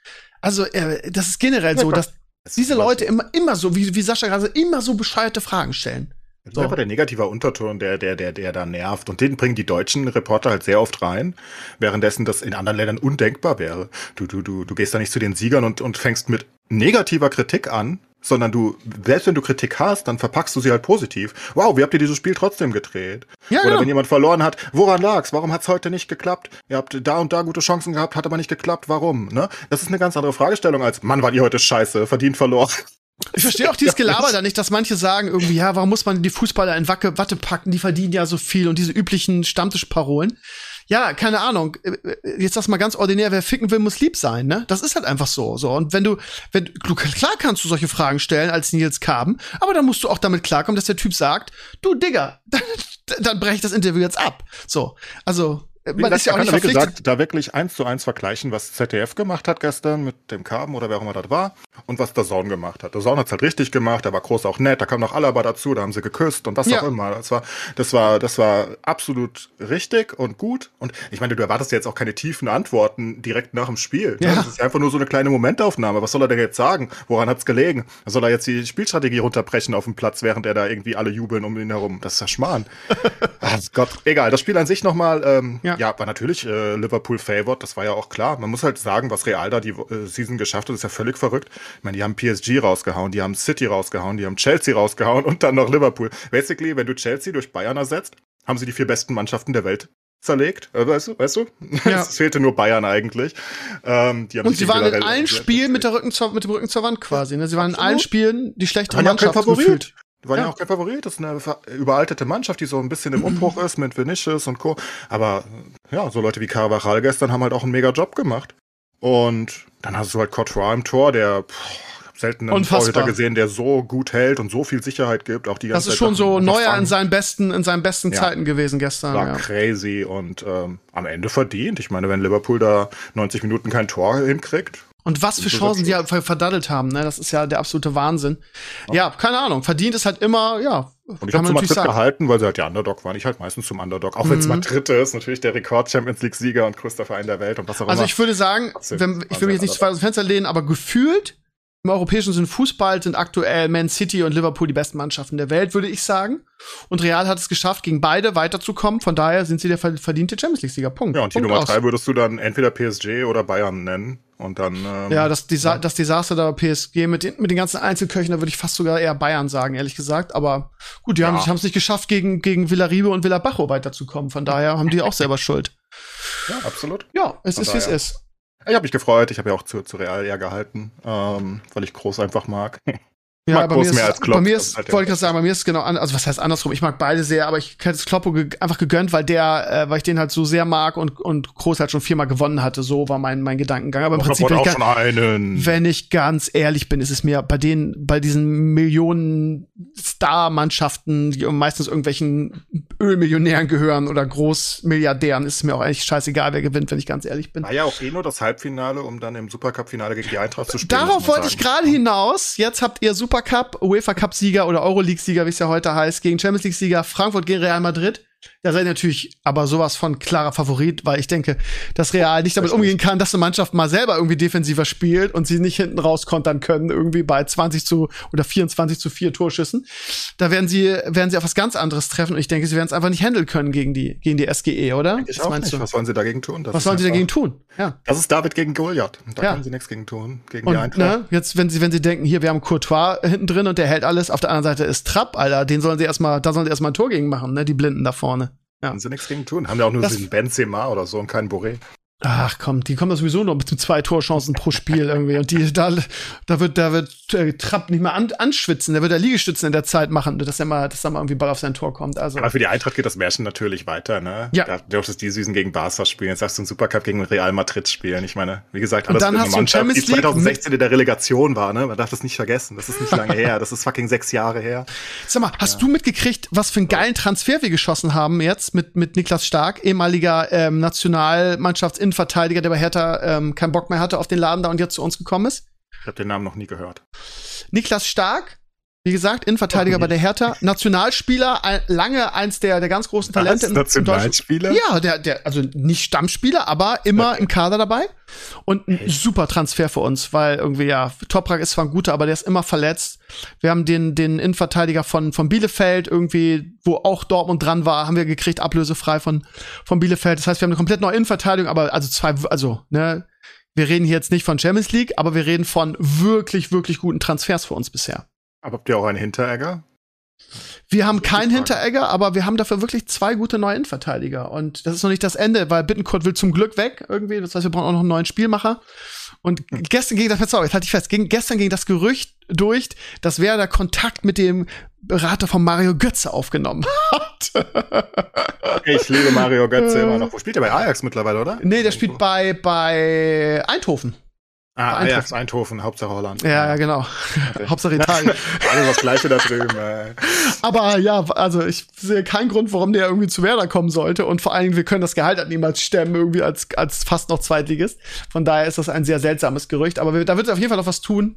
Also äh, das ist generell so, dass diese Leute so. immer, immer so, wie, wie Sascha gerade immer so bescheuerte Fragen stellen. Das ist So. einfach der negative Unterton, der, der, der, der da nervt. Und den bringen die deutschen Reporter halt sehr oft rein, währenddessen das in anderen Ländern undenkbar wäre. Du, du, du, du gehst da nicht zu den Siegern und, und fängst mit negativer Kritik an, sondern du, selbst wenn du Kritik hast, dann verpackst du sie halt positiv. Wow, wie habt ihr dieses Spiel trotzdem gedreht? Ja, Oder genau. wenn jemand verloren hat, woran lag's? Warum hat's heute nicht geklappt? Ihr habt da und da gute Chancen gehabt, hat aber nicht geklappt. Warum? Ne? Das ist eine ganz andere Fragestellung als, Mann, war ihr heute scheiße, verdient verloren. Ich verstehe auch dieses Gelaber da nicht, dass manche sagen irgendwie, ja, warum muss man die Fußballer in Wacke, Watte packen, die verdienen ja so viel und diese üblichen Stammtischparolen. Ja, keine Ahnung. Äh, äh, Jetzt das mal ganz ordinär, wer ficken will, muss lieb sein, ne? Das ist halt einfach so. So. Und wenn du, wenn, du, klar kannst du solche Fragen stellen als Nils Kaben, aber dann musst du auch damit klarkommen, dass der Typ sagt, du Digga, dann, dann breche ich das Interview jetzt ab. So. Also, äh, man ist ja auch kann nicht verpflichtet. gesagt, da wirklich eins zu eins vergleichen, was ZDF gemacht hat gestern mit dem Carben oder wer auch immer das war und was der Zone gemacht hat. Der Zone hat's halt richtig gemacht, da war groß auch nett, da kam noch Alaba dazu, da haben sie geküsst und was Ja. auch immer. Das war, das war, das war absolut richtig und gut. Und ich meine, du erwartest ja jetzt auch keine tiefen Antworten direkt nach dem Spiel. Ja. Das ist einfach nur so eine kleine Momentaufnahme. Was soll er denn jetzt sagen? Woran hat's gelegen? Soll er jetzt die Spielstrategie runterbrechen auf dem Platz, während er da irgendwie alle jubeln um ihn herum? Das ist ja Schmarrn. Ach Gott, egal. Das Spiel an sich nochmal, ähm, Ja. Ja. war natürlich äh, Liverpool favored, das war ja auch klar. Man muss halt sagen, was Real da die äh, Season geschafft hat, ist ja völlig verrückt. Ich meine, die haben PSG rausgehauen, die haben City rausgehauen, die haben Chelsea rausgehauen und dann noch Liverpool. Basically, wenn du Chelsea durch Bayern ersetzt, haben sie die vier besten Mannschaften der Welt zerlegt. Äh, weißt du, weißt du? Ja. es fehlte nur Bayern eigentlich. Ähm, die haben Und sie waren in allen. Spielen mit, der Rücken zur, mit dem Rücken zur Wand quasi. Ne? Sie waren in Absolut. allen Spielen die kein Mannschaft gefühlt. Die waren ja. Ja. auch kein Favorit. Das ist eine überaltete Mannschaft, die so ein bisschen im Umbruch ist mit Vinicius und Co. Aber ja, so Leute wie Carvajal gestern haben halt auch einen mega Job gemacht. Und dann hast du halt Courtois im Tor, der pff, selten einen. Torhüter gesehen, der so gut hält und so viel Sicherheit gibt. Auch die Das ganze ist Zeit schon so neuer in seinen besten, in seinen besten Ja. Zeiten gewesen gestern. war Ja. crazy und ähm, am Ende verdient. Ich meine, wenn Liverpool da 90 Minuten kein Tor hinkriegt, Und was für Chancen absurd. halt verdaddelt haben, ne? Das ist ja der absolute Wahnsinn. Ja, keine Ahnung. Verdient ist halt immer, ja. Und ich habe man zu natürlich Madrid sagen. gehalten, weil sie halt der Underdog waren. Ich halt meistens zum Underdog. Auch wenn es Mhm. Madrid ist, natürlich der Rekord-Champions League-Sieger und größter Verein der Welt und was auch Also immer. ich würde sagen, wenn, ich will mich jetzt nicht zu weit aus dem Fenster lehnen, aber gefühlt im europäischen Sinne Fußball sind aktuell Man City und Liverpool die besten Mannschaften der Welt, würde ich sagen. Und Real hat es geschafft, gegen beide weiterzukommen. Von daher sind sie der verdiente Champions League-Sieger. Punkt. Ja, und die Punkt Nummer aus. drei würdest du dann entweder PSG oder Bayern nennen. Und dann. Ähm, Ja, das, Desa das Desaster da bei PSG mit den, mit den ganzen Einzelköchen, da würde ich fast sogar eher Bayern sagen, ehrlich gesagt. Aber gut, die haben Ja. es nicht geschafft, gegen, gegen Villarribe und Villabajo weiterzukommen. Von daher haben die auch selber Schuld. ja, absolut. Ja, es Von ist, wie es ist. Ich habe mich gefreut. Ich habe ja auch zu, zu Real eher gehalten, ähm, weil ich Groß einfach mag. Ja, mag bei Groß mir, ist, mehr als Klopp, bei mir ist, halt wollte ich das sagen, bei mir ist es genau an, also was heißt andersrum? Ich mag beide sehr, aber ich hätte es Kloppo ge einfach gegönnt, weil der, äh, weil ich den halt so sehr mag und, und Groß halt schon viermal gewonnen hatte. So war mein, mein Gedankengang. Aber im Prinzip, wenn ich, auch ga- schon einen. wenn ich ganz ehrlich bin, ist es mir bei den, bei diesen Millionen Star-Mannschaften, die meistens irgendwelchen Ölmillionären gehören oder Großmilliardären, ist es mir auch eigentlich scheißegal, wer gewinnt, wenn ich ganz ehrlich bin. War ja auch eh nur das Halbfinale, um dann im Supercup-Finale gegen die Eintracht zu spielen. Darauf wollte ich gerade hinaus. Jetzt habt ihr Supercup, UEFA Cup-Sieger oder Euroleague-Sieger, wie es ja heute heißt, gegen Champions League-Sieger Frankfurt gegen Real Madrid. Da seid ihr natürlich aber sowas von klarer Favorit, weil ich denke, dass Real nicht damit umgehen kann, dass eine Mannschaft mal selber irgendwie defensiver spielt und sie nicht hinten raus kontern können, irgendwie bei 20 zu oder 24 zu 4 Torschüssen. Da werden sie, werden sie auf was ganz anderes treffen und ich denke, sie werden es einfach nicht handeln können gegen die, gegen die SGE, oder? Ich Was auch meinst nicht. du? Was sollen sie dagegen tun? Das Was sollen sie dagegen tun? Ja. Das ist David gegen Goliath. Da Ja. können sie nichts gegen tun. Gegen die Und Eintracht. ne, jetzt, wenn sie, wenn sie denken, hier, wir haben Courtois hinten drin und der hält alles, auf der anderen Seite ist Trapp, Alter, den sollen sie erstmal, da sollen sie erstmal ein Tor gegen machen, ne, die Blinden da vorne. Ja. Sie nichts gegen tun. Haben ja auch nur Das- diesen Benzema oder so und keinen Boré. Ach komm, die kommen da sowieso nur mit zwei Torchancen pro Spiel irgendwie. Und die, da, da wird, da wird äh, Trapp nicht mal an, anschwitzen, der wird da Liegestützen in der Zeit machen, dass er mal, dass da mal irgendwie Ball auf sein Tor kommt. Also. Aber für die Eintracht geht das Märchen natürlich weiter, ne? Ja. Da durftest die Süßen gegen Barca spielen. Jetzt darfst du einen Supercup gegen Real Madrid spielen. Ich meine, wie gesagt, alles eine Mannschaft, die League 2016 in der Relegation war, ne? Man darf das nicht vergessen. Das ist nicht lange her. Das ist fucking sechs Jahre her. Sag mal, hast du mitgekriegt, was für einen geilen Transfer wir geschossen haben jetzt mit, mit Niklas Stark, ehemaliger ähm, Nationalmannschaftsinnenverteidiger, der bei Hertha ähm, keinen Bock mehr hatte auf den Laden da und jetzt zu uns gekommen ist? Ich habe den Namen noch nie gehört. Niklas Stark, wie gesagt, Innenverteidiger bei der Hertha, Nationalspieler, ein, lange eins der, der ganz großen Talente Deutschland. Nationalspieler? Ja, der, der, also nicht Stammspieler, aber immer Okay. im Kader dabei. Und ein super Transfer für uns, weil irgendwie, ja, Toprak ist zwar ein guter, aber der ist immer verletzt. Wir haben den, den Innenverteidiger von, von Bielefeld irgendwie, wo auch Dortmund dran war, haben wir gekriegt, ablösefrei von, von Bielefeld. Das heißt, wir haben eine komplett neue Innenverteidigung, aber also zwei, also, ne, wir reden hier jetzt nicht von Champions League, aber wir reden von wirklich, wirklich guten Transfers für uns bisher. Aber habt ihr auch einen Hinteregger? Wir haben keinen. Hinteregger, aber wir haben dafür wirklich zwei gute neue Innenverteidiger. Und das ist noch nicht das Ende, weil Bittencourt will zum Glück weg irgendwie. Das heißt, wir brauchen auch noch einen neuen Spielmacher. Und gestern ging das, sorry, jetzt halte ich fest, ging, gestern ging das Gerücht durch, dass wer da Kontakt mit dem Berater von Mario Götze aufgenommen hat. Ich liebe Mario Götze immer noch. Wo spielt er bei Ajax mittlerweile, oder? nee, der spielt bei, bei Eindhoven. Ah, Eindhoven. Ajax, Eindhoven, Hauptsache Holland. Ja, ja, genau. Hauptsache Italien. Alles das Gleiche da drüben. Ey. Aber ja, also ich sehe keinen Grund, warum der irgendwie zu Werder kommen sollte. Und vor allen Dingen, wir können das Gehalt halt niemals stemmen, irgendwie als, als fast noch Zweitligist. Von daher ist das ein sehr seltsames Gerücht. Aber wir, da wird sich auf jeden Fall noch was tun.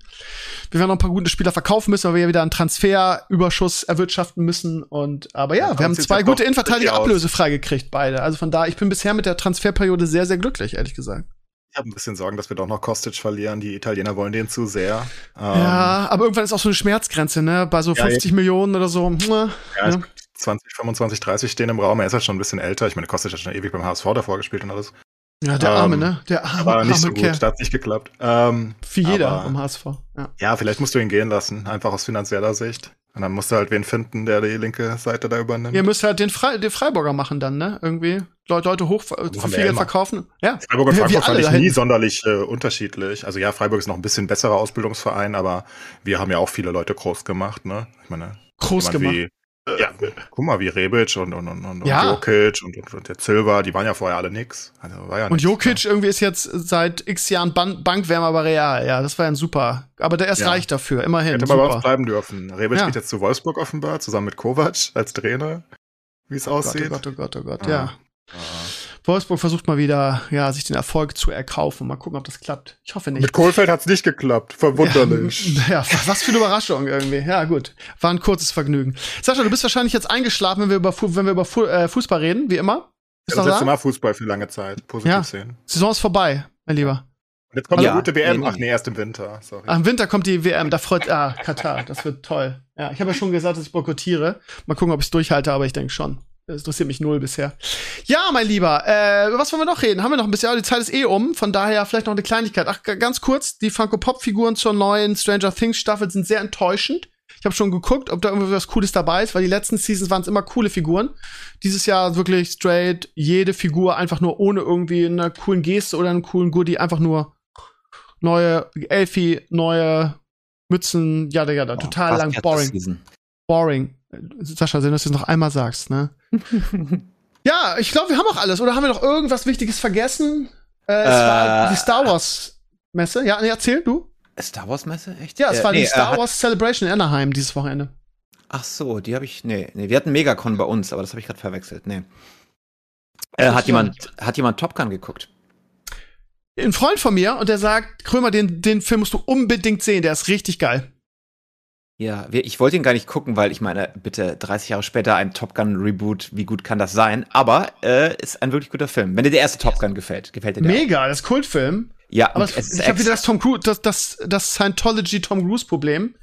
Wir werden noch ein paar gute Spieler verkaufen müssen, weil wir ja wieder einen Transferüberschuss erwirtschaften müssen. Und aber ja, Ja, wir haben zwei gute Innenverteidiger ablösefrei gekriegt, beide. Also von daher, ich bin bisher mit der Transferperiode sehr, sehr glücklich, ehrlich gesagt. Ich habe ein bisschen Sorgen, dass wir doch noch Kostic verlieren. Die Italiener wollen den zu sehr. Ähm, ja, aber irgendwann ist auch so eine Schmerzgrenze, ne? Bei so Ja, 50 Millionen oder so. Ja, Ja, ich- 20, 25, 30 stehen im Raum. Er ist halt schon ein bisschen älter. Ich meine, Kostic hat schon ewig beim HSV davor gespielt und alles. Ja der Ähm, Arme, ne? Der arme, Aber nicht so arme Kerl. gut. Da hat nicht geklappt. Ähm, Wie jeder aber- am HSV. Ja. ja, vielleicht musst du ihn gehen lassen. Einfach aus finanzieller Sicht. Und dann musst du halt wen finden, der die linke Seite da übernimmt. Ihr müsst halt den, Fre den Freiburger machen dann, ne? Irgendwie. Leute, Leute hoch äh, zu haben viel wir Geld verkaufen. Ja. Freiburg und Frankfurt fand alle ich nie sonderlich äh, unterschiedlich. Also ja, Freiburg ist noch ein bisschen besserer Ausbildungsverein, aber wir haben ja auch viele Leute groß gemacht, ne? Ich meine, Groß gemacht. Wie, ja, guck mal, wie Rebic und, und, und, und Ja. Jokic und, und, und der Silva, die waren ja vorher alle nix. Also war ja Und nix, Jokic irgendwie ist jetzt seit x Jahren Ban Bankwärmer bei Real. Ja, das war ja ein super. Aber der ist Ja. reich dafür, immerhin. Hätte mal bei uns Super. bleiben dürfen. Rebic Ja. geht jetzt zu Wolfsburg offenbar, zusammen mit Kovac als Trainer, wie es Oh Gott, aussieht. oh Gott, oh Gott, oh Gott, Ah. ja. Wolfsburg versucht mal wieder, ja, sich den Erfolg zu erkaufen. Mal gucken, ob das klappt. Ich hoffe nicht. Mit Kohlfeld hat's nicht geklappt. Verwunderlich. Ja, was für eine Überraschung irgendwie. Ja, gut. War ein kurzes Vergnügen. Sascha, du bist wahrscheinlich jetzt eingeschlafen, wenn wir über, Fu wenn wir über Fu äh, Fußball reden, wie immer. Bist das du noch letzte? Mal Fußball für lange Zeit. Positiv Ja. sehen. Saison ist vorbei, mein Lieber. jetzt kommt Ja, eine gute WM. nee, nee. Ach nee, erst im Winter. Sorry. Ach, Im Winter kommt die WM, da freut, ah, Katar, das wird toll. Ja, ich habe ja schon gesagt, dass ich boykottiere. Mal gucken, ob ich es durchhalte, aber ich denke schon. Das interessiert mich null bisher. Ja, mein Lieber, äh, über was wollen wir noch reden? Haben wir noch ein bisschen, ja, die Zeit ist eh um, von daher vielleicht noch eine Kleinigkeit. Ach, ganz kurz, die Funko Pop-Figuren zur neuen Stranger Things Staffel sind sehr enttäuschend. Ich habe schon geguckt, ob da irgendwie was Cooles dabei ist, weil die letzten Seasons waren es immer coole Figuren. Dieses Jahr wirklich straight, jede Figur einfach nur ohne irgendwie eine coolen Geste oder einen coolen Goodie, einfach nur neue Elfie, neue Mützen, jada jada, total Fast lang, boring, boring. Sascha, wenn du das jetzt noch einmal sagst, ne? ja, ich glaube, wir haben auch alles. Oder haben wir noch irgendwas Wichtiges vergessen? Äh, es war Äh, die Star Wars Messe. Ja, nee, erzähl du. Star Wars Messe? Echt? Ja, es Äh, war nee, die Star äh, hat- Wars Celebration in Anaheim dieses Wochenende. Ach so, die habe ich. Nee, nee, wir hatten Megacon bei uns, aber das habe ich gerade verwechselt. Nee. Äh, hat, jemand, hat jemand Top Gun geguckt? Ein Freund von mir und der sagt, Krömer, den, den Film musst du unbedingt sehen, der ist richtig geil. Ja, ich wollte ihn gar nicht gucken, weil ich meine, bitte 30 Jahre später ein Top Gun Reboot, wie gut kann das sein? Aber äh, ist ein wirklich guter Film. Wenn dir der erste Top Gun gefällt, gefällt dir der? auch? Mega, das ist Kultfilm. Ja, Aber es, es ich habe wieder das Tom Cruise, das, das, das Scientology Tom Cruise Problem.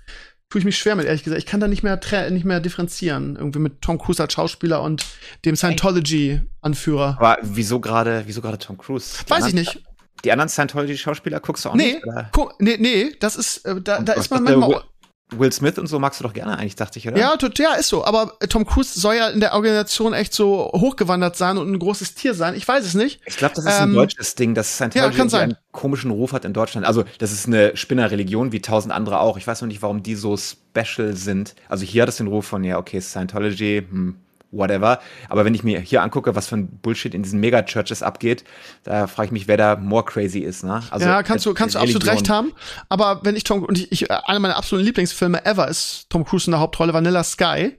Tue ich mich schwer mit, ehrlich gesagt. Ich kann da nicht mehr, nicht mehr differenzieren. Irgendwie mit Tom Cruise als Schauspieler und dem Scientology-Anführer. Aber wieso gerade, wieso gerade Tom Cruise? Weiß ich nicht. Die anderen Scientology-Schauspieler guckst du auch Nee, nicht? Oder? nee, nee, das ist, äh, da, da ist man manchmal. Will, Smith und so magst du doch gerne eigentlich, dachte ich, oder? Ja, tot, ja, ist so. Aber äh, Tom Cruise soll ja in der Organisation echt so hochgewandert sein und ein großes Tier sein. Ich weiß es nicht. Ich glaube, das ist ein Ähm, deutsches Ding, dass Scientology ja, einen komischen Ruf hat in Deutschland. Also, das ist eine Spinnerreligion, wie tausend andere auch. Ich weiß noch nicht, warum die so special sind. Also, hier hat es den Ruf von, ja, okay, Scientology, hm, whatever. Aber wenn ich mir hier angucke, was für ein Bullshit in diesen Mega-Churches abgeht, da frage ich mich, wer da more crazy ist, ne? Also, ja, kannst du, kannst du absolut recht haben. Aber wenn ich Tom, und ich, ich, einer meiner absoluten Lieblingsfilme ever ist Tom Cruise in der Hauptrolle, Vanilla Sky.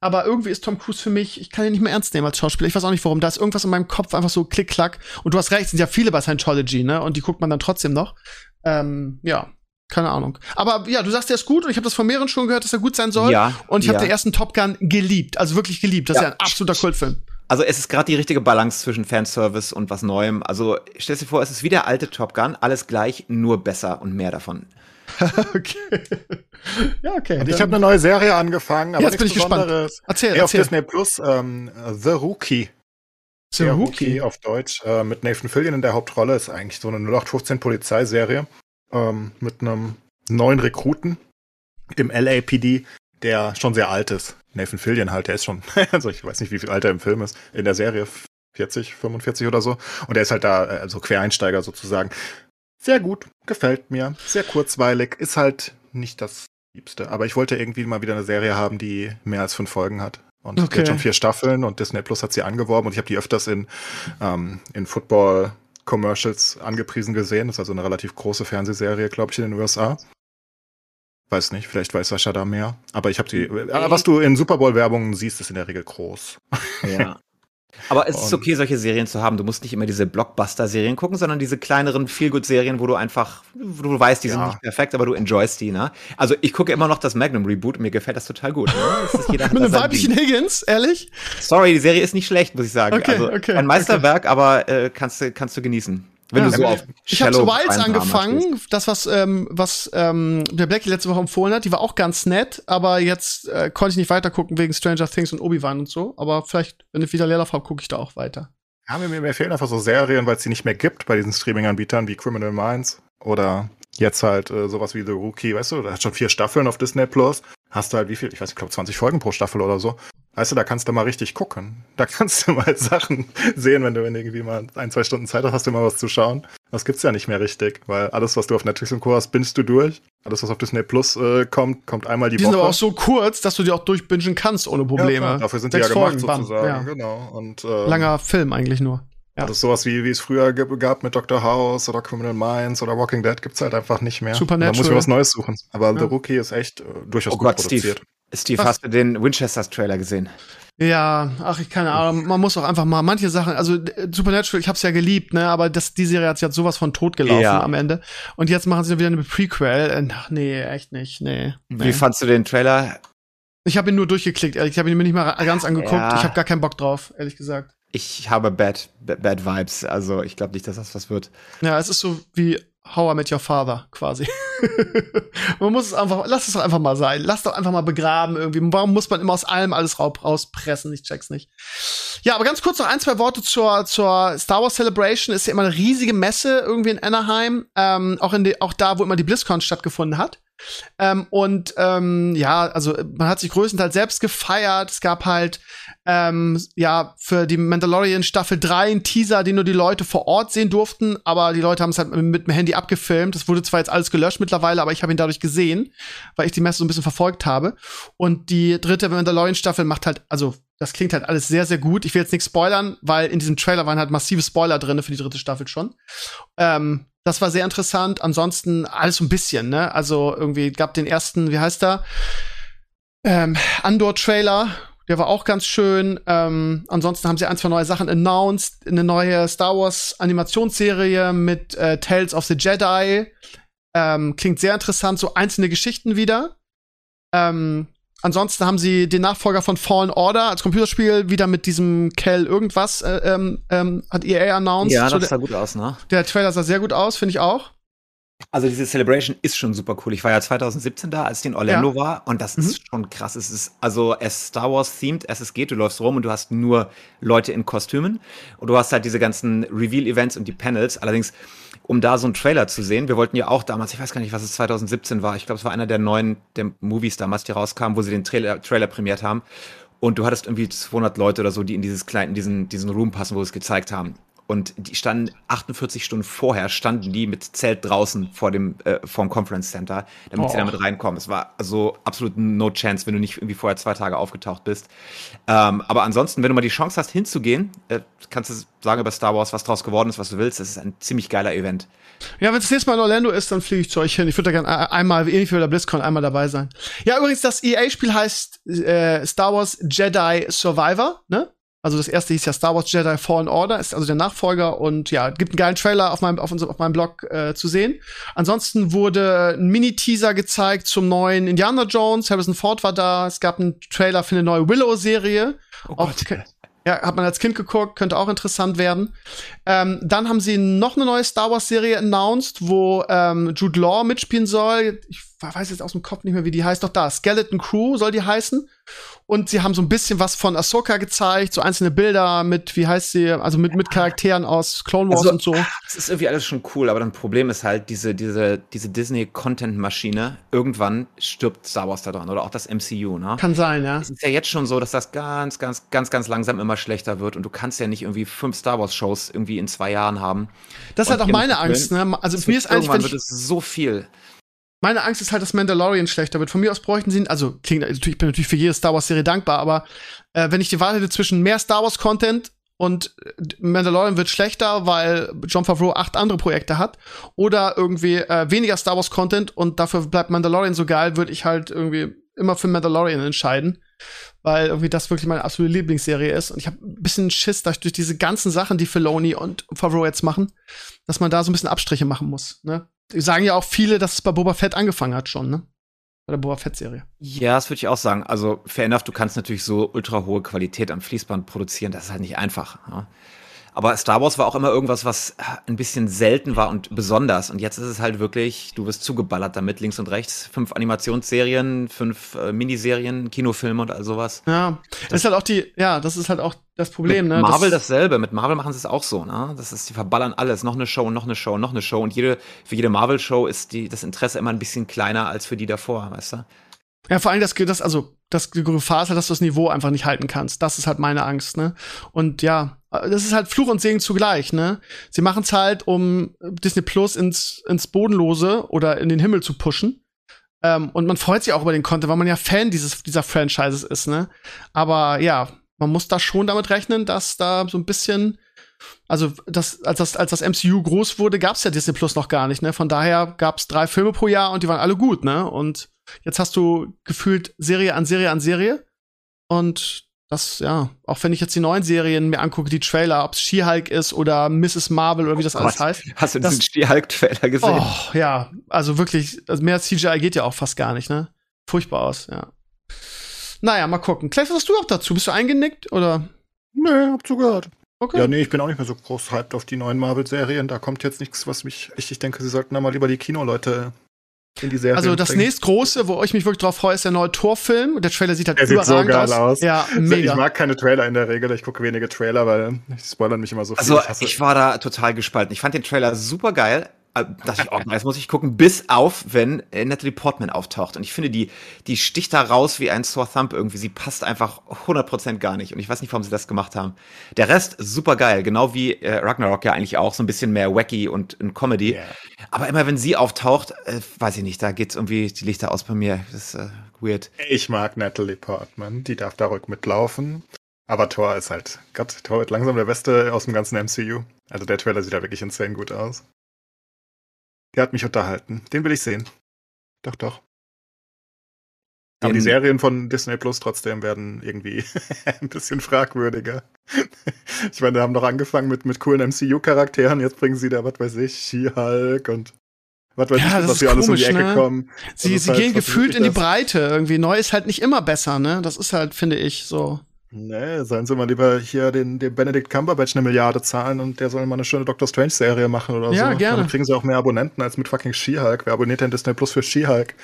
Aber irgendwie ist Tom Cruise für mich, ich kann ihn nicht mehr ernst nehmen als Schauspieler. Ich weiß auch nicht warum. Da ist irgendwas in meinem Kopf einfach so klick-klack. Und du hast recht, es sind ja viele bei Scientology, ne? Und die guckt man dann trotzdem noch. Ähm, ja, keine Ahnung. Aber ja, du sagst, der ist gut und ich habe das von mehreren schon gehört, dass er gut sein soll. Ja, Und ich habe ja. den ersten Top Gun geliebt. Also wirklich geliebt. Das ist Ja. ja ein absoluter Kultfilm. Also es ist gerade die richtige Balance zwischen Fanservice und was Neuem. Also stell dir vor, es ist wie der alte Top Gun, alles gleich, nur besser und mehr davon. okay. ja, okay. Und ich habe eine neue Serie angefangen, aber Jetzt bin ich gespannt. Erzähl, Nee, auf erzähl. Disney Plus, ähm, The Rookie. The Rookie. Rookie auf Deutsch, äh, mit Nathan Fillion in der Hauptrolle, ist eigentlich so eine 0815 Polizeiserie ähm, mit einem neuen Rekruten im LAPD, der schon sehr alt ist. Nathan Fillion halt, der ist schon, also ich weiß nicht, wie viel alt er im Film ist, in der Serie 40, 45 oder so. Und er ist halt da, äh, also Quereinsteiger sozusagen. Sehr gut, gefällt mir, sehr kurzweilig, ist halt nicht das Liebste. Aber ich wollte irgendwie mal wieder eine Serie haben, die mehr als fünf Folgen hat. Und Okay. hat schon vier Staffeln und Disney Plus hat sie angeworben und ich habe die öfters in, ähm, in Football Commercials angepriesen gesehen. Das ist also eine relativ große Fernsehserie, glaube ich, in den USA. Weiß nicht, vielleicht weiß Sascha da mehr. Aber ich habe die. äh, Was du in Super Bowl-Werbungen siehst, ist in der Regel groß. Ja. Aber es ist Und- okay, solche Serien zu haben. Du musst nicht immer diese Blockbuster-Serien gucken, sondern diese kleineren Feelgood-Serien, wo du einfach, wo du weißt, die sind Ja. nicht perfekt, aber du enjoyst die, ne? Also ich gucke immer noch das Magnum-Reboot mir gefällt das total gut. Ne? Ist Mit einem weiblichen. Higgins, ehrlich? Sorry, die Serie ist nicht schlecht, muss ich sagen. Okay, also okay, ein Meisterwerk, aber äh, kannst, kannst du genießen. Wenn Ja. du so auf Ich habe zu Shallow Wilds angefangen, das was ähm, was ähm, der Blackie letzte Woche empfohlen hat, die war auch ganz nett, aber jetzt äh, konnte ich nicht weiter gucken wegen Stranger Things und Obi-Wan und so, aber vielleicht wenn ich wieder Leerlauf habe, gucke ich da auch weiter. Ja, mir, mir fehlen einfach so Serien, weil es die nicht mehr gibt bei diesen Streaming-Anbietern wie Criminal Minds oder jetzt halt äh, sowas wie The Rookie, weißt du, da hat schon vier Staffeln auf Disney Plus. Hast du halt wie viel? Ich weiß, ich glaube 20 Folgen pro Staffel oder so. Weißt du, da kannst du mal richtig gucken. Da kannst du mal Sachen sehen, wenn du irgendwie mal ein, zwei Stunden Zeit hast, hast du mal was zu schauen. Das gibt's ja nicht mehr richtig, weil alles, was du auf Netflix und Co. hast, bingst du durch. Alles, was auf Disney Plus äh, kommt, kommt einmal die, Die Woche. sind aber auch so kurz, dass du die auch durchbingen kannst ohne Ja, Probleme. klar, dafür sind die Sechs ja gemacht Folgen, sozusagen. ja. Genau. Und, äh, Langer Film eigentlich nur. Ja. Das ist sowas wie, wie es früher gab mit Dr. House oder Criminal Minds oder Walking Dead gibt's halt einfach nicht mehr. Supernatural. Da muss ich was Neues suchen. Aber Ja. The Rookie ist echt äh, durchaus Oh gut Gott, produziert. Steve. Steve, Was? hast du den Winchesters-Trailer gesehen? Ja, ach, ich keine Ahnung. Man muss auch einfach mal manche Sachen, also Supernatural, ich hab's ja geliebt, ne, aber das, die Serie hat jetzt sowas von tot gelaufen Ja. am Ende. Und jetzt machen sie wieder eine Prequel. Äh, Ach, nee, echt nicht, nee. Wie fandst du den Trailer? Ich habe ihn nur durchgeklickt, ehrlich. Ich habe ihn mir nicht mal ganz angeguckt. Ja. Ich habe gar keinen Bock drauf, ehrlich gesagt. Ich habe bad, bad, bad Vibes. Also ich glaube nicht, dass das was wird. Ja, es ist so wie How I Met Your Father quasi. man muss es einfach, lass es doch einfach mal sein. Lass doch einfach mal begraben irgendwie. Warum muss man immer aus allem alles rauspressen? Ich check's nicht. Ja, aber ganz kurz noch ein, zwei Worte zur, zur Star Wars Celebration. Ist ja immer eine riesige Messe irgendwie in Anaheim. Ähm, auch, in die, auch da, wo immer die BlizzCon stattgefunden hat. Ähm, und ähm, ja, also man hat sich größtenteils selbst gefeiert. Es gab halt ähm, ja für die Mandalorian Staffel 3 einen Teaser, den nur die Leute vor Ort sehen durften, aber die Leute haben es halt mit dem Handy abgefilmt. Das wurde zwar jetzt alles gelöscht mittlerweile, aber ich habe ihn dadurch gesehen, weil ich die Messe so ein bisschen verfolgt habe. Und die dritte Mandalorian Staffel macht halt, also das klingt halt alles sehr, sehr gut. Ich will jetzt nichts spoilern, weil in diesem Trailer waren halt massive Spoiler drin für die dritte Staffel schon. Ähm, das war sehr interessant. Ansonsten alles so ein bisschen, ne? Also irgendwie gab den ersten, wie heißt der? Ähm, Andor-Trailer. Der war auch ganz schön. Ähm, ansonsten haben sie ein, zwei neue Sachen announced. Eine neue Star Wars Animationsserie mit äh, Tales of the Jedi. Ähm, klingt sehr interessant. So einzelne Geschichten wieder. Ähm, Ansonsten haben sie den Nachfolger von Fallen Order als Computerspiel wieder mit diesem Kel irgendwas äh, ähm, ähm, hat EA announced. Ja, das sah gut aus, ne? Der Trailer sah sehr gut aus, finde ich auch. Also diese Celebration ist schon super cool. Ich war ja 2017 da, als ich in Orlando ja. war und das mhm. ist schon krass. Es ist also es Star Wars themed, es geht, du läufst rum und du hast nur Leute in Kostümen und du hast halt diese ganzen Reveal Events und die Panels. Allerdings um da so einen Trailer zu sehen. Wir wollten ja auch damals, ich weiß gar nicht, was es 2017 war. Ich glaube, es war einer der neuen der Movies damals, die rauskamen, wo sie den Trailer, Trailer prämiert haben. Und du hattest irgendwie 200 Leute oder so, die in dieses kleinen, in diesen, diesen Room passen, wo sie es gezeigt haben. Und die standen 48 Stunden vorher, standen die mit Zelt draußen vor dem, äh, vor dem Conference Center, damit oh. sie damit reinkommen. Es war also absolut no chance, wenn du nicht irgendwie vorher zwei Tage aufgetaucht bist. Ähm, aber ansonsten, wenn du mal die Chance hast, hinzugehen, äh, kannst du sagen über Star Wars, was draus geworden ist, was du willst. Das ist ein ziemlich geiler Event. Ja, wenn es das nächste Mal in Orlando ist, dann fliege ich zu euch hin. Ich würde da gerne einmal, ähnlich wie bei der BlizzCon, einmal dabei sein. Ja, übrigens, das EA-Spiel heißt äh, Star Wars Jedi Survivor, ne? Also das erste hieß ja Star Wars Jedi Fallen Order, ist also der Nachfolger und ja, gibt einen geilen Trailer auf meinem, auf, unserem, auf meinem Blog äh, zu sehen. Ansonsten wurde ein Mini-Teaser gezeigt zum neuen Indiana Jones, Harrison Ford war da, es gab einen Trailer für eine neue Willow-Serie. Oh Gott. Ja, hat man als Kind geguckt, könnte auch interessant werden. Ähm, dann haben sie noch eine neue Star Wars-Serie announced, wo ähm, Jude Law mitspielen soll. Ich weiß jetzt aus dem Kopf nicht mehr, wie die heißt. Doch da, Skeleton Crew soll die heißen. Und sie haben so ein bisschen was von Ahsoka gezeigt, so einzelne Bilder mit, wie heißt sie, also mit, mit Charakteren aus Clone Wars also, und so. Das ist irgendwie alles schon cool, aber dann Problem ist halt, diese, diese, diese Disney-Content-Maschine, irgendwann stirbt Star Wars da dran oder auch das MCU, ne? Kann sein, ja. Es ist ja jetzt schon so, dass das ganz, ganz, ganz, ganz langsam immer schlechter wird und du kannst ja nicht irgendwie fünf Star Wars-Shows irgendwie in zwei Jahren haben. Das ist halt auch meine Angst, ne? Also mir ist eigentlich, ich, wird es so viel. Meine Angst ist halt, dass Mandalorian schlechter wird. Von mir aus bräuchten sie, also klingt, ich bin natürlich für jede Star Wars Serie dankbar, aber äh, wenn ich die Wahl hätte zwischen mehr Star Wars Content und äh, Mandalorian wird schlechter, weil John Favreau acht andere Projekte hat, oder irgendwie äh, weniger Star Wars Content und dafür bleibt Mandalorian so geil, würde ich halt irgendwie immer für Mandalorian entscheiden, weil irgendwie das wirklich meine absolute Lieblingsserie ist. Und ich habe ein bisschen Schiss durch, durch diese ganzen Sachen, die Filoni und Favreau jetzt machen, dass man da so ein bisschen Abstriche machen muss. Ne? Sagen ja auch viele, dass es bei Boba Fett angefangen hat schon, ne? Bei der Boba Fett-Serie. Ja, das würde ich auch sagen. Also, fair enough, du kannst natürlich so ultra hohe Qualität am Fließband produzieren, das ist halt nicht einfach. Ja? Aber Star Wars war auch immer irgendwas, was ein bisschen selten war und besonders. Und jetzt ist es halt wirklich, du wirst zugeballert damit, links und rechts. Fünf Animationsserien, fünf äh, Miniserien, Kinofilme und all sowas. Ja, das ist halt auch die, ja, das ist halt auch das Problem, mit ne? Marvel das dasselbe. Mit Marvel machen sie es auch so, ne? Das ist, die verballern alles. Noch eine Show, noch eine Show, noch eine Show. Und jede, für jede Marvel-Show ist die, das Interesse immer ein bisschen kleiner als für die davor, weißt du? Ja, vor allem das, das also das Gefahr ist halt, dass du das Niveau einfach nicht halten kannst. Das ist halt meine Angst, ne? Und ja, das ist halt Fluch und Segen zugleich, ne? Sie machen es halt, um Disney Plus ins, ins Bodenlose oder in den Himmel zu pushen. Ähm, und man freut sich auch über den Content, weil man ja Fan dieses, dieser Franchises ist, ne? Aber ja, man muss da schon damit rechnen, dass da so ein bisschen also das, als das, als das MCU groß wurde, gab es ja Disney Plus noch gar nicht, ne? Von daher gab es drei Filme pro Jahr und die waren alle gut, ne? Und jetzt hast du gefühlt Serie an Serie an Serie. Und das, ja, auch wenn ich jetzt die neuen Serien mir angucke, die Trailer, ob es She-Hulk ist oder Mrs. Marvel oder wie das oh alles heißt. Hast du diesen She-Hulk-Trailer gesehen? Oh, ja, also wirklich, also mehr CGI geht ja auch fast gar nicht, ne? Furchtbar aus, ja. Naja, mal gucken. Clive, was hast du auch dazu? Bist du eingenickt oder? Nee, hab zugehört. Okay. Ja, nee, ich bin auch nicht mehr so groß hyped auf die neuen Marvel-Serien. Da kommt jetzt nichts, was mich. Ich, ich denke, sie sollten da mal lieber die Kinoleute in die Serie. Also das bringen. nächstgroße, wo ich mich wirklich drauf freue, ist der neue Torfilm. Und der Trailer sieht halt der überragend sieht so geil aus. aus. Ja, mega. Ich mag keine Trailer in der Regel. Ich gucke wenige Trailer, weil ich spoilern mich immer so viel. Also ich, ich war da total gespalten. Ich fand den Trailer super geil. Äh, dachte ich, jetzt muss ich gucken, bis auf, wenn äh, Natalie Portman auftaucht. Und ich finde, die, die sticht da raus wie ein Sore Thumb irgendwie. Sie passt einfach 100% gar nicht. Und ich weiß nicht, warum sie das gemacht haben. Der Rest, super geil. Genau wie äh, Ragnarok ja eigentlich auch. So ein bisschen mehr wacky und ein Comedy. Yeah. Aber immer, wenn sie auftaucht, äh, weiß ich nicht, da geht's irgendwie die Lichter aus bei mir. Das ist äh, weird. Ich mag Natalie Portman. Die darf da ruhig mitlaufen. Aber Thor ist halt, Gott, Thor wird langsam der Beste aus dem ganzen MCU. Also der Trailer sieht da wirklich insane gut aus. Der hat mich unterhalten. Den will ich sehen. Doch, doch. Aber die Serien von Disney Plus trotzdem werden irgendwie ein bisschen fragwürdiger. ich meine, die haben doch angefangen mit, mit coolen MCU-Charakteren, jetzt bringen sie da, was weiß ich, She-Hulk und was weiß ja, ich, was sie alles um die Ecke ne? kommen. Sie, sie halt, gehen gefühlt in die Breite irgendwie. Neu ist halt nicht immer besser, ne? Das ist halt, finde ich, so. Nee, seien Sie mal lieber hier den, den Benedict Cumberbatch eine Milliarde zahlen und der soll mal eine schöne Doctor Strange-Serie machen oder ja, so. Gerne. Dann kriegen sie auch mehr Abonnenten als mit fucking She-Hulk. Wer abonniert denn Disney Plus für She-Hulk?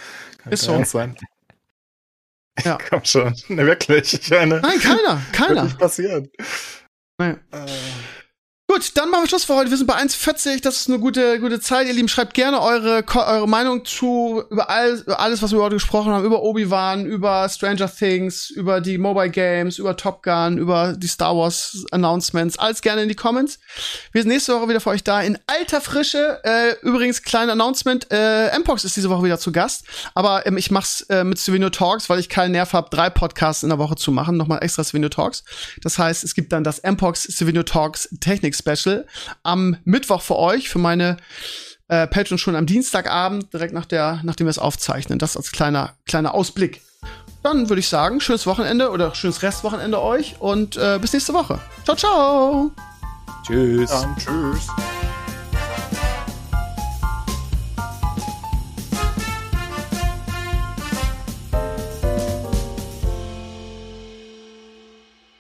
Ist so. Sein. Ja. Komm schon. Ne, wirklich. Ich meine, Nein, keiner. Keiner. Wird nicht passieren. Nee. Äh. Gut, dann machen wir Schluss für heute. Wir sind bei 1,40. Das ist eine gute, gute Zeit. Ihr Lieben, schreibt gerne eure, eure Meinung zu über, all, über alles, was wir heute gesprochen haben. Über Obi-Wan, über Stranger Things, über die Mobile Games, über Top Gun, über die Star Wars Announcements. Alles gerne in die Comments. Wir sind nächste Woche wieder für euch da in alter Frische. Äh, übrigens, kleines Announcement. Äh, Mpox ist diese Woche wieder zu Gast. Aber ähm, ich mach's äh, mit Souvenir Talks, weil ich keinen Nerv habe, drei Podcasts in der Woche zu machen. Nochmal extra Souvenir Talks. Das heißt, es gibt dann das Mpox Souvenir Talks Technik Special am Mittwoch für euch, für meine äh, Patrons schon am Dienstagabend, direkt nach der, nachdem wir es aufzeichnen. Das als kleiner, kleiner Ausblick. Dann würde ich sagen, schönes Wochenende oder schönes Restwochenende euch und äh, bis nächste Woche. Ciao, ciao. Tschüss. Dann, tschüss.